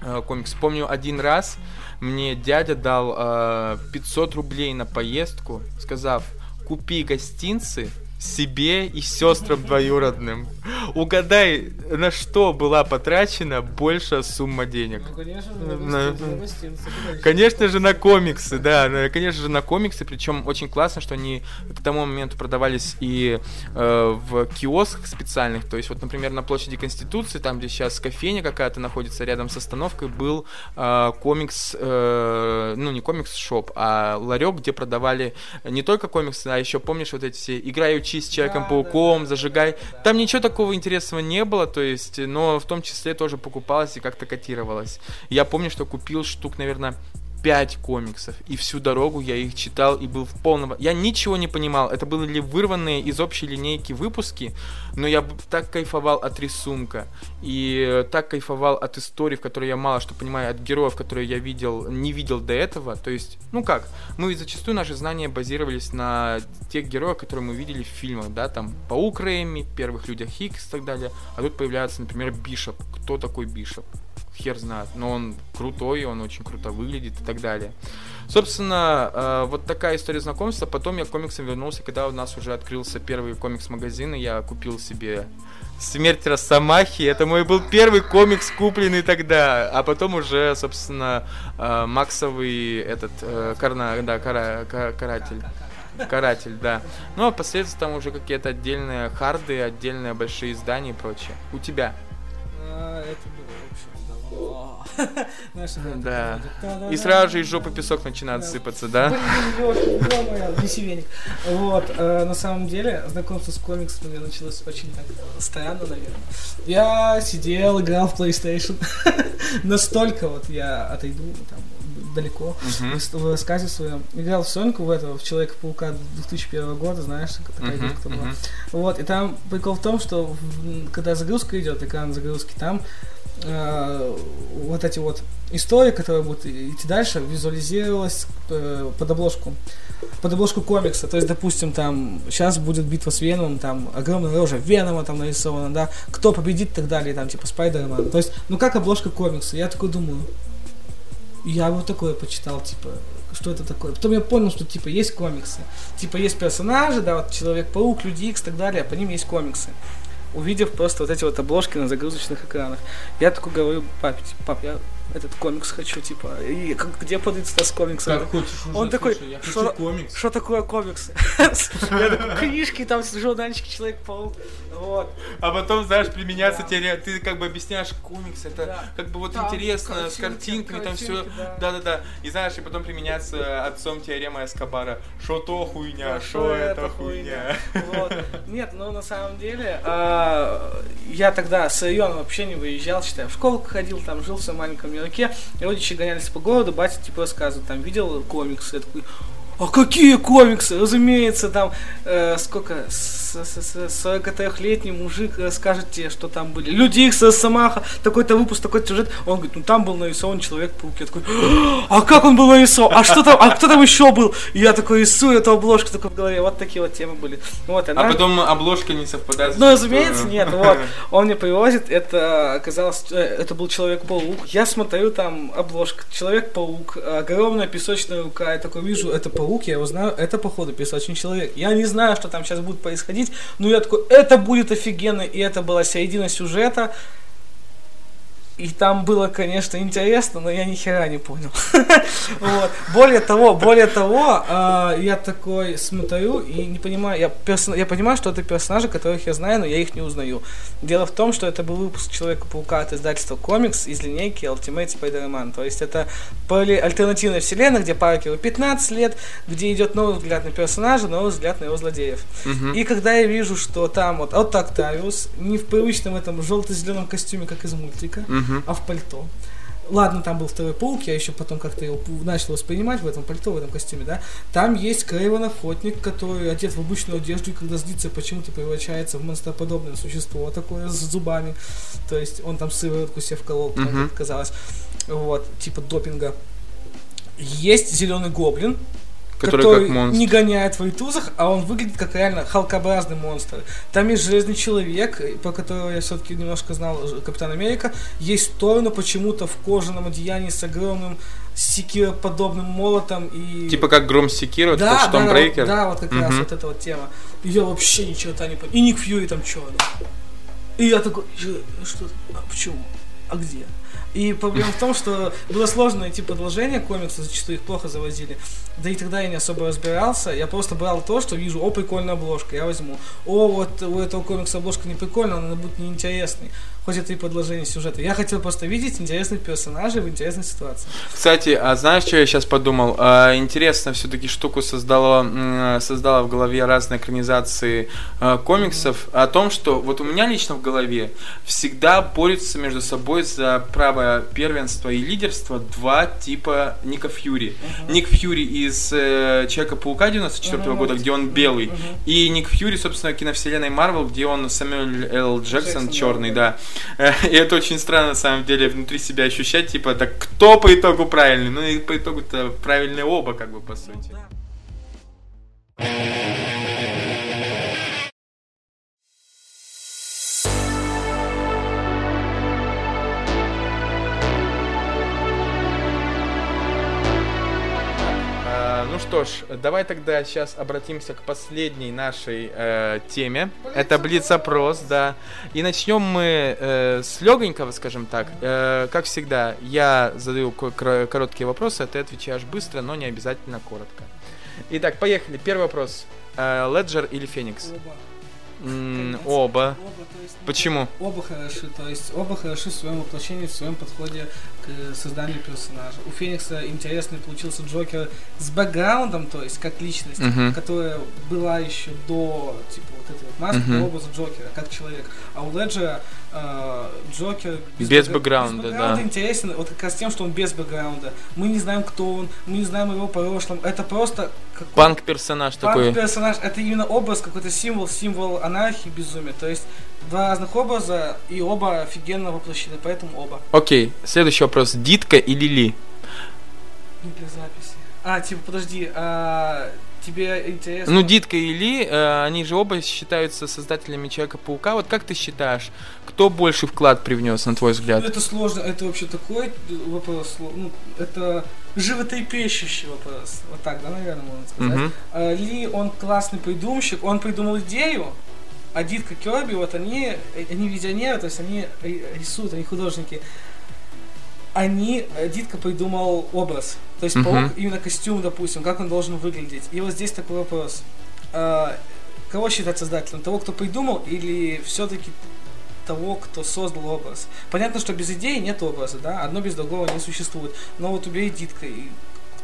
Speaker 1: Э, комикс. Помню один раз мне дядя дал э, 500 рублей на поездку, сказав, купи гостинцы, себе и сестрам двоюродным. Угадай, на что была потрачена большая сумма денег?
Speaker 2: Ну, конечно же, на, на
Speaker 1: Конечно же, на комиксы, да, конечно же, на комиксы, причем очень классно, что они к тому моменту продавались и э, в киосках специальных, то есть вот, например, на площади Конституции, там, где сейчас кофейня какая-то находится рядом с остановкой, был э, комикс, э, ну, не комикс-шоп, а ларек, где продавали не только комиксы, а еще, помнишь, вот эти все играющие учись с Человеком-пауком, зажигай. Там ничего такого интересного не было, то есть, но в том числе тоже покупалось и как-то котировалось. Я помню, что купил штук, наверное, 5 комиксов, и всю дорогу я их читал и был в полном... Я ничего не понимал, это были вырванные из общей линейки выпуски, но я так кайфовал от рисунка, и так кайфовал от истории, в которой я мало что понимаю, от героев, которые я видел, не видел до этого, то есть, ну как, мы зачастую наши знания базировались на тех героях, которые мы видели в фильмах, да, там, Паук Рэйми, Первых Людях Хикс и так далее, а тут появляется, например, Бишоп. Кто такой Бишоп? Хер знает, но он крутой, он очень круто выглядит и так далее. Собственно, э, вот такая история знакомства. Потом я к комиксам вернулся, когда у нас уже открылся первый комикс-магазин, и я купил себе Смерть Росомахи. Это мой был первый комикс, купленный тогда. А потом уже, собственно, э, Максовый этот, э, карна, да, кара, кара, каратель. Каратель, да. Ну, а впоследствии там уже какие-то отдельные харды, отдельные большие издания и прочее. У тебя?
Speaker 2: А, это
Speaker 1: да. И сразу же из жопы песок начинает сыпаться, да?
Speaker 2: Вот, э, на самом деле, знакомство с комиксами началось очень так странно, наверное. Я сидел, играл в PlayStation. Настолько вот я отойду там далеко в рассказе своем. Играл в Соньку в этого, в Человека-паука 2001 года, знаешь, такая игрушка была. Вот, и там прикол в том, что когда загрузка идет, экран загрузки, там э, вот эти вот истории, которые будут идти дальше, визуализировалась э, под обложку под обложку комикса. То есть, допустим, там сейчас будет битва с Веномом, там огромная рожа Венома там нарисована, да, кто победит и так далее, там типа Спайдерман. То есть, ну как обложка комикса. Я такой думаю, я вот такое почитал, типа, что это такое. Потом я понял, что типа есть комиксы. Типа есть персонажи, да, вот Человек-паук, Люди Икс и так далее, а по ним есть комиксы увидев просто вот эти вот обложки на загрузочных экранах. Я такой говорю, папе, пап, я этот комикс хочу, типа, и как, где продается с комиксом?
Speaker 3: Как хочешь,
Speaker 2: Он
Speaker 3: уже,
Speaker 2: такой,
Speaker 3: слушай, я
Speaker 2: что-
Speaker 3: хочу комикс.
Speaker 2: Что такое комикс? Я такой, книжки, там журнальчики Человек-паук. Вот.
Speaker 1: А потом, знаешь, применяться тебе, ты как бы объясняешь комикс, это как бы вот интересно, с картинками, там все, да-да-да, и знаешь, и потом применяться отцом теорема Эскобара, шо то хуйня, шо это хуйня.
Speaker 2: Нет, ну на самом деле, а, я тогда с района вообще не выезжал, считай, в школу ходил, там жил в своем маленьком мирке, родичи гонялись по городу, батя типа рассказывает, там видел комиксы, я такой, а какие комиксы? Разумеется, там э, сколько, с- с- с- 43-летний мужик расскажет тебе, что там были. Люди Икс, Росомаха, такой-то выпуск, такой сюжет. Он говорит, ну там был нарисован Человек-паук. Я такой, а как он был нарисован? А что там, а кто там еще был? И я такой рисую эту обложку такой в голове. Вот такие вот темы были. Вот,
Speaker 1: А
Speaker 2: она-
Speaker 1: потом обложка не совпадает.
Speaker 2: ну, разумеется, нет, вот. Он мне привозит, это оказалось, э, это был Человек-паук. Я смотрю, там обложка, Человек-паук, огромная песочная рука. Я такой вижу, это паук, я его знаю, это, походу, песочный человек. Я не знаю, что там сейчас будет происходить, но я такой, это будет офигенно, и это была середина сюжета. И там было, конечно, интересно, но я ни хера не понял. Вот. Более того, более того, а, я такой смотрю и не понимаю, я, персо- я понимаю, что это персонажи, которых я знаю, но я их не узнаю. Дело в том, что это был выпуск Человека-паука от издательства комикс из линейки Ultimate Spider-Man. То есть это были альтернативная вселенная, где Паркеру 15 лет, где идет новый взгляд на персонажа, новый взгляд на его злодеев. И когда я вижу, что там вот от Октавиус, не в привычном этом желто-зеленом костюме, как из мультика, А в пальто. Ладно, там был второй паук, я еще потом как-то его начал воспринимать в этом пальто, в этом костюме, да. Там есть Крейвен Охотник, который одет в обычную одежду, и когда злится, почему-то превращается в монстроподобное существо такое с зубами. То есть он там сыворотку себе вколол,
Speaker 1: Мгм.
Speaker 2: это казалось. Вот, типа допинга. Есть зеленый гоблин,
Speaker 1: Который как монстр.
Speaker 2: не гоняет в рейтузах, а он выглядит как реально халкообразный монстр. Там есть Железный Человек, про которого я все-таки немножко знал, Капитан Америка. Есть Тор, но почему-то в кожаном одеянии с огромным секироподобным молотом и...
Speaker 1: Типа как Гром Секира, вот
Speaker 2: да,
Speaker 1: как
Speaker 2: да,
Speaker 1: Штомбрейкер.
Speaker 2: вот, да, вот как раз
Speaker 1: Мгм.
Speaker 2: вот эта вот тема. И я вообще ни черта не понял. И Ник Фьюри там черный. И я такой, «Чё- что, а почему? А где? И проблема в том, что было сложно найти продолжение комикса, зачастую их плохо завозили. Да и тогда я не особо разбирался. Я просто брал то, что вижу, о, прикольная обложка, я возьму. О, вот у этого комикса обложка не прикольная, она будет неинтересной. Хоть и продолжение сюжета. Я хотел просто видеть интересных персонажей в интересной ситуации.
Speaker 1: Кстати, а знаешь, что я сейчас подумал? А, интересно, все-таки штуку создала, создала в голове разные экранизации а, комиксов о том, что вот у меня лично в голове всегда борются между собой за право первенства и лидерства два типа Ника Фьюри. Ник Фьюри из э, Человека-паука 94
Speaker 2: Мгм.
Speaker 1: года, где он белый,
Speaker 2: Мгм.
Speaker 1: и Ник Фьюри, собственно, киновселенной Марвел, где он Сэмюэль Л. Джексон,
Speaker 2: Джексон,
Speaker 1: черный,
Speaker 2: да.
Speaker 1: да. И это очень странно, на самом деле, внутри себя ощущать, типа, так кто по итогу правильный? Ну и по итогу-то правильные оба, как бы, по сути. Что ж, давай тогда сейчас обратимся к последней нашей э, теме. Это блиц-опрос, да. И начнем мы э, с легонького, скажем так. Э, как всегда, я задаю короткие вопросы, а ты отвечаешь быстро, но не обязательно коротко. Итак, поехали. Первый вопрос. Э, Леджер или Феникс?
Speaker 2: Оба.
Speaker 1: М. Оба.
Speaker 2: Оба, то есть, ну,
Speaker 1: Почему?
Speaker 2: Оба хороши, то есть оба хороши в своем воплощении, в своем подходе к э, созданию персонажа. У Феникса интересный получился Джокер с бэкграундом, то есть как личность,
Speaker 1: Мгм.
Speaker 2: которая была еще до типа вот этой вот маски, до образа Джокера, как человек. А у Леджера Джокер
Speaker 1: Без
Speaker 2: бэк-
Speaker 1: бэкграунда,
Speaker 2: без бэкграунда
Speaker 1: да.
Speaker 2: интересен вот как раз тем, что он без бэкграунда. Мы не знаем, кто он, мы не знаем его прошлом. Это просто какой-
Speaker 1: Панк-персонаж такой.
Speaker 2: Панк-персонаж это именно образ, какой-то символ, символ анархии, безумия. То есть два разных образа, и оба офигенно воплощены, поэтому оба.
Speaker 1: Окей, следующий вопрос. Дитка или Ли?
Speaker 2: Не для записи. А, типа, подожди, а тебе интересно...
Speaker 1: Ну, Дитка и Ли, э, они же оба считаются создателями Человека-паука. Вот как ты считаешь, кто больше вклад привнес, на твой
Speaker 2: Ну,
Speaker 1: взгляд?
Speaker 2: это сложно, это вообще такой вопрос, ну, это животрепещущий вопрос, вот так, да, наверное, можно сказать.
Speaker 1: Мгм.
Speaker 2: А, Ли, он классный придумщик, он придумал идею, а Дитка Керби, вот они, они визионеры, то есть они ри- рисуют, они художники. Они, э, Дитка придумал образ. То есть
Speaker 1: Мгм.
Speaker 2: паук, именно костюм, допустим, как он должен выглядеть. И вот здесь такой вопрос. А, Кого считать создателем? Того, кто придумал, или все-таки того, кто создал образ? Понятно, что без идеи нет образа, да? Одно без другого не существует. Но вот убери Дитка, и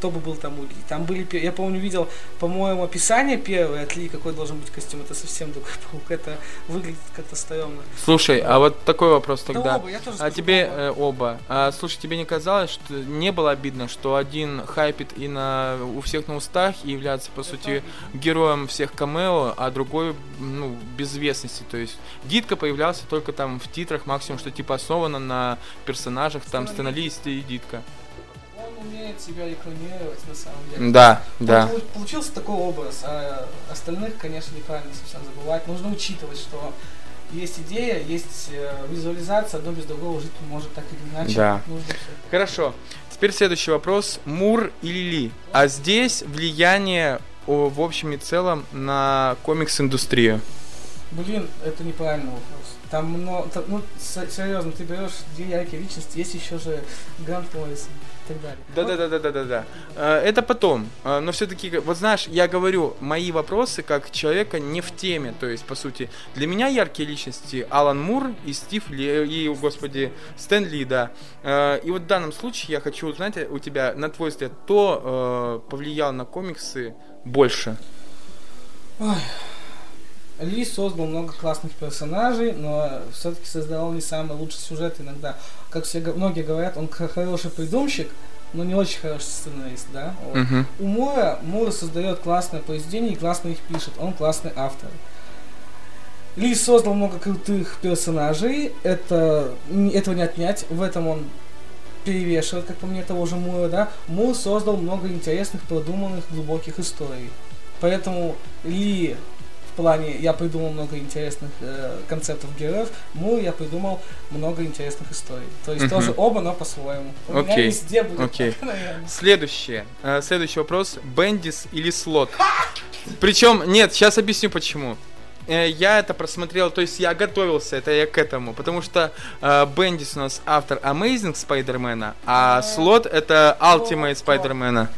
Speaker 2: кто бы был там у Ли? Там были, я помню, видел, по-моему, описание первое от Ли, какой должен быть костюм. Это совсем другой паук. Это выглядит как-то стрёмно.
Speaker 1: Слушай, а вот такой вопрос
Speaker 2: Да
Speaker 1: тогда.
Speaker 2: оба, я тоже
Speaker 1: А
Speaker 2: скажу
Speaker 1: тебе
Speaker 2: оба.
Speaker 1: э, оба. А, слушай, тебе не казалось, что не было обидно, что один хайпит и на у всех на устах и является по сути героем всех камео, а другой ну без известности. То есть Дитка появлялся только там в титрах максимум, что типа основано на персонажах там сценаристы и Дитка.
Speaker 2: Умеет себя рекламировать на самом деле.
Speaker 1: Да,
Speaker 2: Ну,
Speaker 1: да.
Speaker 2: полу- Получился такой образ, а остальных, конечно, неправильно совсем забывать. Нужно учитывать, что есть идея, есть э, визуализация, одно без другого жить не может так или иначе.
Speaker 1: Да.
Speaker 2: Нужно.
Speaker 1: Хорошо. Теперь следующий вопрос. Мур или Ли? А здесь влияние о, в общем и целом на комикс-индустрию.
Speaker 2: Блин, это неправильный вопрос. Там много, ну, серьезно, ты берешь две яркие личности, есть еще же Грант Моррисон и так далее.
Speaker 1: Да, да, да, да, да, да, да. Э, Это потом. Э, Но все-таки, вот знаешь, я говорю мои вопросы как человека не в теме. То есть, по сути, для меня яркие личности Алан Мур и Стив Ли, и, господи, Стэн Ли, да. Э, И вот в данном случае я хочу узнать у тебя, на твой взгляд, кто повлиял на комиксы больше?
Speaker 2: Ой. Ли создал много классных персонажей, но все-таки создавал не самый лучший сюжет иногда. Как все, многие говорят, он хороший придумщик, но не очень хороший сценарист, да? Вот.
Speaker 1: Мгм.
Speaker 2: У Мура, Мур создает классное произведение и классно их пишет. Он классный автор. Ли создал много крутых персонажей. Это, этого не отнять. В этом он перевешивает, как по мне, того же Мура, да. Мур создал много интересных, продуманных, глубоких историй. Поэтому Ли плане я придумал много интересных э, концептов героев, Мур я придумал много интересных историй. То есть
Speaker 1: Мгм.
Speaker 2: тоже оба, но по-своему. У меня
Speaker 1: Окей,
Speaker 2: везде будет
Speaker 1: окей.
Speaker 2: так, наверное.
Speaker 1: Следующее. Э, Следующий вопрос. Бендис или Слот? Причем, нет, сейчас объясню почему. Э, Я это просмотрел, то есть я готовился, это я к этому, потому что э, Бендис у нас автор Amazing Спайдермена, а Слот это Ultimate Спайдермена.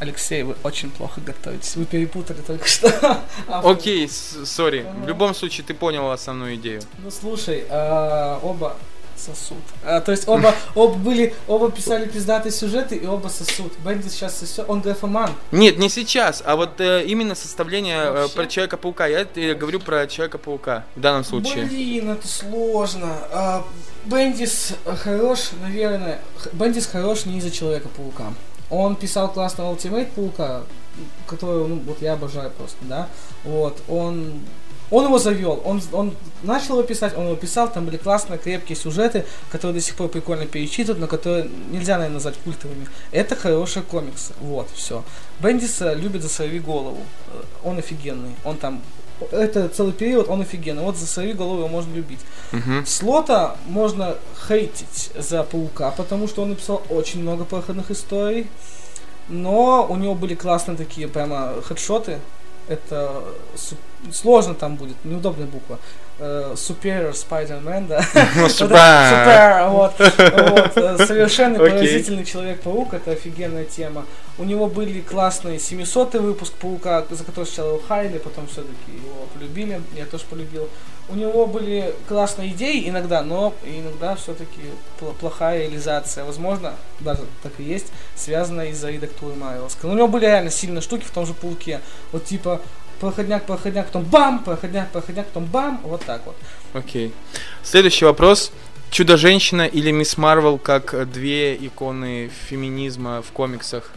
Speaker 2: Алексей, вы очень плохо готовитесь. Вы перепутали только что.
Speaker 1: Окей, сори. В любом случае ты понял основную идею.
Speaker 2: Ну слушай, а, оба сосут. А, то есть оба, оба были, оба писали пиздатые сюжеты и оба сосут. Бенди сейчас сосет, он графоман.
Speaker 1: Нет, не сейчас, а вот э, именно составление э,
Speaker 2: Вообще?
Speaker 1: про Человека-паука. Я э, говорю про Человека-паука в данном случае.
Speaker 2: Блин, это сложно. А, Бендис хорош, наверное. Бендис хорош не из-за Человека-паука. Он писал классного Ultimate Паука, который, ну, вот я обожаю просто, да. Вот, он... Он его завел, он, он начал его писать, он его писал, там были классные, крепкие сюжеты, которые до сих пор прикольно перечитывают, но которые нельзя, наверное, назвать культовыми. Это хорошие комиксы, вот, все. Бендиса любит за «Сорви голову», Э, он офигенный, он там это целый период, он офигенный. Вот за «Сорви голову» его можно любить.
Speaker 1: Мгм.
Speaker 2: Слота можно хейтить за Паука, потому что он написал очень много проходных историй. Но у него были классные такие прямо хедшоты. Это сложно там будет, неудобная буква. Э, Superior Spider-Man, да.
Speaker 1: Ну, супер.
Speaker 2: вот. Вот, э, Совершенно поразительный Человек-паук, это офигенная тема. У него были классные 700 выпуск Паука, за который сначала его хайли, потом все-таки его полюбили, я тоже полюбил. У него были классные идеи иногда, но иногда все-таки плохая реализация. Возможно, даже так и есть, связанная из-за редактуры Марвелской. Но у него были реально сильные штуки в том же Пауке. Вот типа проходняк, проходняк, потом бам, проходняк, проходняк, потом бам, вот так вот.
Speaker 1: Окей. Следующий вопрос. Чудо-женщина или Мисс Марвел как две иконы феминизма в комиксах?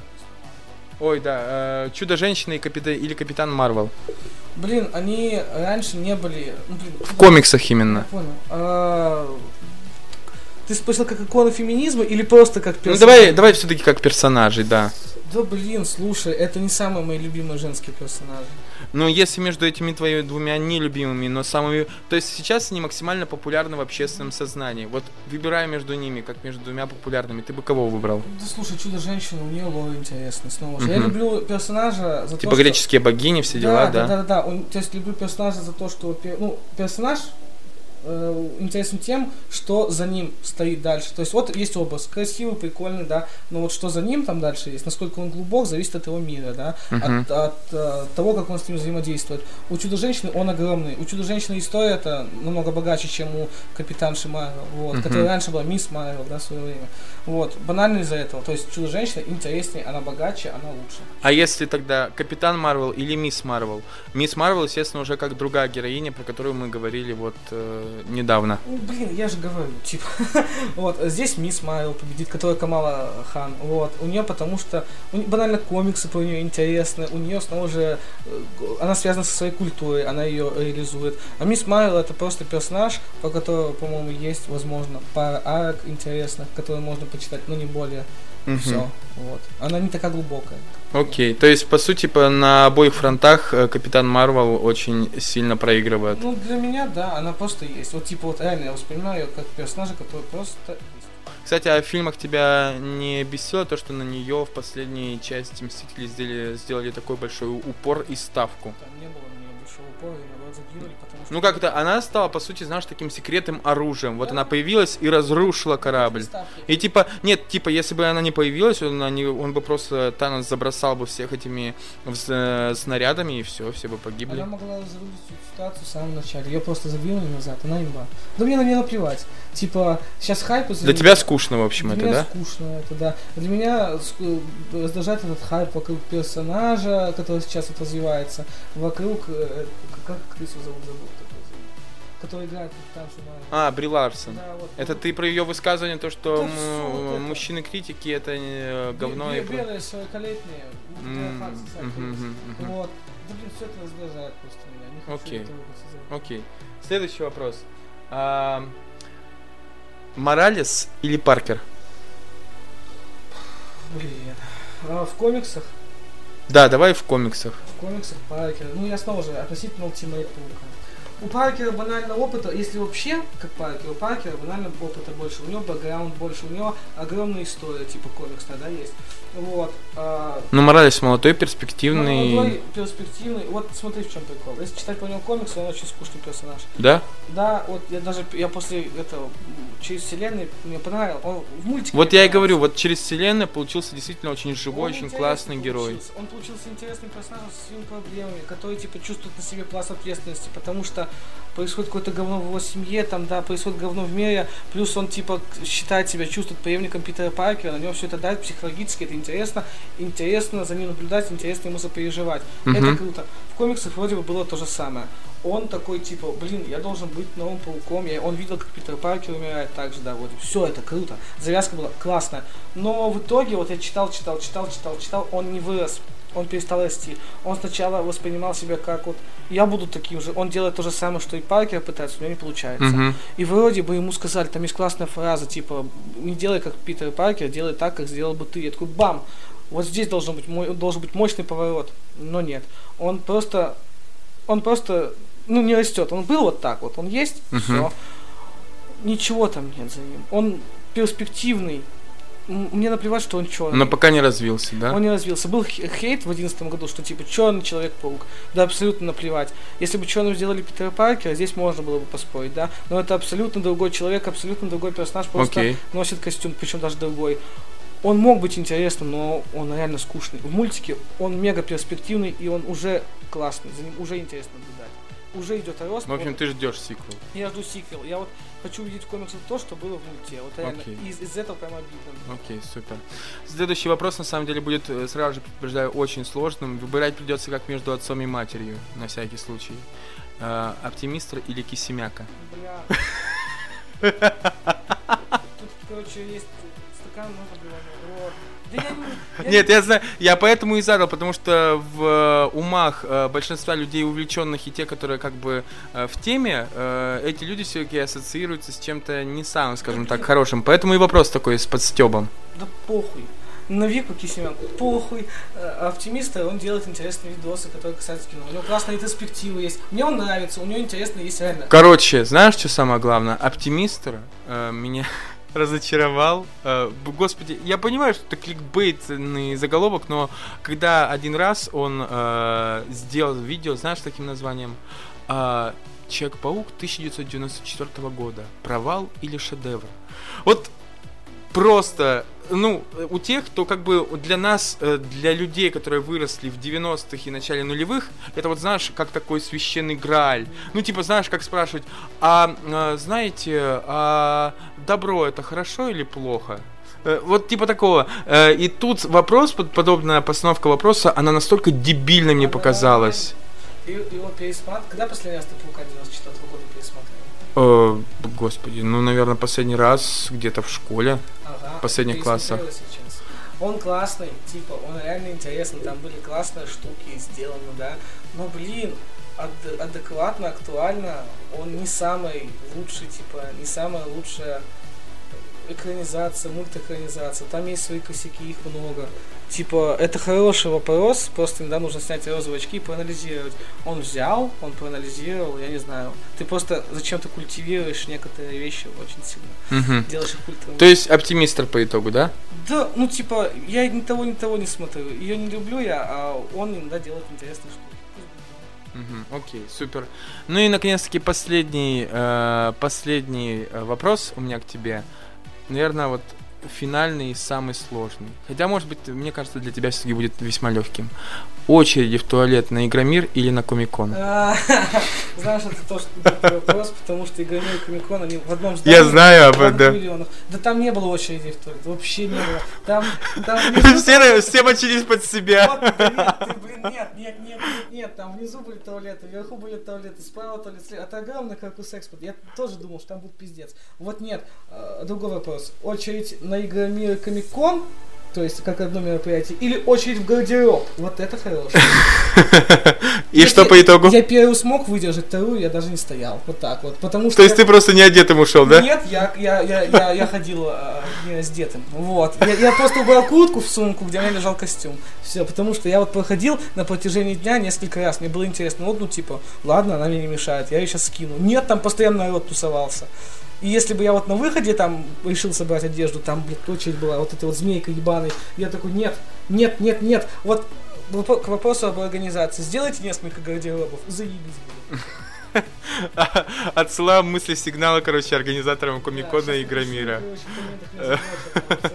Speaker 1: Ой, да, э, Чудо-женщина и капита- или Капитан Марвел.
Speaker 2: Блин, они раньше не были... Ну, блин,
Speaker 1: В комиксах именно.
Speaker 2: понял. А, Ты спросил, как икона феминизма или просто как
Speaker 1: Ну
Speaker 2: персонаж?
Speaker 1: давай, давай все-таки как персонажей, да.
Speaker 2: Да блин, слушай, это не самые мои любимые женские персонажи.
Speaker 1: Но если между этими твоими двумя нелюбимыми, но самыми... То есть сейчас они максимально популярны в общественном сознании. Вот выбирая между ними, как между двумя популярными, ты бы кого выбрал?
Speaker 2: Да слушай, Чудо-женщина, у нее лор интересный снова же. Я
Speaker 1: Мгм.
Speaker 2: люблю персонажа за
Speaker 1: Типа
Speaker 2: то, что...
Speaker 1: греческие богини, все дела, да?
Speaker 2: Да, да, да, да. Он- то есть люблю персонажа за то, что... Ну, персонаж э, интересен тем, что за ним стоит дальше. То есть вот есть образ красивый, прикольный, да, но вот что за ним там дальше есть, насколько он глубок, зависит от его мира, да,
Speaker 1: Мгм.
Speaker 2: от, от, э, того, как он с ним взаимодействует. У Чудо-женщины он огромный. У Чудо-женщины история это намного богаче, чем у Капитанши Марвел, вот,
Speaker 1: Мгм.
Speaker 2: которая раньше была Мисс Марвел, да, в свое время. Вот, банально из-за этого. То есть Чудо-женщина интереснее, она богаче, она лучше.
Speaker 1: А если тогда Капитан Марвел или Мисс Марвел? Мисс Марвел, естественно, уже как другая героиня, про которую мы говорили вот э, недавно.
Speaker 2: Ну, блин, я же говорю, типа, вот, здесь Мисс Марвел победит, которая Камала Хан, вот, у нее потому что, у банально комиксы про нее интересны, у нее снова же, э, она связана со своей культурой, она ее реализует, а Мисс Марвел это просто персонаж, по которому, по-моему, есть, возможно, пара арок интересных, которые можно почитать, но не более,
Speaker 1: Мгм.
Speaker 2: все, вот, она не такая глубокая.
Speaker 1: Окей, то есть, по сути, по, на обоих фронтах э, Капитан Марвел очень сильно проигрывает.
Speaker 2: Ну, для меня, да, она просто есть, вот, типа, вот, реально, я воспринимаю ее как персонажа, который просто есть.
Speaker 1: Кстати, а в фильмах тебя не бесило то, что на нее в последней части Мстители сделали, сделали такой большой упор и ставку?
Speaker 2: Там не было на нее большого упора, и наоборот задвинули.
Speaker 1: Ну как это, она стала, по сути, знаешь, таким секретным оружием. Вот она появилась и разрушила корабль. И типа, нет, типа, если бы она не появилась, он, они- он бы просто Танос забросал бы всех этими вз- э, снарядами, и все, все бы погибли.
Speaker 2: Она могла разрулить всю ситуацию в самом начале. Ее просто задвинули назад, она имба. Да мне на нее наплевать. Типа, сейчас хайп
Speaker 1: Для
Speaker 2: неё-
Speaker 1: тебя скучно, в общем,
Speaker 2: Для
Speaker 1: это,
Speaker 2: меня
Speaker 1: да?
Speaker 2: скучно это, да. Для меня ск- раздражает этот хайп вокруг персонажа, который сейчас вот развивается, вокруг... как актрису зовут, забыл, такой который играет Капитан Марвел.
Speaker 1: А, Бри Ларсон.
Speaker 2: Да, вот.
Speaker 1: Это ты про ее высказывание, то, что
Speaker 2: Да
Speaker 1: м-
Speaker 2: всё вот это.
Speaker 1: мужчины-критики это э, говно
Speaker 2: бе-
Speaker 1: и...
Speaker 2: Белые, сорокалетние. Вот. Да, блин, все это раздражает просто меня. Не хочу
Speaker 1: Окей. Окей. Следующий вопрос. А, Моралес или Паркер?
Speaker 2: Блин. А в комиксах
Speaker 1: Да, давай в комиксах.
Speaker 2: В комиксах Паркера. Ну, я снова же относительно Ultimate Паука. У Паркера банально опыта, если вообще, как Паркер, у Паркера банально опыта больше, у него бэкграунд больше, у него огромная история, типа комиксная, да, есть. Вот. а,
Speaker 1: Ну, Моралес молодой,
Speaker 2: ну,
Speaker 1: перспективный.
Speaker 2: молодой, перспективный. Вот смотри, в чем прикол. Если читать по нему комиксы, он очень скучный персонаж.
Speaker 1: Да?
Speaker 2: Да, вот я даже, я после этого, через вселенной, мне понравился, он в мультике
Speaker 1: Вот я и говорю, вот через вселенную получился действительно очень живой,
Speaker 2: Он
Speaker 1: очень классный герой.
Speaker 2: получился. Он получился интересным персонажем со своими проблемами, который типа чувствует на себе пласт ответственности, потому что происходит какое-то говно в его семье, там, да, происходит говно в мире, плюс он типа считает себя, чувствует преемником Питера Паркера, на него все это дает психологически, это интересно, интересно за ним наблюдать, интересно ему сопереживать.
Speaker 1: Мгм.
Speaker 2: Это круто. В комиксах вроде бы было то же самое. Он такой, типа, блин, я должен быть новым пауком. Я, он видел, как Питер Паркер умирает так же, да, вот. Все это круто. Завязка была классная. Но в итоге, вот я читал, читал, читал, читал, читал, он не вырос. Он перестал расти. Он сначала воспринимал себя как вот, я буду таким же. Он делает то же самое, что и Паркер пытается, у него не получается.
Speaker 1: Мгм.
Speaker 2: И вроде бы ему сказали, там есть классная фраза, типа, не делай как Питер Паркер, делай так, как сделал бы ты. Я такой, бам! Вот здесь должен быть, мо- должен быть мощный поворот. Но нет. Он просто, он просто, ну, не растет. Он был вот так вот, он есть,
Speaker 1: Мгм.
Speaker 2: все. Ничего там нет за ним. Он перспективный. Мне наплевать, что он черный.
Speaker 1: Но пока не развился, да?
Speaker 2: Он не развился. Был хейт в 2011 году, что типа черный человек-паук. Да, абсолютно наплевать. Если бы черным сделали Питера Паркера, здесь можно было бы поспорить, да. Но это абсолютно другой человек, абсолютно другой персонаж, просто
Speaker 1: Окей.
Speaker 2: носит костюм, причем даже другой. Он мог быть интересным, но он реально скучный. В мультике он мега перспективный, и он уже классный, за ним уже интересно наблюдать. Уже идет рост.
Speaker 1: В общем,
Speaker 2: он-
Speaker 1: ты ждешь сиквел.
Speaker 2: Я жду сиквел. Я вот хочу увидеть в комиксах то, что было в мульте. Вот реально.
Speaker 1: Окей.
Speaker 2: Из, из этого прям обидно.
Speaker 1: Окей, супер. Следующий вопрос, на самом деле, будет, э, сразу же предупреждаю, очень сложным. Выбирать придется как между отцом и матерью, на всякий случай. Э, оптимистр или кисемяка?
Speaker 2: Бля. Тут, короче, есть стакан, можно было. Да я не...
Speaker 1: Нет,
Speaker 2: не-
Speaker 1: я знаю, я поэтому и задал, потому что в э, умах э, большинства людей увлеченных и те, которые как бы э, в теме, эти люди все-таки ассоциируются с чем-то не самым, скажем так, хорошим. Поэтому и вопрос такой с подстебом.
Speaker 2: Да похуй. На Вику Кисемянку похуй. Э, Оптимиста, он делает интересные видосы, которые касаются кино. У него классные перспективы есть. Мне он нравится, у него интересно есть реально.
Speaker 1: Короче, знаешь, что самое главное? Оптимистр э, меня разочаровал. Э, господи, я понимаю, что это кликбейтный заголовок, но когда один раз он э, сделал видео, знаешь, с таким названием, э, Человек-паук 1994 года. Провал или шедевр? Вот просто, ну, у тех, кто как бы для нас, э, для людей, которые выросли в 90-х и начале нулевых, это вот, знаешь, как такой священный грааль. Ну, типа, знаешь, как спрашивать, а, а знаете, а добро это хорошо или плохо? Э, вот типа такого. Э, и тут вопрос, подобная постановка вопроса, она настолько дебильной мне показалась.
Speaker 2: И, его пересматривал. Когда последний раз ты Паука 94 года?
Speaker 1: Э, господи, ну, наверное, последний раз где-то в школе,
Speaker 2: Ага.
Speaker 1: в последних классах.
Speaker 2: Он классный, типа, он реально интересный, там были классные штуки сделаны, да. Но, блин, ад- адекватно, актуально, он не самый лучший, типа, не самая лучшая экранизация, мультэкранизация. Там есть свои косяки, их много. Типа, это хороший вопрос, просто иногда нужно снять розовые очки и проанализировать. Он взял, он проанализировал, я не знаю. Ты просто зачем-то культивируешь некоторые вещи очень сильно.
Speaker 1: Мгм.
Speaker 2: Делаешь их культовыми.
Speaker 1: То есть оптимистр по итогу, да?
Speaker 2: Да, ну типа, я ни того, ни того не смотрю. Ее не люблю я, а он иногда делает интересные штуки.
Speaker 1: Мгм, Окей, супер. Ну и наконец-таки последний, э, последний э, вопрос у меня к тебе. Наверное, вот финальный и самый сложный. Хотя, может быть, мне кажется, для тебя все-таки будет весьма легким. Очереди в туалет на Игромир или на Комикон?
Speaker 2: А, Знаешь, это тоже такой вопрос, потому что Игромир и Комикон, они в одном здании.
Speaker 1: Я знаю об этом.
Speaker 2: Да там не было очереди в туалет, вообще не было. Там,
Speaker 1: Все, все мочились под себя.
Speaker 2: Нет, нет, нет, нет, нет, нет, там внизу были туалеты, вверху были туалеты, справа туалет, слева. Это огромный корпус экспорт. Я тоже думал, что там будет пиздец. Вот нет, э, другой вопрос. Очередь на Игромир и Комикон, то есть как одно мероприятие, или очередь в гардероб. Вот это хорошо.
Speaker 1: И что по итогу?
Speaker 2: Я первую смог выдержать, вторую я даже не стоял. Вот так вот. Потому что
Speaker 1: То есть ты просто не одетым ушел, да?
Speaker 2: Нет, я, ходил э, не раздетым. Вот. Я просто убрал куртку в сумку, где у меня лежал костюм. Все, потому что я вот проходил на протяжении дня несколько раз. Мне было интересно, вот, ну, типа, ладно, она мне не мешает, я ее сейчас скину. Нет, там постоянно народ тусовался. И если бы я вот на выходе там решил собрать одежду, там, блядь, очередь была, вот этой вот змейка ебаной, я такой, нет, нет, нет, нет. Вот к вопросу об организации. Сделайте несколько гардеробов, заебись. блин.
Speaker 1: Отсылаем мысли сигнала, короче, организаторам Комикона
Speaker 2: Да,
Speaker 1: и
Speaker 2: короче, сообщество.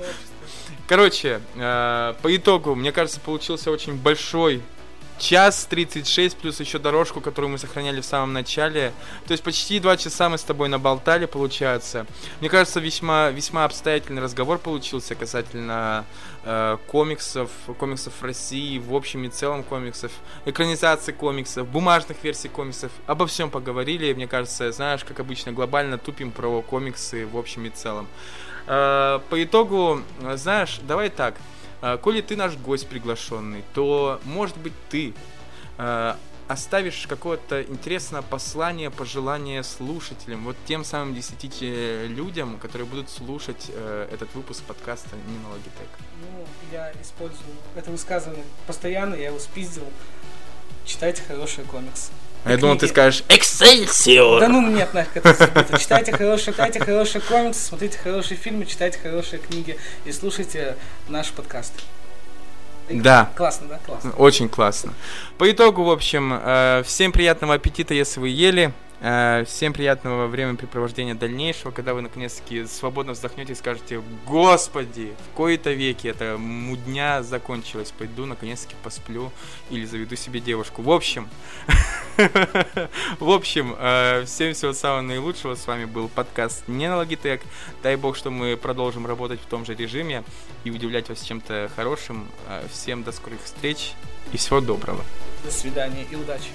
Speaker 1: Короче, э, по итогу, мне кажется, получился очень большой час 36, плюс еще дорожку, которую мы сохраняли в самом начале. То есть почти два часа мы с тобой наболтали, получается. Мне кажется, весьма, весьма обстоятельный разговор получился касательно э, комиксов, комиксов России, в общем и целом комиксов, экранизации комиксов, бумажных версий комиксов. Обо всем поговорили. Мне кажется, знаешь, как обычно, глобально тупим про комиксы в общем и целом. Э, По итогу, э, знаешь, давай так. Э, Коли ты наш гость приглашенный, то, может быть, ты э, оставишь какое-то интересное послание, пожелание слушателям, вот тем самым 10 те- людям, которые будут слушать э, этот выпуск подкаста не на Logitech.
Speaker 2: Ну, я использую это высказывание постоянно, я его спиздил. Читайте хорошие комиксы.
Speaker 1: А я думал, ты скажешь «Эксельсиор!»
Speaker 2: Да ну нет, нафиг это. Читайте хорошие, читайте хорошие комиксы, смотрите хорошие фильмы, читайте хорошие книги и слушайте наш подкаст.
Speaker 1: Да.
Speaker 2: Классно, да? Классно.
Speaker 1: Очень классно. По итогу, в общем, э, всем приятного аппетита, если вы ели. Э, Всем приятного времяпрепровождения дальнейшего, когда вы наконец-таки свободно вздохнете и скажете, господи, в кои-то веки эта мудня закончилась, пойду наконец-таки посплю или заведу себе девушку. В общем, в общем, э, всем всего самого наилучшего. С вами был подкаст не на Logitech. Дай бог, что мы продолжим работать в том же режиме и удивлять вас чем-то хорошим. Э, Всем до скорых встреч и всего доброго.
Speaker 2: До свидания и удачи.